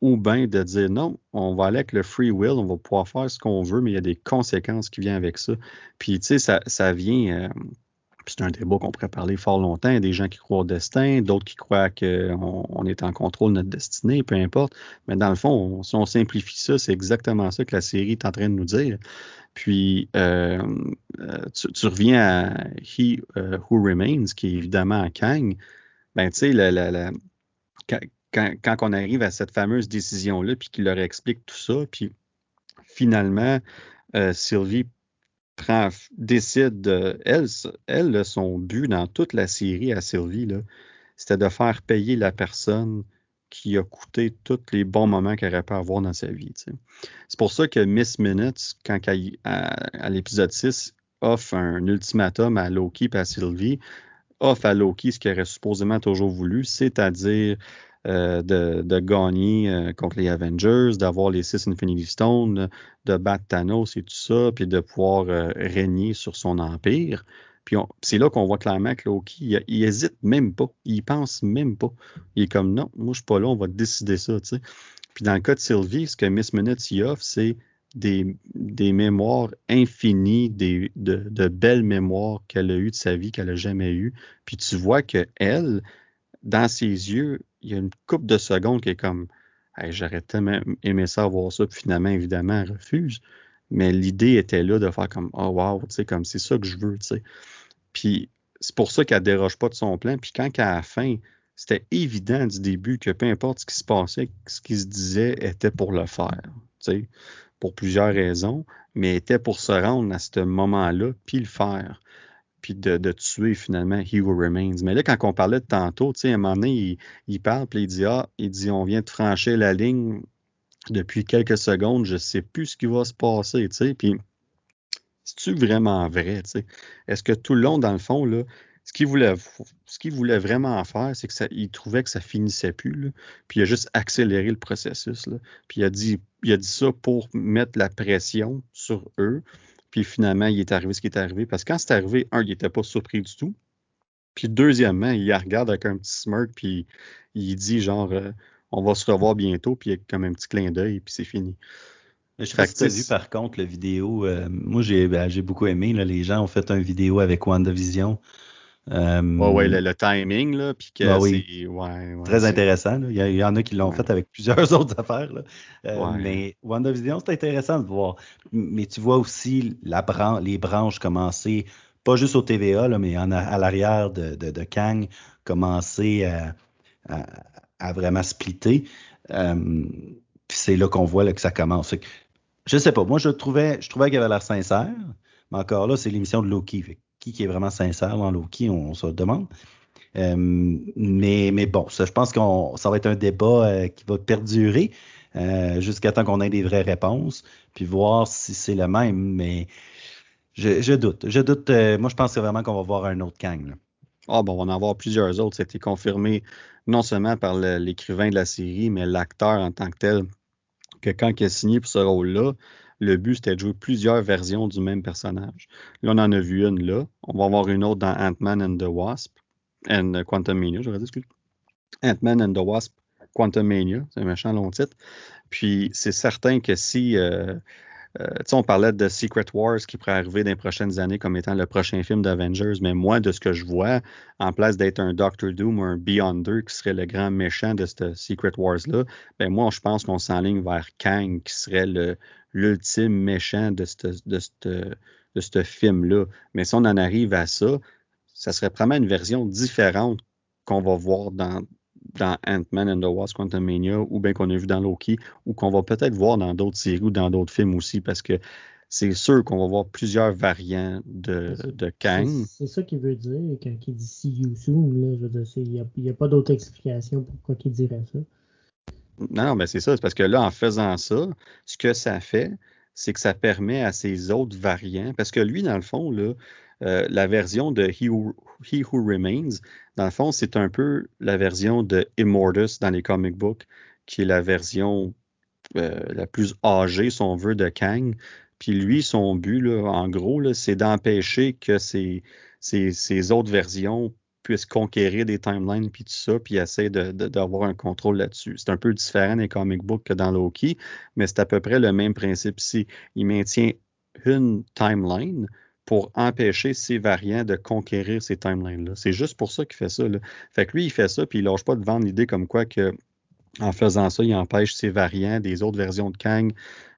S1: ou bien de dire non, on va aller avec le free will, on va pouvoir faire ce qu'on veut, mais il y a des conséquences qui viennent avec ça. Puis, tu sais, ça, vient. Euh, c'est un débat qu'on pourrait parler fort longtemps. Des gens qui croient au destin, d'autres qui croient qu'on on est en contrôle de notre destinée, peu importe. Mais dans le fond, si on simplifie ça, c'est exactement ça que la série est en train de nous dire. Puis, euh, euh, tu, reviens à He Who Remains, qui est évidemment à Kang ben, tu sais, quand, on arrive à cette fameuse décision-là, puis qu'il leur explique tout ça, puis finalement, euh, Sylvie prend, décide, de, elle, elle, son but dans toute la série à Sylvie, c'était de faire payer la personne qui a coûté tous les bons moments qu'elle aurait pu avoir dans sa vie. C'est pour ça que Miss Minutes, quand à, l'épisode 6, offre un ultimatum à Loki et à Sylvie, offre à Loki ce qu'il aurait supposément toujours voulu, c'est-à-dire euh, de, gagner euh, contre les Avengers, d'avoir les six Infinity Stones, de battre Thanos et tout ça, puis de pouvoir euh, régner sur son empire. Puis c'est là qu'on voit clairement que Loki, il, hésite même pas, il pense même pas. Il est comme non, moi je suis pas là, on va décider ça, tu sais. Puis dans le cas de Sylvie, ce que Miss Minutes y offre, c'est des, mémoires infinies, des, de, belles mémoires qu'elle a eues de sa vie qu'elle n'a jamais eues. Puis tu vois que elle, dans ses yeux, il y a une coupe de secondes qui est comme j'aurais tellement aimé ça voir ça, puis finalement, évidemment, elle refuse. Mais l'idée était là de faire comme Oh wow, tu sais, comme c'est ça que je veux, tu sais. Puis c'est pour ça qu'elle déroge pas de son plan. Puis quand à la fin, c'était évident du début que peu importe ce qui se passait, ce qui se disait était pour le faire. Tu sais. Pour plusieurs raisons, mais était pour se rendre à ce moment-là, puis le faire, puis de, tuer finalement He Who Remains. Mais là, quand on parlait de tantôt, tu sais, à un moment donné, il, parle, puis il dit, ah, il dit, on vient de franchir la ligne depuis quelques secondes, je sais plus ce qui va se passer, tu sais, puis c'est-tu vraiment vrai, tu sais? Est-ce que tout le long, dans le fond, là, ce qu'il voulait, ce qu'il voulait vraiment faire, c'est qu'il trouvait que ça finissait plus. Puis il a juste accéléré le processus. Là. Puis il a, dit, il a dit ça pour mettre la pression sur eux. Puis finalement, il est arrivé ce qui est arrivé. Parce que quand c'est arrivé, un, il n'était pas surpris du tout. Puis deuxièmement, il regarde avec un petit smirk, puis il dit genre, euh, on va se revoir bientôt, puis il y a comme un petit clin d'œil, puis c'est fini.
S2: Je sais pas si tu as vu par contre la vidéo. Euh, moi, ben, j'ai beaucoup aimé. Là, les gens ont fait une vidéo avec WandaVision
S1: euh, ouais, le, timing, là, puis que
S2: bah c'est ouais, très intéressant. Il, y en a qui l'ont fait avec plusieurs autres affaires. Là. Euh, mais WandaVision, c'est intéressant de voir. Mais tu vois aussi la les branches commencer, pas juste au TVA, là, mais à l'arrière de, de, Kang, commencer à, à, vraiment splitter. Euh, puis c'est là qu'on voit là, que ça commence. je sais pas, moi je trouvais, je trouvais qu'il avait l'air sincère, mais encore là, c'est l'émission de Loki qui, est vraiment sincère dans Loki, on, se demande. Euh, mais, mais bon, ça, je pense que ça va être un débat euh, qui va perdurer euh, jusqu'à temps qu'on ait des vraies réponses, puis voir si c'est le même. Mais je, doute. Je doute. moi, je pense vraiment qu'on va voir un autre Kang.
S1: Ah, bon, on va en avoir plusieurs autres. C'était confirmé non seulement par l'écrivain de la série, mais l'acteur en tant que tel, que quand il a signé pour ce rôle-là, le but, c'était de jouer plusieurs versions du même personnage. Là, on en a vu une là. On va avoir une autre dans Ant-Man and the Wasp. And Quantum Mania, j'aurais dit, Ant-Man and the Wasp, Quantum Mania. C'est un méchant long titre. Puis, c'est certain que si euh, on parlait de Secret Wars qui pourrait arriver dans les prochaines années comme étant le prochain film d'Avengers, mais moi, de ce que je vois, en place d'être un Doctor Doom ou un Beyonder qui serait le grand méchant de ce Secret Wars-là, ben moi, je pense qu'on s'enligne vers Kang qui serait l'ultime méchant de ce film-là. Mais si on en arrive à ça, ça serait probablement une version différente qu'on va voir dans, dans Ant-Man and the Wasp Quantumania ou bien qu'on a vu dans Loki ou qu'on va peut-être voir dans d'autres séries ou dans d'autres films aussi parce que c'est sûr qu'on va voir plusieurs variants de, de Kang.
S3: C'est ça qu'il veut dire quand il dit see you soon. Il n'y a, pas d'autre explication pourquoi il dirait ça.
S1: Non, non, mais c'est ça. C'est parce que là, en faisant ça, ce que ça fait, c'est que ça permet à ces autres variants, parce que lui, dans le fond, là, euh, la version de He Who, Remains, dans le fond, c'est un peu la version de Immortus dans les comic books, qui est la version euh, la plus âgée, si on veut, de Kang. Puis lui, son but, en gros, c'est d'empêcher que ces, ces, autres versions puissent conquérir des timelines puis tout ça, puis essayer d'avoir un contrôle là-dessus. C'est un peu différent des comic books que dans Loki, mais c'est à peu près le même principe ici. Il maintient une timeline, pour empêcher ces variants de conquérir ces timelines-là. C'est juste pour ça qu'il fait ça. Fait que lui, il fait ça, puis il lâche pas de vendre l'idée comme quoi que en faisant ça, il empêche ces variants des autres versions de Kang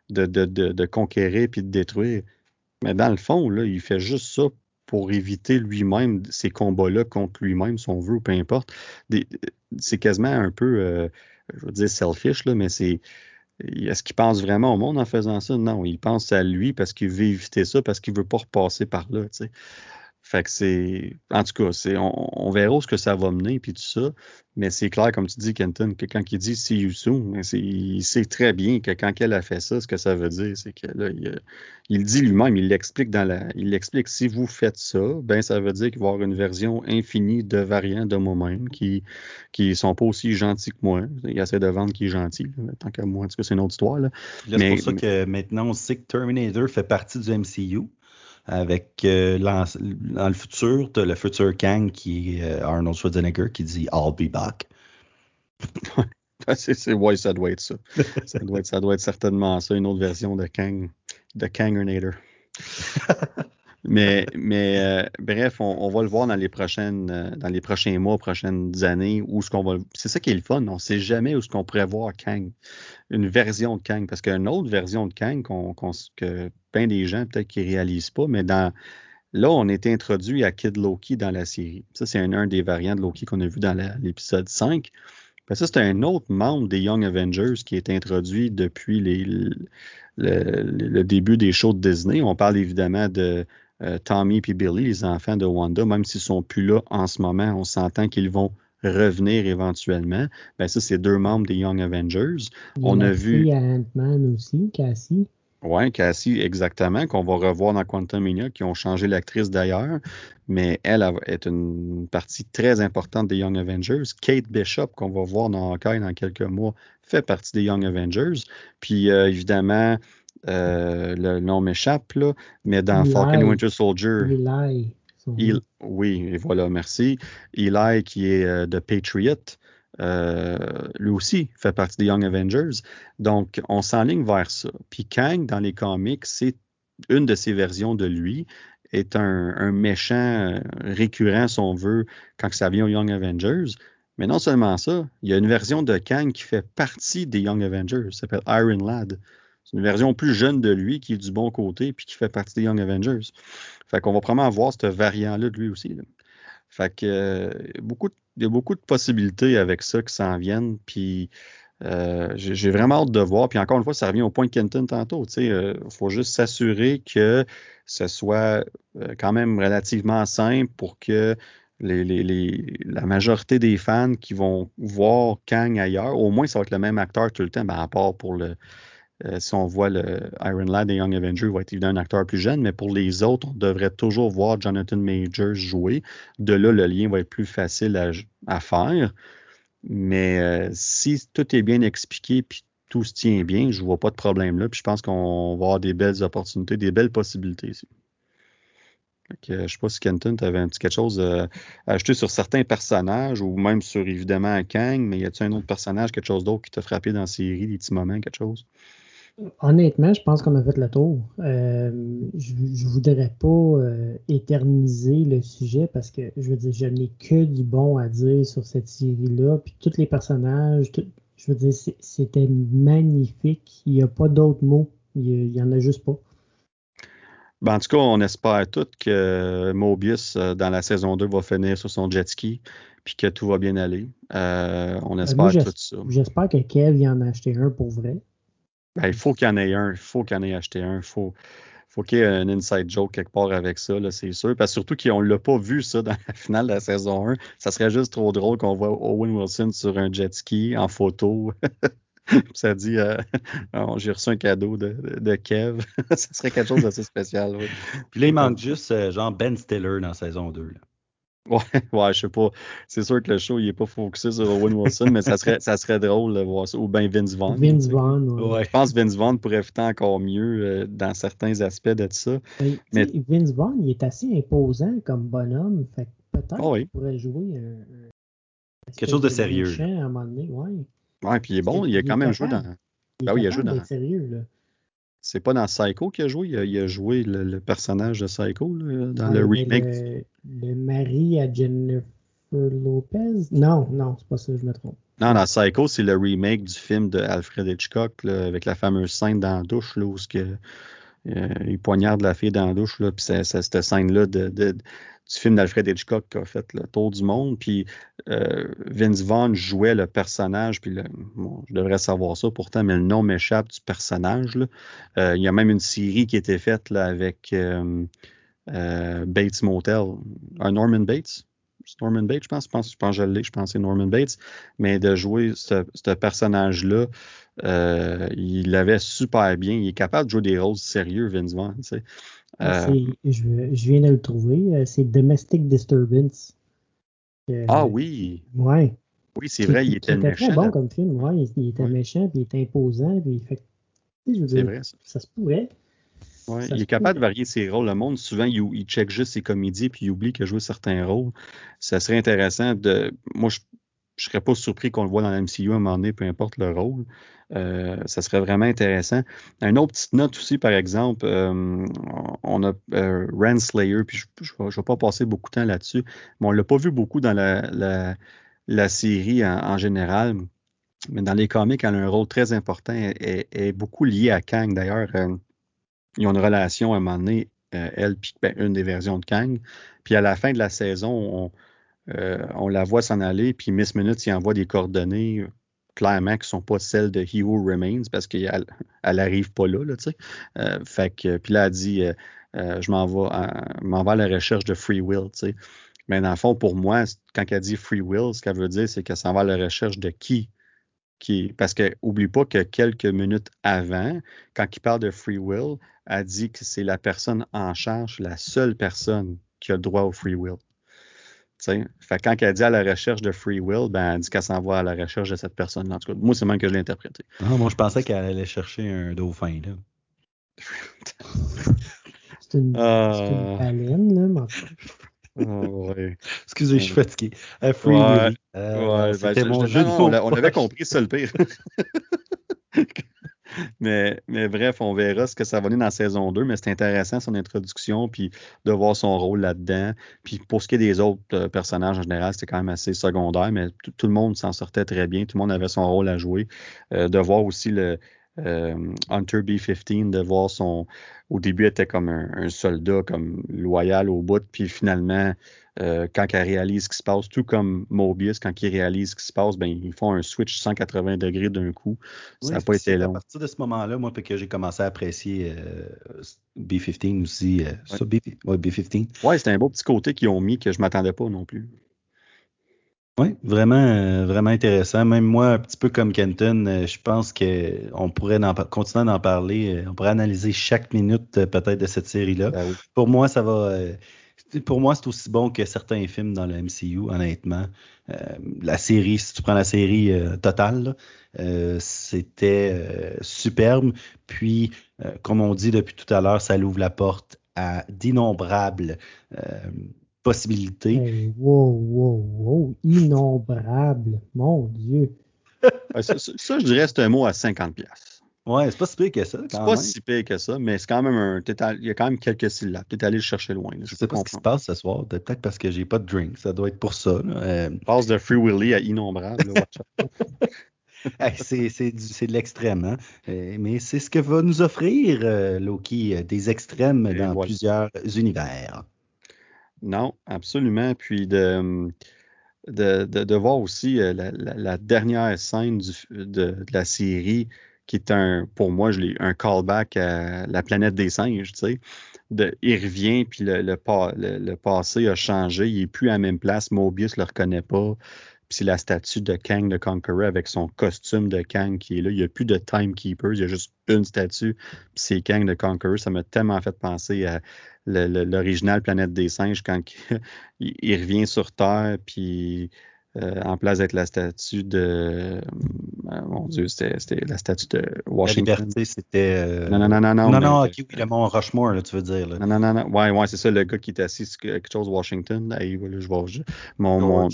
S1: de, conquérir puis de détruire. Mais dans le fond, il fait juste ça pour éviter lui-même ces combats-là contre lui-même, si on veut, ou peu importe. C'est quasiment un peu, euh, je veux dire, selfish, là, mais c'est est-ce qu'il pense vraiment au monde en faisant ça? Non, il pense à lui parce qu'il veut éviter ça, parce qu'il veut pas repasser par là. Fait que c'est. En tout cas, c'est, on, verra où ce que ça va mener, puis tout ça. Mais c'est clair, comme tu dis, Kenton, que quand il dit see you soon, il sait très bien que quand elle a fait ça, ce que ça veut dire, c'est que là, il, dit lui-même, il l'explique dans la. Il l'explique si vous faites ça, ben ça veut dire qu'il va y avoir une version infinie de variants de moi-même qui qui sont pas aussi gentils que moi. Il essaie de vendre qui est gentil, tant qu'à moi. En tout cas, c'est une autre histoire. Là.
S2: c'est pour ça que maintenant on sait que Terminator fait partie du MCU avec euh, dans le futur, tu as le futur Kang qui est euh, Arnold Schwarzenegger qui dit I'll be back.
S1: c'est, ouais, ça doit être ça. ça, doit être, ça doit être certainement ça, une autre version de Kang, de Kangernator. Mais, mais euh, bref, on, va le voir dans les prochaines, euh, dans les prochains mois, prochaines années, où ce qu'on va. C'est ça qui est le fun. On ne sait jamais où ce qu'on pourrait voir Kang, une version de Kang, parce qu'une autre version de Kang qu'on, que plein des gens peut-être qui réalisent pas, mais dans Là, on est introduit à Kid Loki dans la série. Ça, c'est un, des variants de Loki qu'on a vu dans l'épisode 5. Ben, ça, c'est un autre membre des Young Avengers qui est introduit depuis les, le, début des shows de Disney. On parle évidemment de euh, Tommy et Billy, les enfants de Wanda, même s'ils sont plus là en ce moment, on s'entend qu'ils vont revenir éventuellement. Ben ça, c'est deux membres des Young Avengers.
S3: on a vu. Ant-Man aussi, Cassie.
S1: Oui, Cassie, exactement, qu'on va revoir dans Quantum Mania, qui ont changé l'actrice d'ailleurs, mais elle est une partie très importante des Young Avengers. Kate Bishop, qu'on va voir dans Hawkeye dans quelques mois, fait partie des Young Avengers. Puis euh, évidemment, euh, le nom m'échappe, là, mais dans Falcon Winter Soldier.
S3: Eli.
S1: oui, et voilà, merci. Eli, qui est euh, de Patriot, euh, lui aussi fait partie des Young Avengers. Donc, on s'enligne vers ça. Puis Kang, dans les comics, c'est une de ces versions de lui, est un, méchant euh, récurrent, si on veut, quand ça vient aux Young Avengers. Mais non seulement ça, il y a une version de Kang qui fait partie des Young Avengers, s'appelle Iron Lad. C'est une version plus jeune de lui qui est du bon côté puis qui fait partie des Young Avengers. Fait qu'on va probablement avoir ce variant-là de lui aussi. Fait que euh, beaucoup il y a beaucoup de possibilités avec ça qui s'en viennent. Puis euh, j'ai vraiment hâte de voir. Puis encore une fois, ça revient au point de Kenton tantôt. Il euh, faut juste s'assurer que ce soit quand même relativement simple pour que la majorité des fans qui vont voir Kang ailleurs, au moins ça va être le même acteur tout le temps, ben, à part pour le, euh, si on voit le Iron Lad et Young Avenger, il va être évidemment un acteur plus jeune, mais pour les autres, on devrait toujours voir Jonathan Majors jouer. De là, le lien va être plus facile à, faire. Mais euh, si tout est bien expliqué puis tout se tient bien, je ne vois pas de problème là. Puis je pense qu'on va avoir des belles opportunités, des belles possibilités ici. je ne sais pas si Kenton, tu avais un petit quelque chose à ajouter sur certains personnages ou même sur évidemment Kang, mais y a-t-il un autre personnage, quelque chose d'autre qui t'a frappé dans la série, des petits moments, quelque chose?
S3: Honnêtement, je pense qu'on a fait le tour. Euh, je ne voudrais pas euh, éterniser le sujet parce que je veux dire, je n'ai que du bon à dire sur cette série-là. Puis tous les personnages, je veux dire, c'était magnifique. Il n'y a pas d'autres mots. Il n'y en a juste pas.
S1: Ben, en tout cas, on espère tout que Mobius, euh, dans la saison 2, va finir sur son jet ski puis que tout va bien aller. on espère tout ça.
S3: J'espère que Kev y en a acheté un pour vrai.
S1: Ben, il faut qu'il y en ait un. Il faut qu'il y en ait acheté un. Il faut, faut qu'il y ait un inside joke quelque part avec ça, c'est sûr. Parce surtout qu'on ne l'a pas vu, ça, dans la finale de la saison 1. Ça serait juste trop drôle qu'on voit Owen Wilson sur un jet ski en photo. ça dit euh, j'ai reçu un cadeau de, de, Kev. ça serait quelque chose d'assez spécial.
S2: Puis là, il manque juste euh, genre Ben Stiller dans saison 2. Là.
S1: Ouais, ouais, je sais pas. C'est sûr que le show, il est pas focusé sur Owen Wilson, mais ça serait, ça serait drôle de voir ça. Ou bien Vince Vaughn.
S3: Vince Vaughn, ouais.
S1: Je pense que Vince Vaughn pourrait faire encore mieux euh, dans certains aspects de ça.
S3: mais, Vince Vaughn, il est assez imposant comme bonhomme. Fait peut-être ah qu'il pourrait jouer un,
S2: quelque chose de sérieux.
S3: à un moment donné, ouais.
S1: Ouais, puis il est bon, il, a quand même joué dans.
S3: Ben oui, il a joué dans. sérieux, là.
S1: C'est pas dans Psycho qu'il a joué, il a, joué le, personnage de Psycho dans le remake.
S3: Le, mari à Jennifer Lopez? Non, non, c'est pas ça, je me trompe.
S1: Non, dans Psycho, c'est le remake du film de Alfred Hitchcock avec la fameuse scène dans la douche là, où que, euh, il poignarde la fille dans la douche. Là, puis cette scène-là du film d'Alfred Hitchcock qui a fait le tour du monde. Puis euh, Vince Vaughn jouait le personnage, puis je devrais savoir ça pourtant, mais le nom m'échappe du personnage. Euh, il y a même une série qui été faite là, avec euh, Bates Motel. Un Norman Bates. Norman Bates, je pense. Je pense, je pense que je l'ai, je pense c'est Norman Bates. Mais de jouer ce, personnage-là, il l'avait super bien. Il est capable de jouer des rôles sérieux, Vince Vaughn. Tu sais.
S3: Euh, je, viens de le trouver. Euh, c'est Domestic Disturbance.
S1: Euh, ah oui.
S3: Ouais.
S1: Oui, c'est vrai, il était,
S3: méchant. très bon comme film. Ouais, il, était méchant, puis il était imposant, puis fait.
S1: C'est vrai, ça.
S3: ça se pourrait.
S1: Ouais, il est capable de varier ses rôles. Le monde, souvent, il, il check juste ses comédies puis il oublie qu'il a joué certains rôles. Ça serait intéressant de. Moi, je je serais pas surpris qu'on le voit dans la MCU à un moment donné, peu importe le rôle. Euh, ça serait vraiment intéressant. Une autre petite note aussi, par exemple, euh, on a euh, Renslayer, puis je ne vais pas passer beaucoup de temps là-dessus, mais on ne l'a pas vu beaucoup dans la, la, série en, général. Mais dans les comics, elle a un rôle très important et est, beaucoup lié à Kang. D'ailleurs, ils ont une relation à un moment donné, elle puis ben, une des versions de Kang. Puis à la fin de la saison, on, on la voit s'en aller, puis Miss Minute, il envoie des coordonnées clairement qui ne sont pas celles de He Who Remains parce qu'elle n'arrive pas là, tu sais. fait que, puis là, elle dit, je m'en vais, à, la recherche de Free Will, tu sais. Mais dans le fond, pour moi, quand elle dit Free Will, ce qu'elle veut dire, c'est qu'elle s'en va à la recherche de qui? Parce que oublie pas que quelques minutes avant, quand il parle de free will, elle dit que c'est la personne en charge, la seule personne qui a le droit au free will. Fait quand elle dit à la recherche de free will, ben, elle dit qu'elle s'en va à la recherche de cette personne-là. En tout cas, moi, c'est même que je l'ai interprété.
S2: Ah, moi, je pensais qu'elle allait chercher un dauphin. Là.
S3: c'est une, euh... baleine, là.
S1: Oh,
S2: Excusez, je suis fatigué. Euh, Free Willy. Euh,
S1: c'était mon jeu de On, on avait compris ça le pire. mais, mais bref, on verra ce que ça va donner dans saison 2. Mais c'est intéressant son introduction, puis de voir son rôle là-dedans. Puis pour ce qui est des autres euh, personnages en général, c'était quand même assez secondaire, mais tout le monde s'en sortait très bien. Tout le monde avait son rôle à jouer. de voir aussi le, euh, Hunter B-15, de voir son. Au début, était comme un, soldat, comme loyal au bout, puis finalement, euh, quand elle réalise ce qui se passe, tout comme Mobius, quand il réalise ce qui se passe, ben, ils font un switch 180 degrés d'un coup. ça n'a pas été long.
S2: À partir de ce moment-là, moi, que j'ai commencé à apprécier euh, B-15 aussi. ouais. B-15.
S1: Ouais, c'était un beau petit côté qu'ils ont mis que je m'attendais pas non plus.
S2: Oui, vraiment, euh, vraiment intéressant. Même moi, un petit peu comme Kenton, euh, je pense qu'on pourrait continuer d'en parler. Euh, on pourrait analyser chaque minute peut-être de cette série-là. Ben pour moi, ça va. pour moi, c'est aussi bon que certains films dans le MCU, honnêtement. la série, si tu prends la série totale, c'était superbe. Puis, comme on dit depuis tout à l'heure, ça ouvre la porte à d'innombrables possibilités.
S3: wow, wow, wow, innombrable, mon Dieu.
S1: ça, je dirais, c'est un mot à 50 pièces.
S2: Ouais, c'est pas si pire que ça.
S1: C'est pas si pire que ça, mais c'est quand même un. Il y a quand même quelques syllabes. T'es allé le chercher loin.
S2: je sais pas ce qui se passe ce soir. Peut-être parce que j'ai pas de drink. Ça doit être pour ça. Euh...
S1: Passe de Free Willy à innombrable.
S2: c'est de l'extrême, hein? Euh, mais c'est ce que va nous offrir euh, Loki, euh, des extrêmes dans plusieurs univers.
S1: Non, absolument. Puis de, de, de, voir aussi euh, la, dernière scène du, de, la série, qui est un, pour moi, je un callback à la planète des singes, tu sais. De, il revient, puis le, le, le, passé a changé, il n'est plus à la même place, Mobius ne le reconnaît pas. Puis c'est la statue de Kang the Conqueror avec son costume de Kang qui est là. Il n'y a plus de Timekeepers, il y a juste une statue, puis c'est Kang the Conqueror. Ça m'a tellement fait penser à l'original Planète des singes quand il, revient sur Terre, puis euh, en place d'être la statue de. Euh, mon Dieu, c'était la statue de Washington.
S2: La liberté, c'était.
S1: Euh, non, non, non, non.
S2: Non, non, non oui, le mont Rushmore, là, tu veux dire. Là.
S1: Non, non, non, non. Ouais, ouais, c'est ça, le gars qui est assis sur quelque chose Washington. Là, je vois. Mon, mon,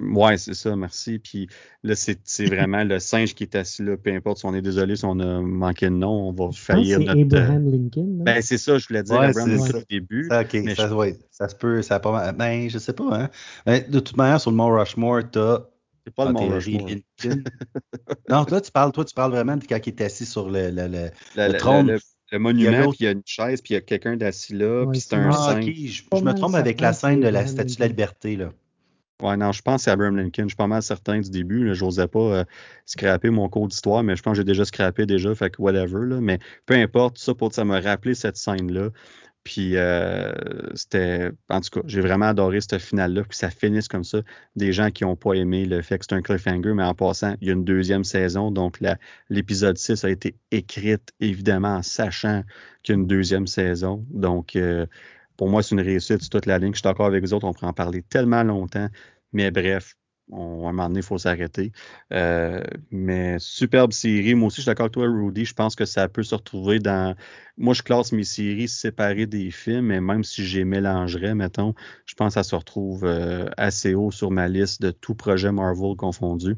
S1: Ouais, c'est ça, merci. Puis là, c'est vraiment le singe qui est assis là, peu importe si on est désolé, si on a manqué de nom, on va faillir
S3: notre. Abraham Lincoln.
S1: Ben, c'est ça, je voulais dire Abraham Lincoln au début.
S2: ok, ça, ça, se peut, ça a pas mal. Ben, je sais pas, hein. Ben, de toute manière, sur le Mont Rushmore, t'as.
S1: C'est pas le Mont Rushmore.
S2: non, là, tu parles, toi, tu parles vraiment de quand il est assis sur le, le, le, le trône.
S1: Le, monument, puis il y a une chaise, puis il y a quelqu'un d'assis là, puis c'est un ah, singe.
S2: je, je me trompe avec la scène de la Statue de la Liberté, là.
S1: Ouais, non, je pense que c'est Abraham Lincoln. Je suis pas mal certain du début. Je n'osais pas euh, scraper mon cours d'histoire, mais je pense que j'ai déjà scrappé déjà, fait que whatever. Là. Mais peu importe, ça pour ça me rappeler cette scène-là. Puis euh, c'était. En tout cas, j'ai vraiment adoré cette finale-là, que ça finisse comme ça. Des gens qui n'ont pas aimé le fait que c'est un cliffhanger, mais en passant, il y a une deuxième saison. Donc l'épisode 6 a été écrite, évidemment, en sachant qu'il y a une deuxième saison. Donc euh, pour moi, c'est une réussite sur toute la ligne. Je suis d'accord avec vous autres, on pourrait en parler tellement longtemps. Mais bref, on, à un moment donné, il faut s'arrêter. Euh, mais superbe série. Moi aussi, je suis d'accord avec toi, Rudy. Je pense que ça peut se retrouver dans. Moi, je classe mes séries séparées des films, mais même si j'ai mélangerais, mettons, je pense que ça se retrouve euh, assez haut sur ma liste de tout projet Marvel confondu.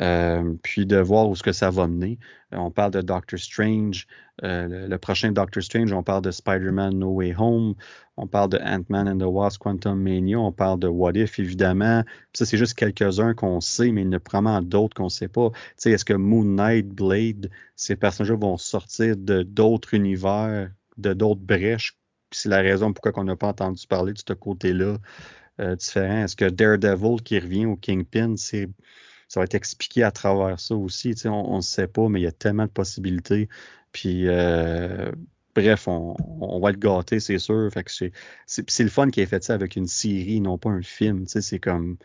S1: Euh, puis de voir où ce que ça va mener. Euh, on parle de Doctor Strange, euh, le, prochain Doctor Strange, on parle de Spider-Man No Way Home, on parle de Ant-Man and the Wasp Quantum Mania, on parle de What If, évidemment. Ça, c'est juste quelques-uns qu'on sait, mais il y en a probablement d'autres qu'on ne sait pas. Tu sais, est-ce que Moon Knight, Blade, ces personnages vont sortir de d'autres univers, de d'autres brèches? C'est la raison pourquoi on n'a pas entendu parler de ce côté-là différents. Est-ce que Daredevil qui revient au Kingpin, c'est ça va être expliqué à travers ça aussi. on ne sait pas, mais il y a tellement de possibilités. Puis bref, on, va être gâté, c'est sûr. Fait c'est, le fun qui est fait ça avec une série, non pas un film. C'est comme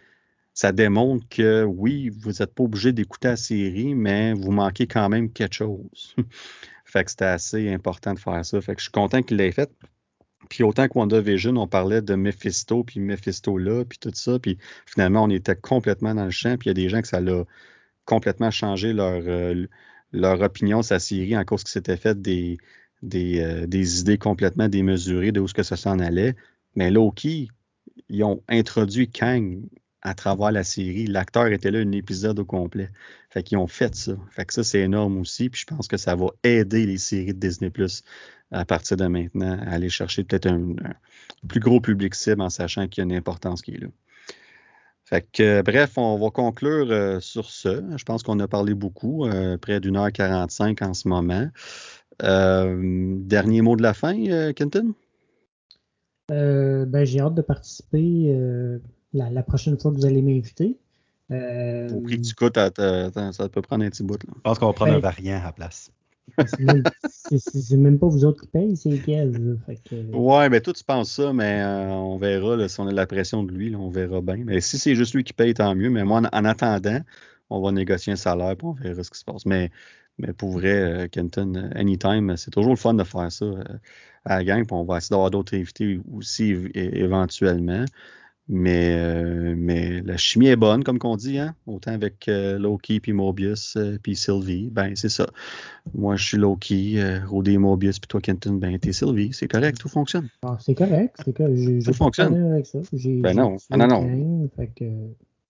S1: ça démontre que oui, vous n'êtes pas obligé d'écouter la série, mais vous manquez quand même quelque chose. fait que c'était assez important de faire ça. Fait je suis content qu'il l'ait fait. Puis autant que WandaVision, on parlait de Mephisto, puis Mephisto là, puis tout ça, puis finalement, on était complètement dans le champ, puis il y a des gens que ça l'a complètement changé leur, euh, leur opinion sur la série en cause que c'était fait des, euh, des, idées complètement démesurées de où ce que ça s'en allait. Mais Loki, ils ont introduit Kang à travers la série. L'acteur était là un épisode au complet. Fait qu'ils ont fait ça. Fait que ça, c'est énorme aussi. Puis je pense que ça va aider les séries de Disney à partir de maintenant à aller chercher peut-être un, plus gros public cible en sachant qu'il y a une importance qui est là. Fait que, bref, on va conclure euh, sur ce. Je pense qu'on a parlé beaucoup, euh, près d'une heure 45 en ce moment. Euh, dernier mot de la fin, euh, Kenton?
S3: Euh, ben, j'ai hâte de participer la, prochaine fois que vous allez m'inviter.
S1: Au prix que tu coûtes, ça peut prendre un petit bout.
S2: Je pense qu'on va prendre un ben, variant à la place.
S3: C'est même, pas vous autres qui payent, c'est quel.
S1: Ouais, mais toi tu penses ça, mais on verra si on a la pression de lui, on verra bien. Mais si c'est juste lui qui paye, tant mieux. Mais moi, en, attendant, on va négocier un salaire et on verra ce qui se passe. Mais mais pour vrai, euh, Kenton, euh, anytime, c'est toujours le fun de faire ça euh, à la gang. Puis on va essayer d'avoir d'autres invités aussi éventuellement. Mais, mais la chimie est bonne, comme qu'on dit, hein? autant avec Loki, puis Mobius, puis Sylvie. Ben, c'est ça. Moi, je suis Loki, Rodé Mobius, puis toi, Kenton, ben, t'es Sylvie. C'est correct, tout fonctionne.
S3: Ah, c'est correct, c'est correct.
S1: tout fonctionne.
S3: Avec ça.
S1: Ben non, ah, non, non.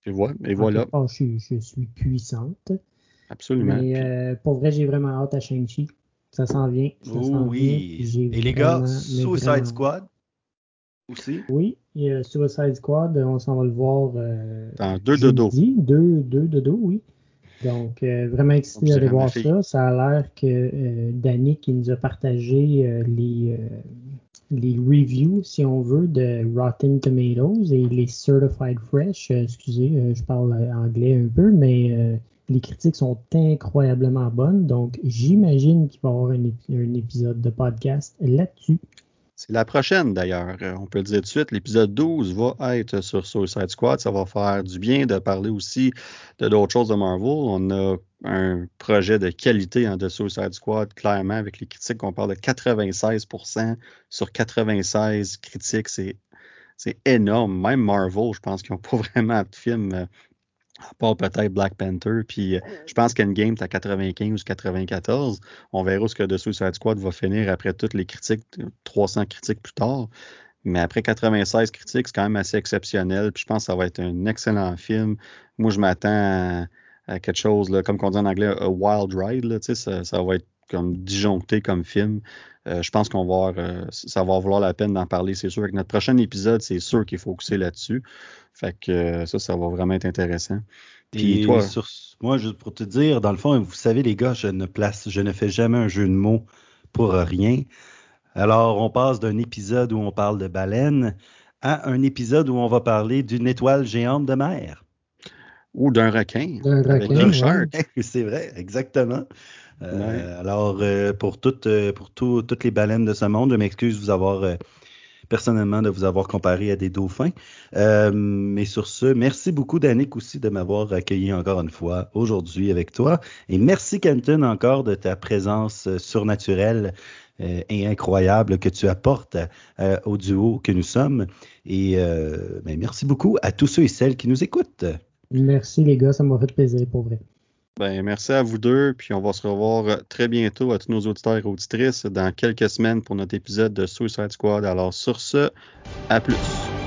S1: Tu vois, et voilà.
S3: je, je suis puissante.
S1: Absolument.
S3: Mais euh, pour vrai, j'ai vraiment hâte à Shang-Chi. Ça s'en vient.
S2: oh, oui. Et les gars, Suicide Squad? Aussi?
S3: Oui, il a Suicide Squad, on s'en va le voir. Euh,
S1: Dans deux de dos.
S3: Deux, deux de dos, oui. Donc, euh, vraiment excité d'aller voir ça. Ça a l'air que euh, Danny qui nous a partagé les, les reviews, si on veut, de Rotten Tomatoes et les Certified Fresh. excusez, je parle anglais un peu, mais les critiques sont incroyablement bonnes, donc j'imagine qu'il va y avoir un, épisode de podcast là-dessus.
S1: C'est la prochaine d'ailleurs. Euh, on peut le dire tout de suite. L'épisode 12 va être sur Suicide Squad. Ça va faire du bien de parler aussi de d'autres choses de Marvel. On a un projet de qualité en de Suicide Squad, clairement, avec les critiques. On parle de 96% sur 96 critiques. C'est c'est énorme. Même Marvel, je pense qu'ils n'ont pas vraiment de film euh, à part peut-être Black Panther. Puis euh, je pense qu'Endgame est à 95 ou 94. On verra ce que The Suicide Squad va finir après toutes les critiques, 300 critiques plus tard. Mais après 96 critiques, c'est quand même assez exceptionnel. Puis je pense que ça va être un excellent film. Moi, je m'attends à, quelque chose, là, comme on dit en anglais, a wild ride. Là, ça, ça va être comme disjoncté comme film. Euh, je pense qu'on va euh, ça va valoir la peine d'en parler, c'est sûr. Avec notre prochain épisode, c'est sûr qu'il faut focuser là-dessus. Fait que euh, ça, ça va vraiment être intéressant.
S2: Puis toi, moi, juste pour te dire, dans le fond, vous savez, les gars, je ne place, je ne fais jamais un jeu de mots pour rien. Alors, on passe d'un épisode où on parle de baleine à un épisode où on va parler d'une étoile géante de mer.
S1: Ou d'un requin.
S3: D'un requin.
S2: C'est vrai, exactement. Euh, alors, euh, pour, toutes, euh, pour toutes les baleines de ce monde, je m'excuse de vous avoir personnellement de vous avoir comparé à des dauphins. mais sur ce, merci beaucoup, Danick, aussi de m'avoir accueilli encore une fois aujourd'hui avec toi. Et merci, Kenton, encore de ta présence surnaturelle et incroyable que tu apportes au duo que nous sommes. Et ben, merci beaucoup à tous ceux et celles qui nous écoutent.
S3: Merci, les gars, ça m'a fait plaisir pour vrai.
S1: Ben, merci à vous deux, puis on va se revoir très bientôt à tous nos auditeurs et auditrices dans quelques semaines pour notre épisode de Suicide Squad. Alors sur ce, à plus.